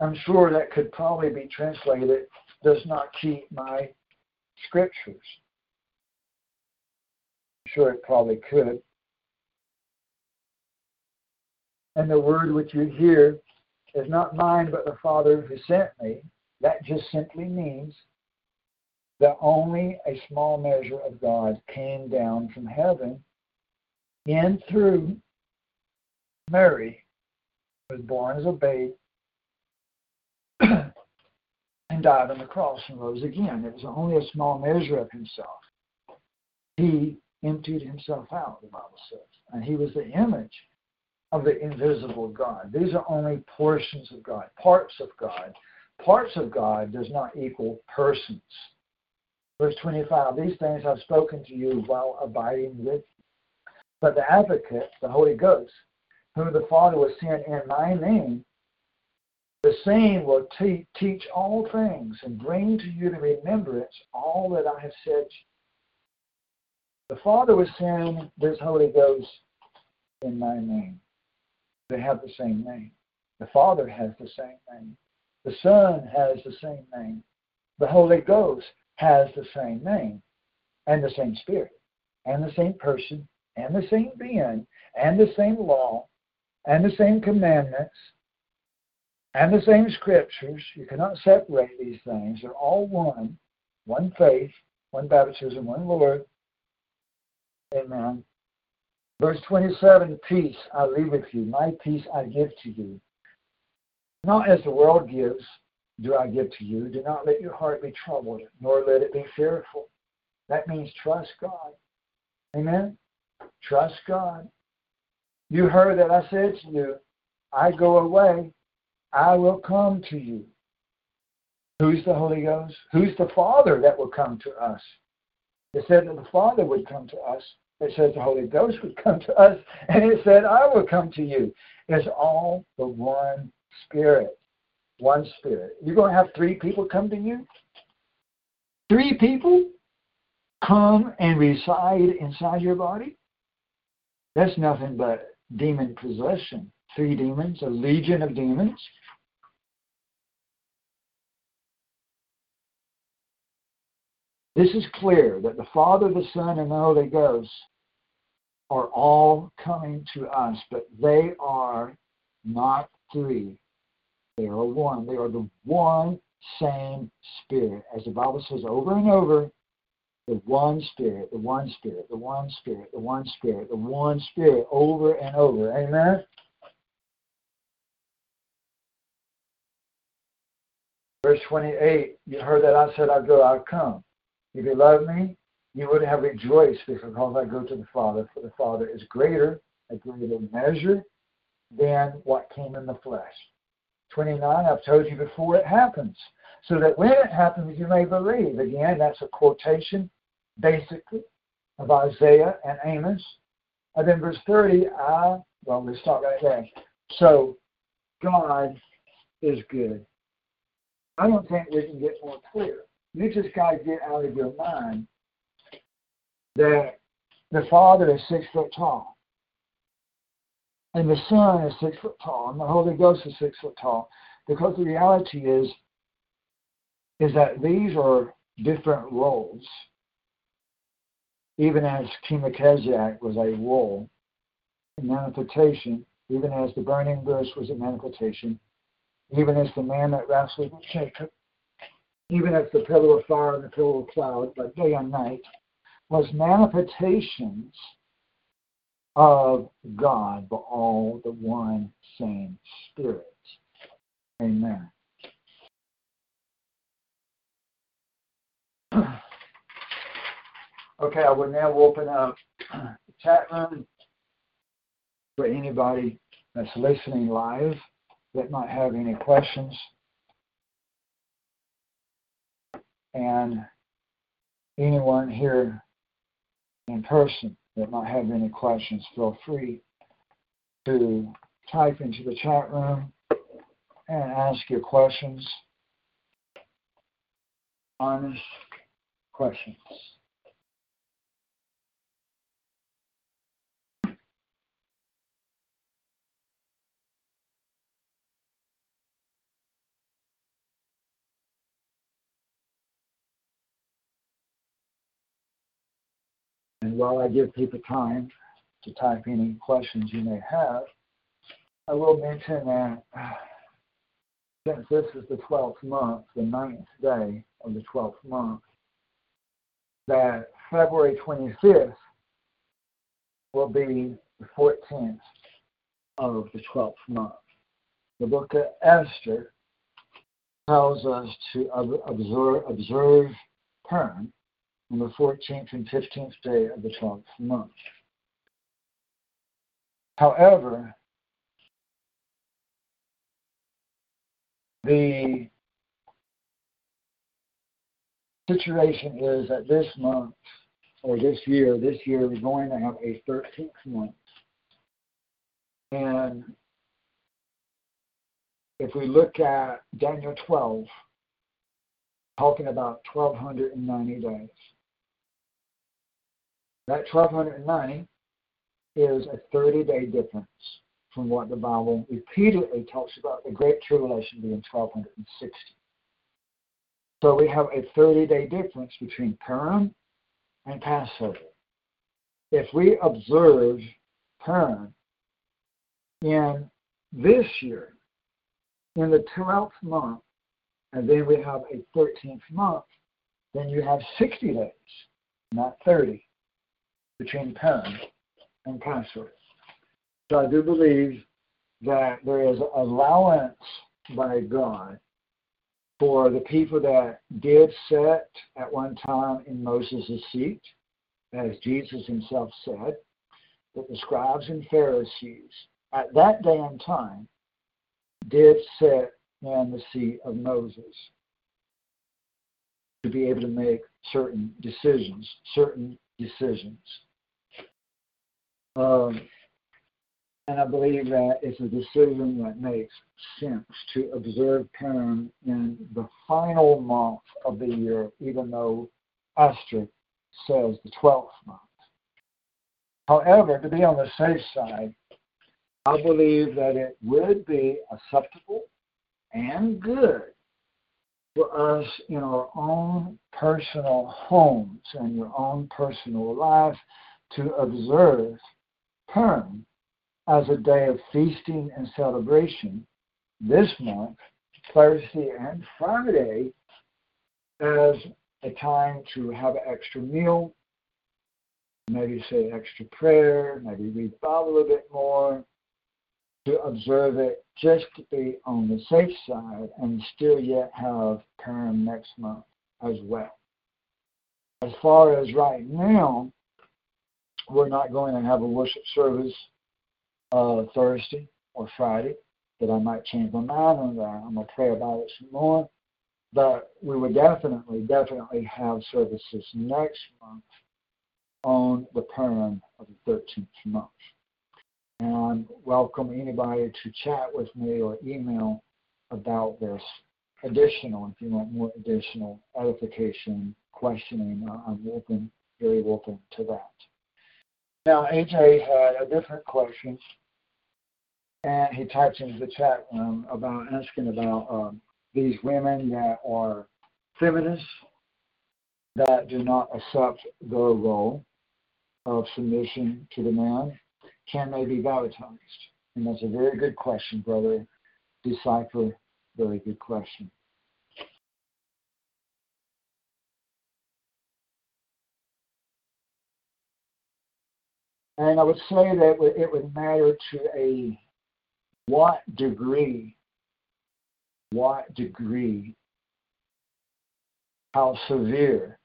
I'm sure that could probably be translated does not keep my scriptures. I'm sure it probably could. And the word which you hear is not mine, but the Father who sent me. That just simply means that only a small measure of God came down from heaven in through Mary, was born as a babe died on the cross and rose again. It was only a small measure of himself. He emptied himself out, the Bible says. And he was the image of the invisible God. These are only portions of God, parts of God. Parts of God does not equal persons. Verse 25, these things I've spoken to you while abiding with you. But the advocate, the Holy Ghost, whom the Father will send in my name, the same will te- teach all things and bring to you to remembrance all that I have said. The Father will send this Holy Ghost in my name. They have the same name. The Father has the same name. The Son has the same name. The Holy Ghost has the same name and the same Spirit and the same person and the same being and the same law and the same commandments and the same scriptures. You cannot separate these things. They're all one one faith, one baptism, one Lord. Amen. Verse 27 Peace I leave with you, my peace I give to you. Not as the world gives, do I give to you. Do not let your heart be troubled, nor let it be fearful. That means trust God. Amen? Trust God. You heard that I said to you, I go away, I will come to you. Who's the Holy Ghost? Who's the Father that will come to us? It said that the Father would come to us. It says the Holy Ghost would come to us. And it said, I will come to you. It's all the one Spirit. One Spirit. You're going to have three people come to you? Three people come and reside inside your body? That's nothing but demon possession. Three demons, a legion of demons. This is clear that the Father, the Son, and the Holy Ghost are all coming to us, but they are not three. They are one. They are the one same Spirit. As the Bible says over and over, the one Spirit, the one Spirit, the one Spirit, the one Spirit, the one Spirit, over and over. Amen? Verse 28, you heard that I said I'd go, I'll come. If you love me, you would have rejoiced because I go to the Father, for the Father is greater, a greater measure than what came in the flesh. 29, I've told you before it happens, so that when it happens, you may believe. Again, that's a quotation, basically, of Isaiah and Amos. And then verse 30, I, well, we start right there. So, God is good. I don't think we can get more clear. You just got to get out of your mind that the Father is six foot tall, and the Son is six foot tall, and the Holy Ghost is six foot tall, because the reality is is that these are different roles. Even as King was a role, a manifestation, even as the burning bush was a manifestation, even as the man that wrestled with Jacob, even as the pillar of fire and the pillar of cloud by day and night, was manifestations of God, but all the one same Spirit. Amen. Okay, I will now open up the chat room for anybody that's listening live that might have any questions. And anyone here in person that might have any questions, feel free to type into the chat room and ask your questions. Honest questions. And while I give people time to type any questions you may have, I will mention that since this is the 12th month, the ninth day of the 12th month, that February 25th will be the 14th of the 12th month. The book of Esther tells us to observe, observe turn on the 14th and 15th day of the 12th month. However, the situation is that this month or this year, this year we're going to have a 13th month. And if we look at Daniel 12, talking about 1290 days, that 1290 is a 30 day difference from what the Bible repeatedly talks about the Great Tribulation being 1260. So we have a 30 day difference between Purim and Passover. If we observe Purim in this year, in the 12th month, and then we have a 13th month, then you have 60 days, not 30, between Purim and Passover. So I do believe that there is allowance by God for the people that did sit at one time in Moses' seat, as Jesus himself said, that the scribes and Pharisees at that day and time did sit in the seat of Moses to be able to make certain decisions, certain decisions. Um, and I believe that it's a decision that makes sense to observe Purim in the final month of the year, even though Esther says the 12th month. However, to be on the safe side, I believe that it would be acceptable and good for us in our own personal homes and your own personal life to observe Purim as a day of feasting and celebration this month, Thursday and Friday, as a time to have an extra meal, maybe say extra prayer, maybe read Bible a bit more, to observe it just to be on the safe side and still yet have Purim next month as well. As far as right now, we're not going to have a worship service uh, Thursday or Friday, that I might change my mind on that. I'm going to pray about it some more. But we would definitely, definitely have services next month on the Purim of the 13th month. And welcome anybody to chat with me or email about this additional, if you want more additional edification, questioning, I'm open, very open to that. Now, AJ had a different question and he types into the chat room about asking about um, these women that are feminists that do not accept their role of submission to the man. Can they be baptized? And that's a very good question, brother. Decipher, very good question. And I would say that it would matter to a what degree, what degree, how severe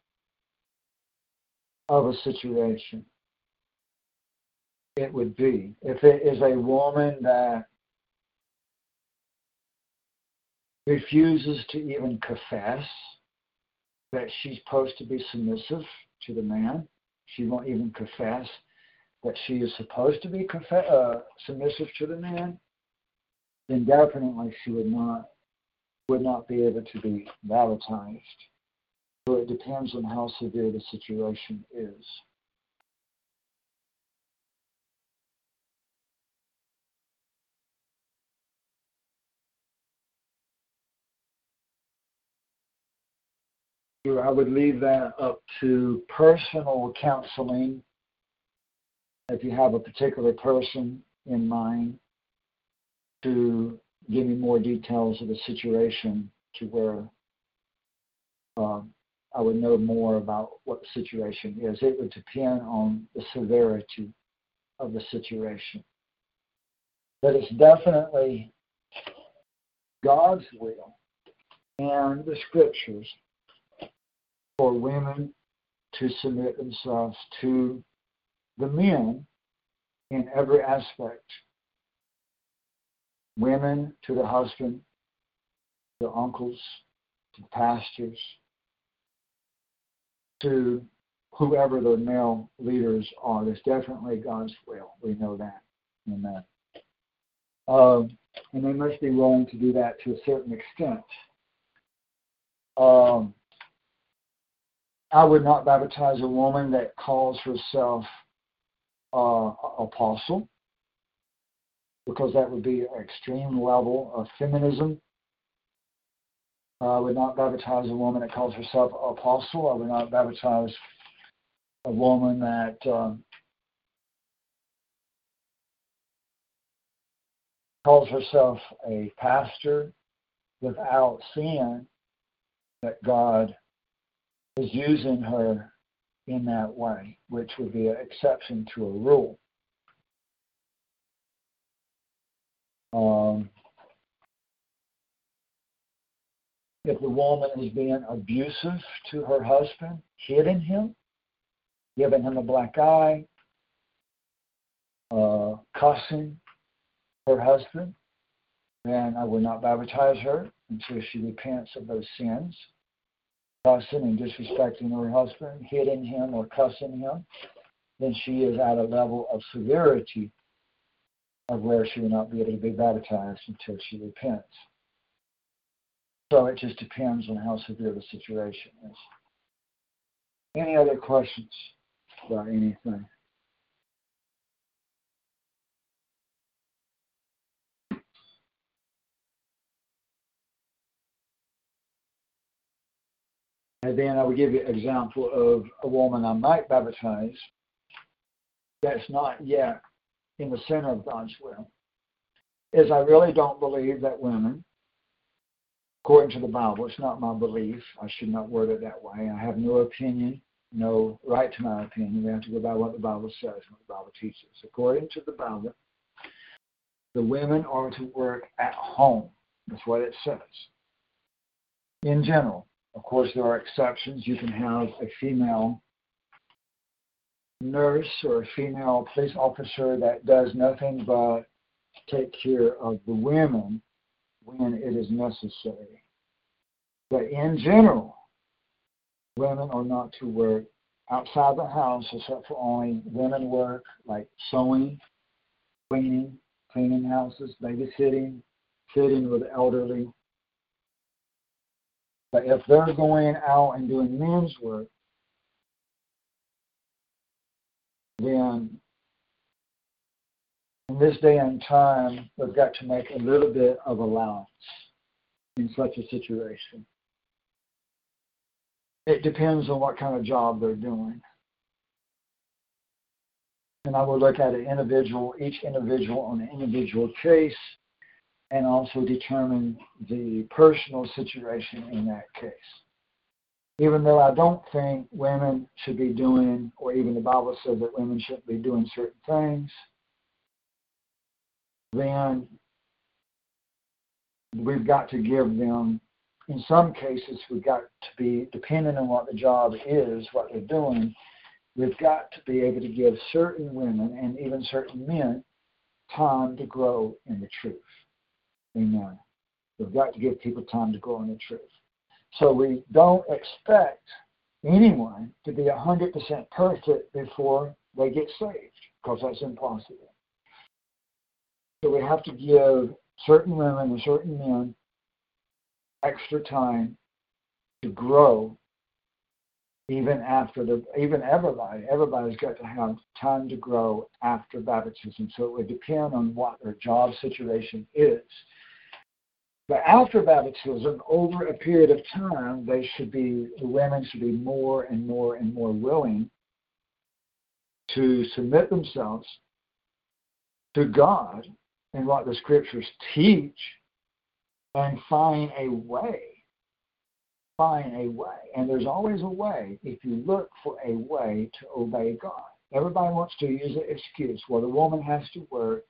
of a situation it would be. If it is a woman that refuses to even confess that she's supposed to be submissive to the man, she won't even confess that she is supposed to be conf- uh, submissive to the man, then definitely she would not would not be able to be baptized. So it depends on how severe the situation is. I would leave that up to personal counseling. If you have a particular person in mind, to give me more details of the situation to where um, I would know more about what the situation is. It would depend on the severity of the situation. But it's definitely God's will and the scriptures for women to submit themselves to the men in every aspect. Women to the husband, the uncles, to the pastors, to whoever the male leaders are. There's definitely God's will. We know that. Amen. Um, and they must be willing to do that to a certain extent. Um, I would not baptize a woman that calls herself uh, apostle because that would be an extreme level of feminism. I would not baptize a woman that calls herself apostle. I would not baptize a woman that um, calls herself a pastor without seeing that God is using her in that way, which would be an exception to a rule. Um, if the woman is being abusive to her husband, hitting him, giving him a black eye, uh, cussing her husband, then I will not baptize her until she repents of those sins. Cussing and disrespecting her husband, hitting him or cussing him, then she is at a level of severity of where she will not be able to be baptized until she repents. So it just depends on how severe the situation is. Any other questions about anything? And then I will give you an example of a woman I might baptize that's not yet in the center of God's will. Is I really don't believe that women according to the Bible. It's not my belief. I should not word it that way. I have no opinion, no right to my opinion. We have to go by what the Bible says, what the Bible teaches. According to the Bible, the women are to work at home. That's what it says. In general, of course, there are exceptions. You can have a female nurse or a female police officer that does nothing but take care of the women when it is necessary. But in general, women are not to work outside the house except for only women work like sewing, cleaning, cleaning houses, babysitting, sitting with elderly. But if they're going out and doing men's work, then in this day and time, we've got to make a little bit of allowance in such a situation. It depends on what kind of job they're doing. And I will look at an individual, each individual on an individual case, and also determine the personal situation in that case. Even though I don't think women should be doing, or even the Bible says that women shouldn't be doing certain things, then we've got to give them, in some cases, we've got to be, depending on what the job is, what they're doing, we've got to be able to give certain women and even certain men time to grow in the truth. Amen. We've got to give people time to grow in the truth. So we don't expect anyone to be 100% perfect before they get saved, because that's impossible. So we have to give certain women and certain men extra time to grow even after the even everybody everybody's got to have time to grow after baptism so it would depend on what their job situation is but after baptism over a period of time they should be the women should be more and more and more willing to submit themselves to god and what the scriptures teach and find a way. Find a way. And there's always a way if you look for a way to obey God. Everybody wants to use an excuse. Well, the woman has to work.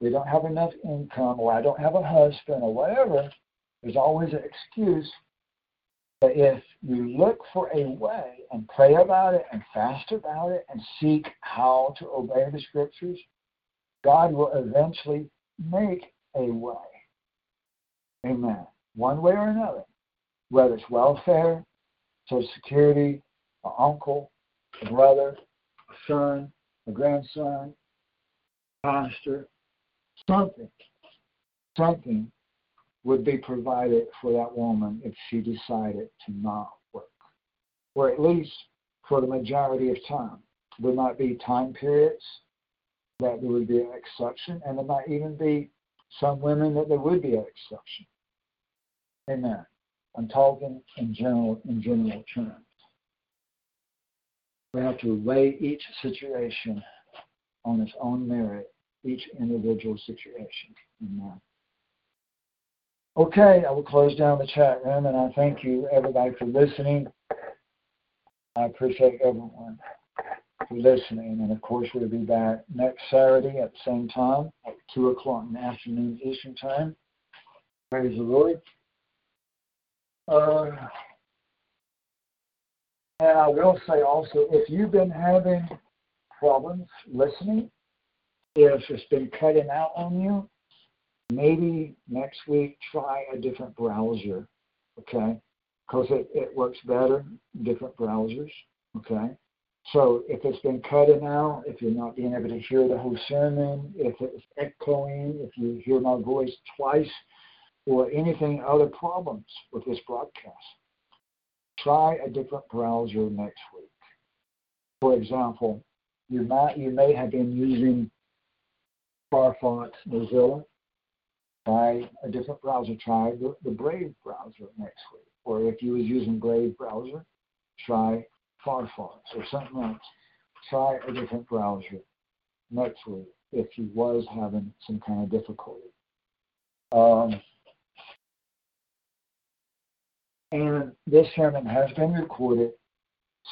We don't have enough income, or I don't have a husband, or whatever. There's always an excuse. But if you look for a way and pray about it and fast about it and seek how to obey the scriptures, God will eventually make a way. Amen. One way or another. Whether it's welfare, Social Security, an uncle, a brother, a son, a grandson, pastor, something, something would be provided for that woman if she decided to not work, or at least for the majority of time. There might be time periods that there would be an exception, and there might even be some women that there would be an exception. Amen. I'm talking in general in general terms. We have to weigh each situation on its own merit, each individual situation. Amen. Okay, I will close down the chat room and I thank you everybody for listening. I appreciate everyone for listening. And of course, we'll be back next Saturday at the same time at 2 o'clock in the afternoon Eastern Time. Praise the Lord. Uh, and I will say also, if you've been having problems listening, if it's been cutting out on you, maybe next week try a different browser, okay? Because it, it works better, different browsers, okay? So if it's been cutting out, if you're not being able to hear the whole sermon, if it's echoing, if you hear my voice twice, or anything other problems with this broadcast, try a different browser next week. For example, you might you may have been using Firefox Mozilla. Try a different browser. Try the, the Brave browser next week. Or if you was using Brave browser, try Firefox or something else. Try a different browser next week if you was having some kind of difficulty. Um, and this sermon has been recorded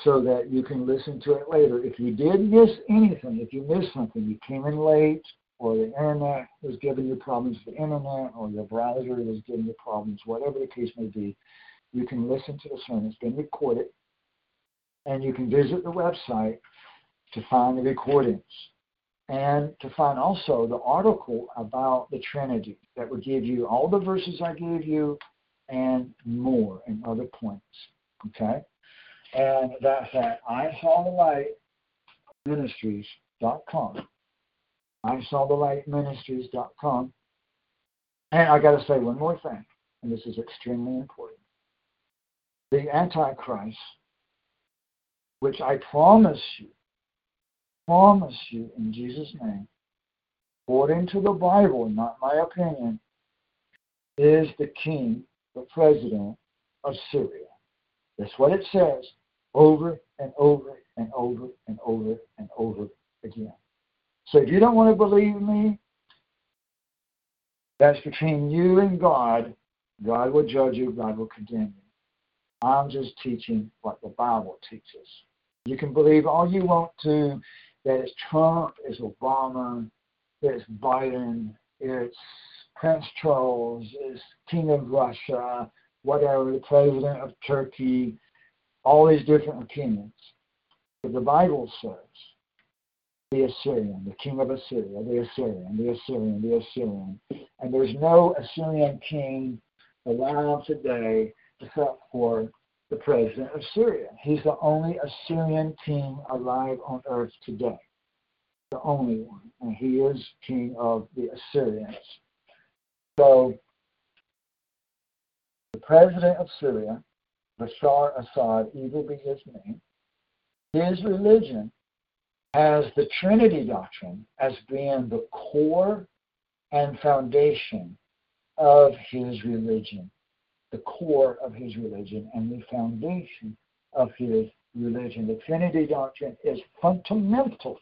so that you can listen to it later. If you did miss anything, if you missed something, you came in late, or the internet is giving you problems the internet, or your browser is giving you problems, whatever the case may be, you can listen to the sermon. It's been recorded, and you can visit the website to find the recordings and to find also the article about the Trinity that would give you all the verses I gave you and more and other points. Okay? And that's at I saw the light ministries.com. I saw the light ministries.com. And I got to say one more thing, and this is extremely important. The Antichrist, which I promise you, promise you in Jesus' name, according to the Bible, not my opinion, is the king the president of Syria. That's what it says over and over and over and over and over again. So if you don't want to believe me, that's between you and God. God will judge you, God will condemn you. I'm just teaching what the Bible teaches. You can believe all you want to that it's Trump, it's Obama, it's Biden, it's Prince Charles, is King of Russia, whatever, the President of Turkey, all these different opinions. But the Bible says the Assyrian, the king of Assyria, the Assyrian, the Assyrian, the Assyrian. And there's no Assyrian king around today except for the president of Syria. He's the only Assyrian king alive on earth today. The only one. And he is king of the Assyrians. So the president of Syria, Bashar Assad, evil be his name, his religion has the Trinity doctrine as being the core and foundation of his religion. The core of his religion and the foundation of his religion. The Trinity doctrine is fundamental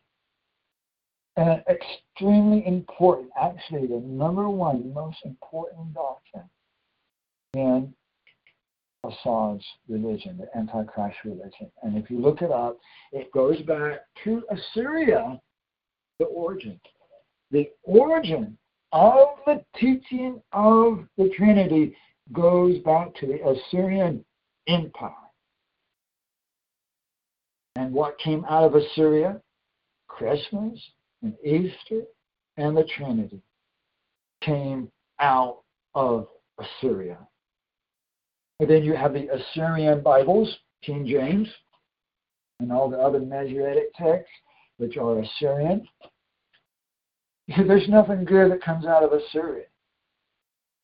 and extremely important, actually the number one most important doctrine in Assad's religion, the Antichrist religion. And if you look it up, it goes back to Assyria, the origin. The origin of the teaching of the Trinity goes back to the Assyrian empire. And what came out of Assyria? Christmas and Easter and the Trinity came out of Assyria. And then you have the Assyrian Bibles, King James, and all the other Masoretic texts, which are Assyrian. There's nothing good that comes out of Assyria.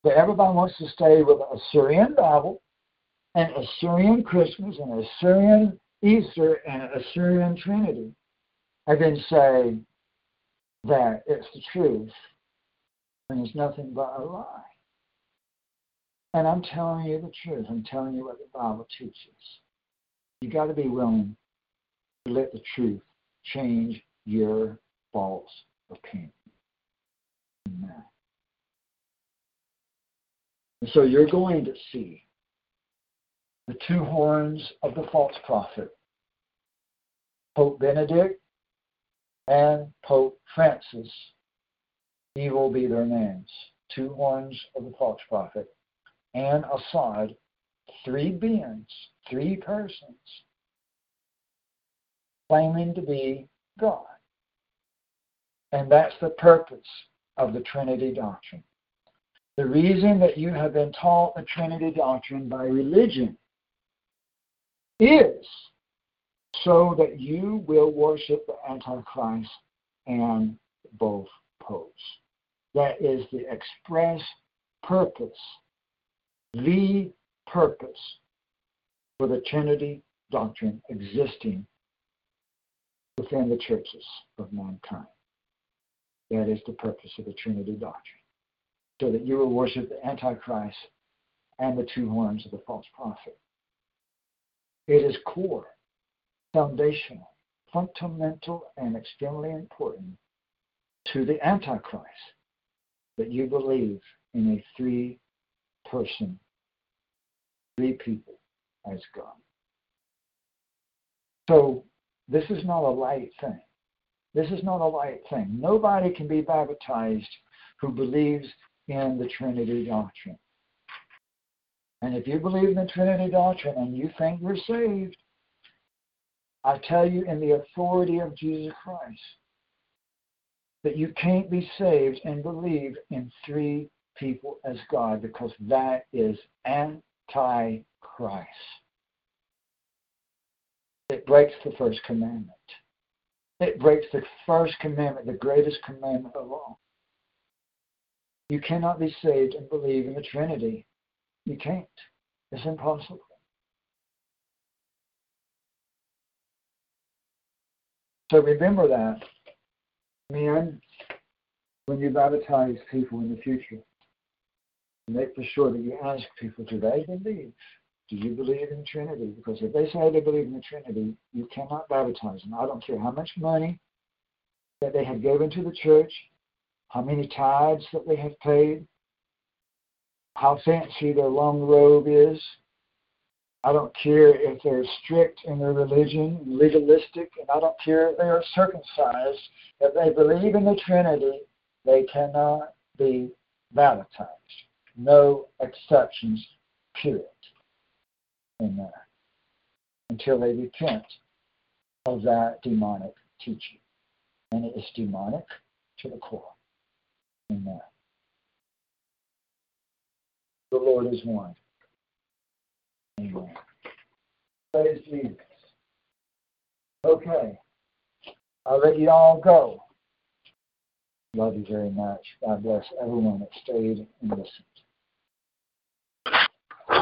But everybody wants to stay with the Assyrian Bible and Assyrian Christmas and Assyrian Easter and Assyrian Trinity, and then say that it's the truth and it's nothing but a lie. And I'm telling you the truth. I'm telling you what the Bible teaches. You got to be willing to let the truth change your false opinion. Amen. So you're going to see the two horns of the false prophet, Pope Benedict and Pope Francis. Evil be their names. Two horns of the false prophet and Assad, three beings, three persons, claiming to be God. And that's the purpose of the Trinity doctrine. The reason that you have been taught the Trinity doctrine by religion is so that you will worship the Antichrist and both popes. That is the express purpose, the purpose for the Trinity doctrine existing within the churches of mankind. That is the purpose of the Trinity doctrine. So that you will worship the Antichrist and the two horns of the false prophet. It is core, foundational, fundamental, and extremely important to the Antichrist that you believe in a three person, three people as God. So this is not a light thing. This is not a light thing. Nobody can be baptized who believes in the Trinity doctrine. And if you believe in the Trinity doctrine and you think you're saved, I tell you in the authority of Jesus Christ that you can't be saved and believe in three people as God because that is anti Christ. It breaks the first commandment. It breaks the first commandment, the greatest commandment of all. You cannot be saved and believe in the Trinity. You can't. It's impossible. So remember that, men, when you baptize people in the future. Make for sure that you ask people, do they believe? Do you believe in Trinity? Because if they say they believe in the Trinity, you cannot baptize them. I don't care how much money that they have given to the church, how many tithes that they have paid, how fancy their long robe is. I don't care if they're strict in their religion, legalistic, and I don't care if they are circumcised. If they believe in the Trinity, they cannot be baptized. No exceptions, period. Amen. Until they repent of that demonic teaching. And it is demonic to the core. Amen. The Lord is one. Amen. Praise Jesus. Okay. I'll let you all go. Love you very much. God bless everyone that stayed and listened.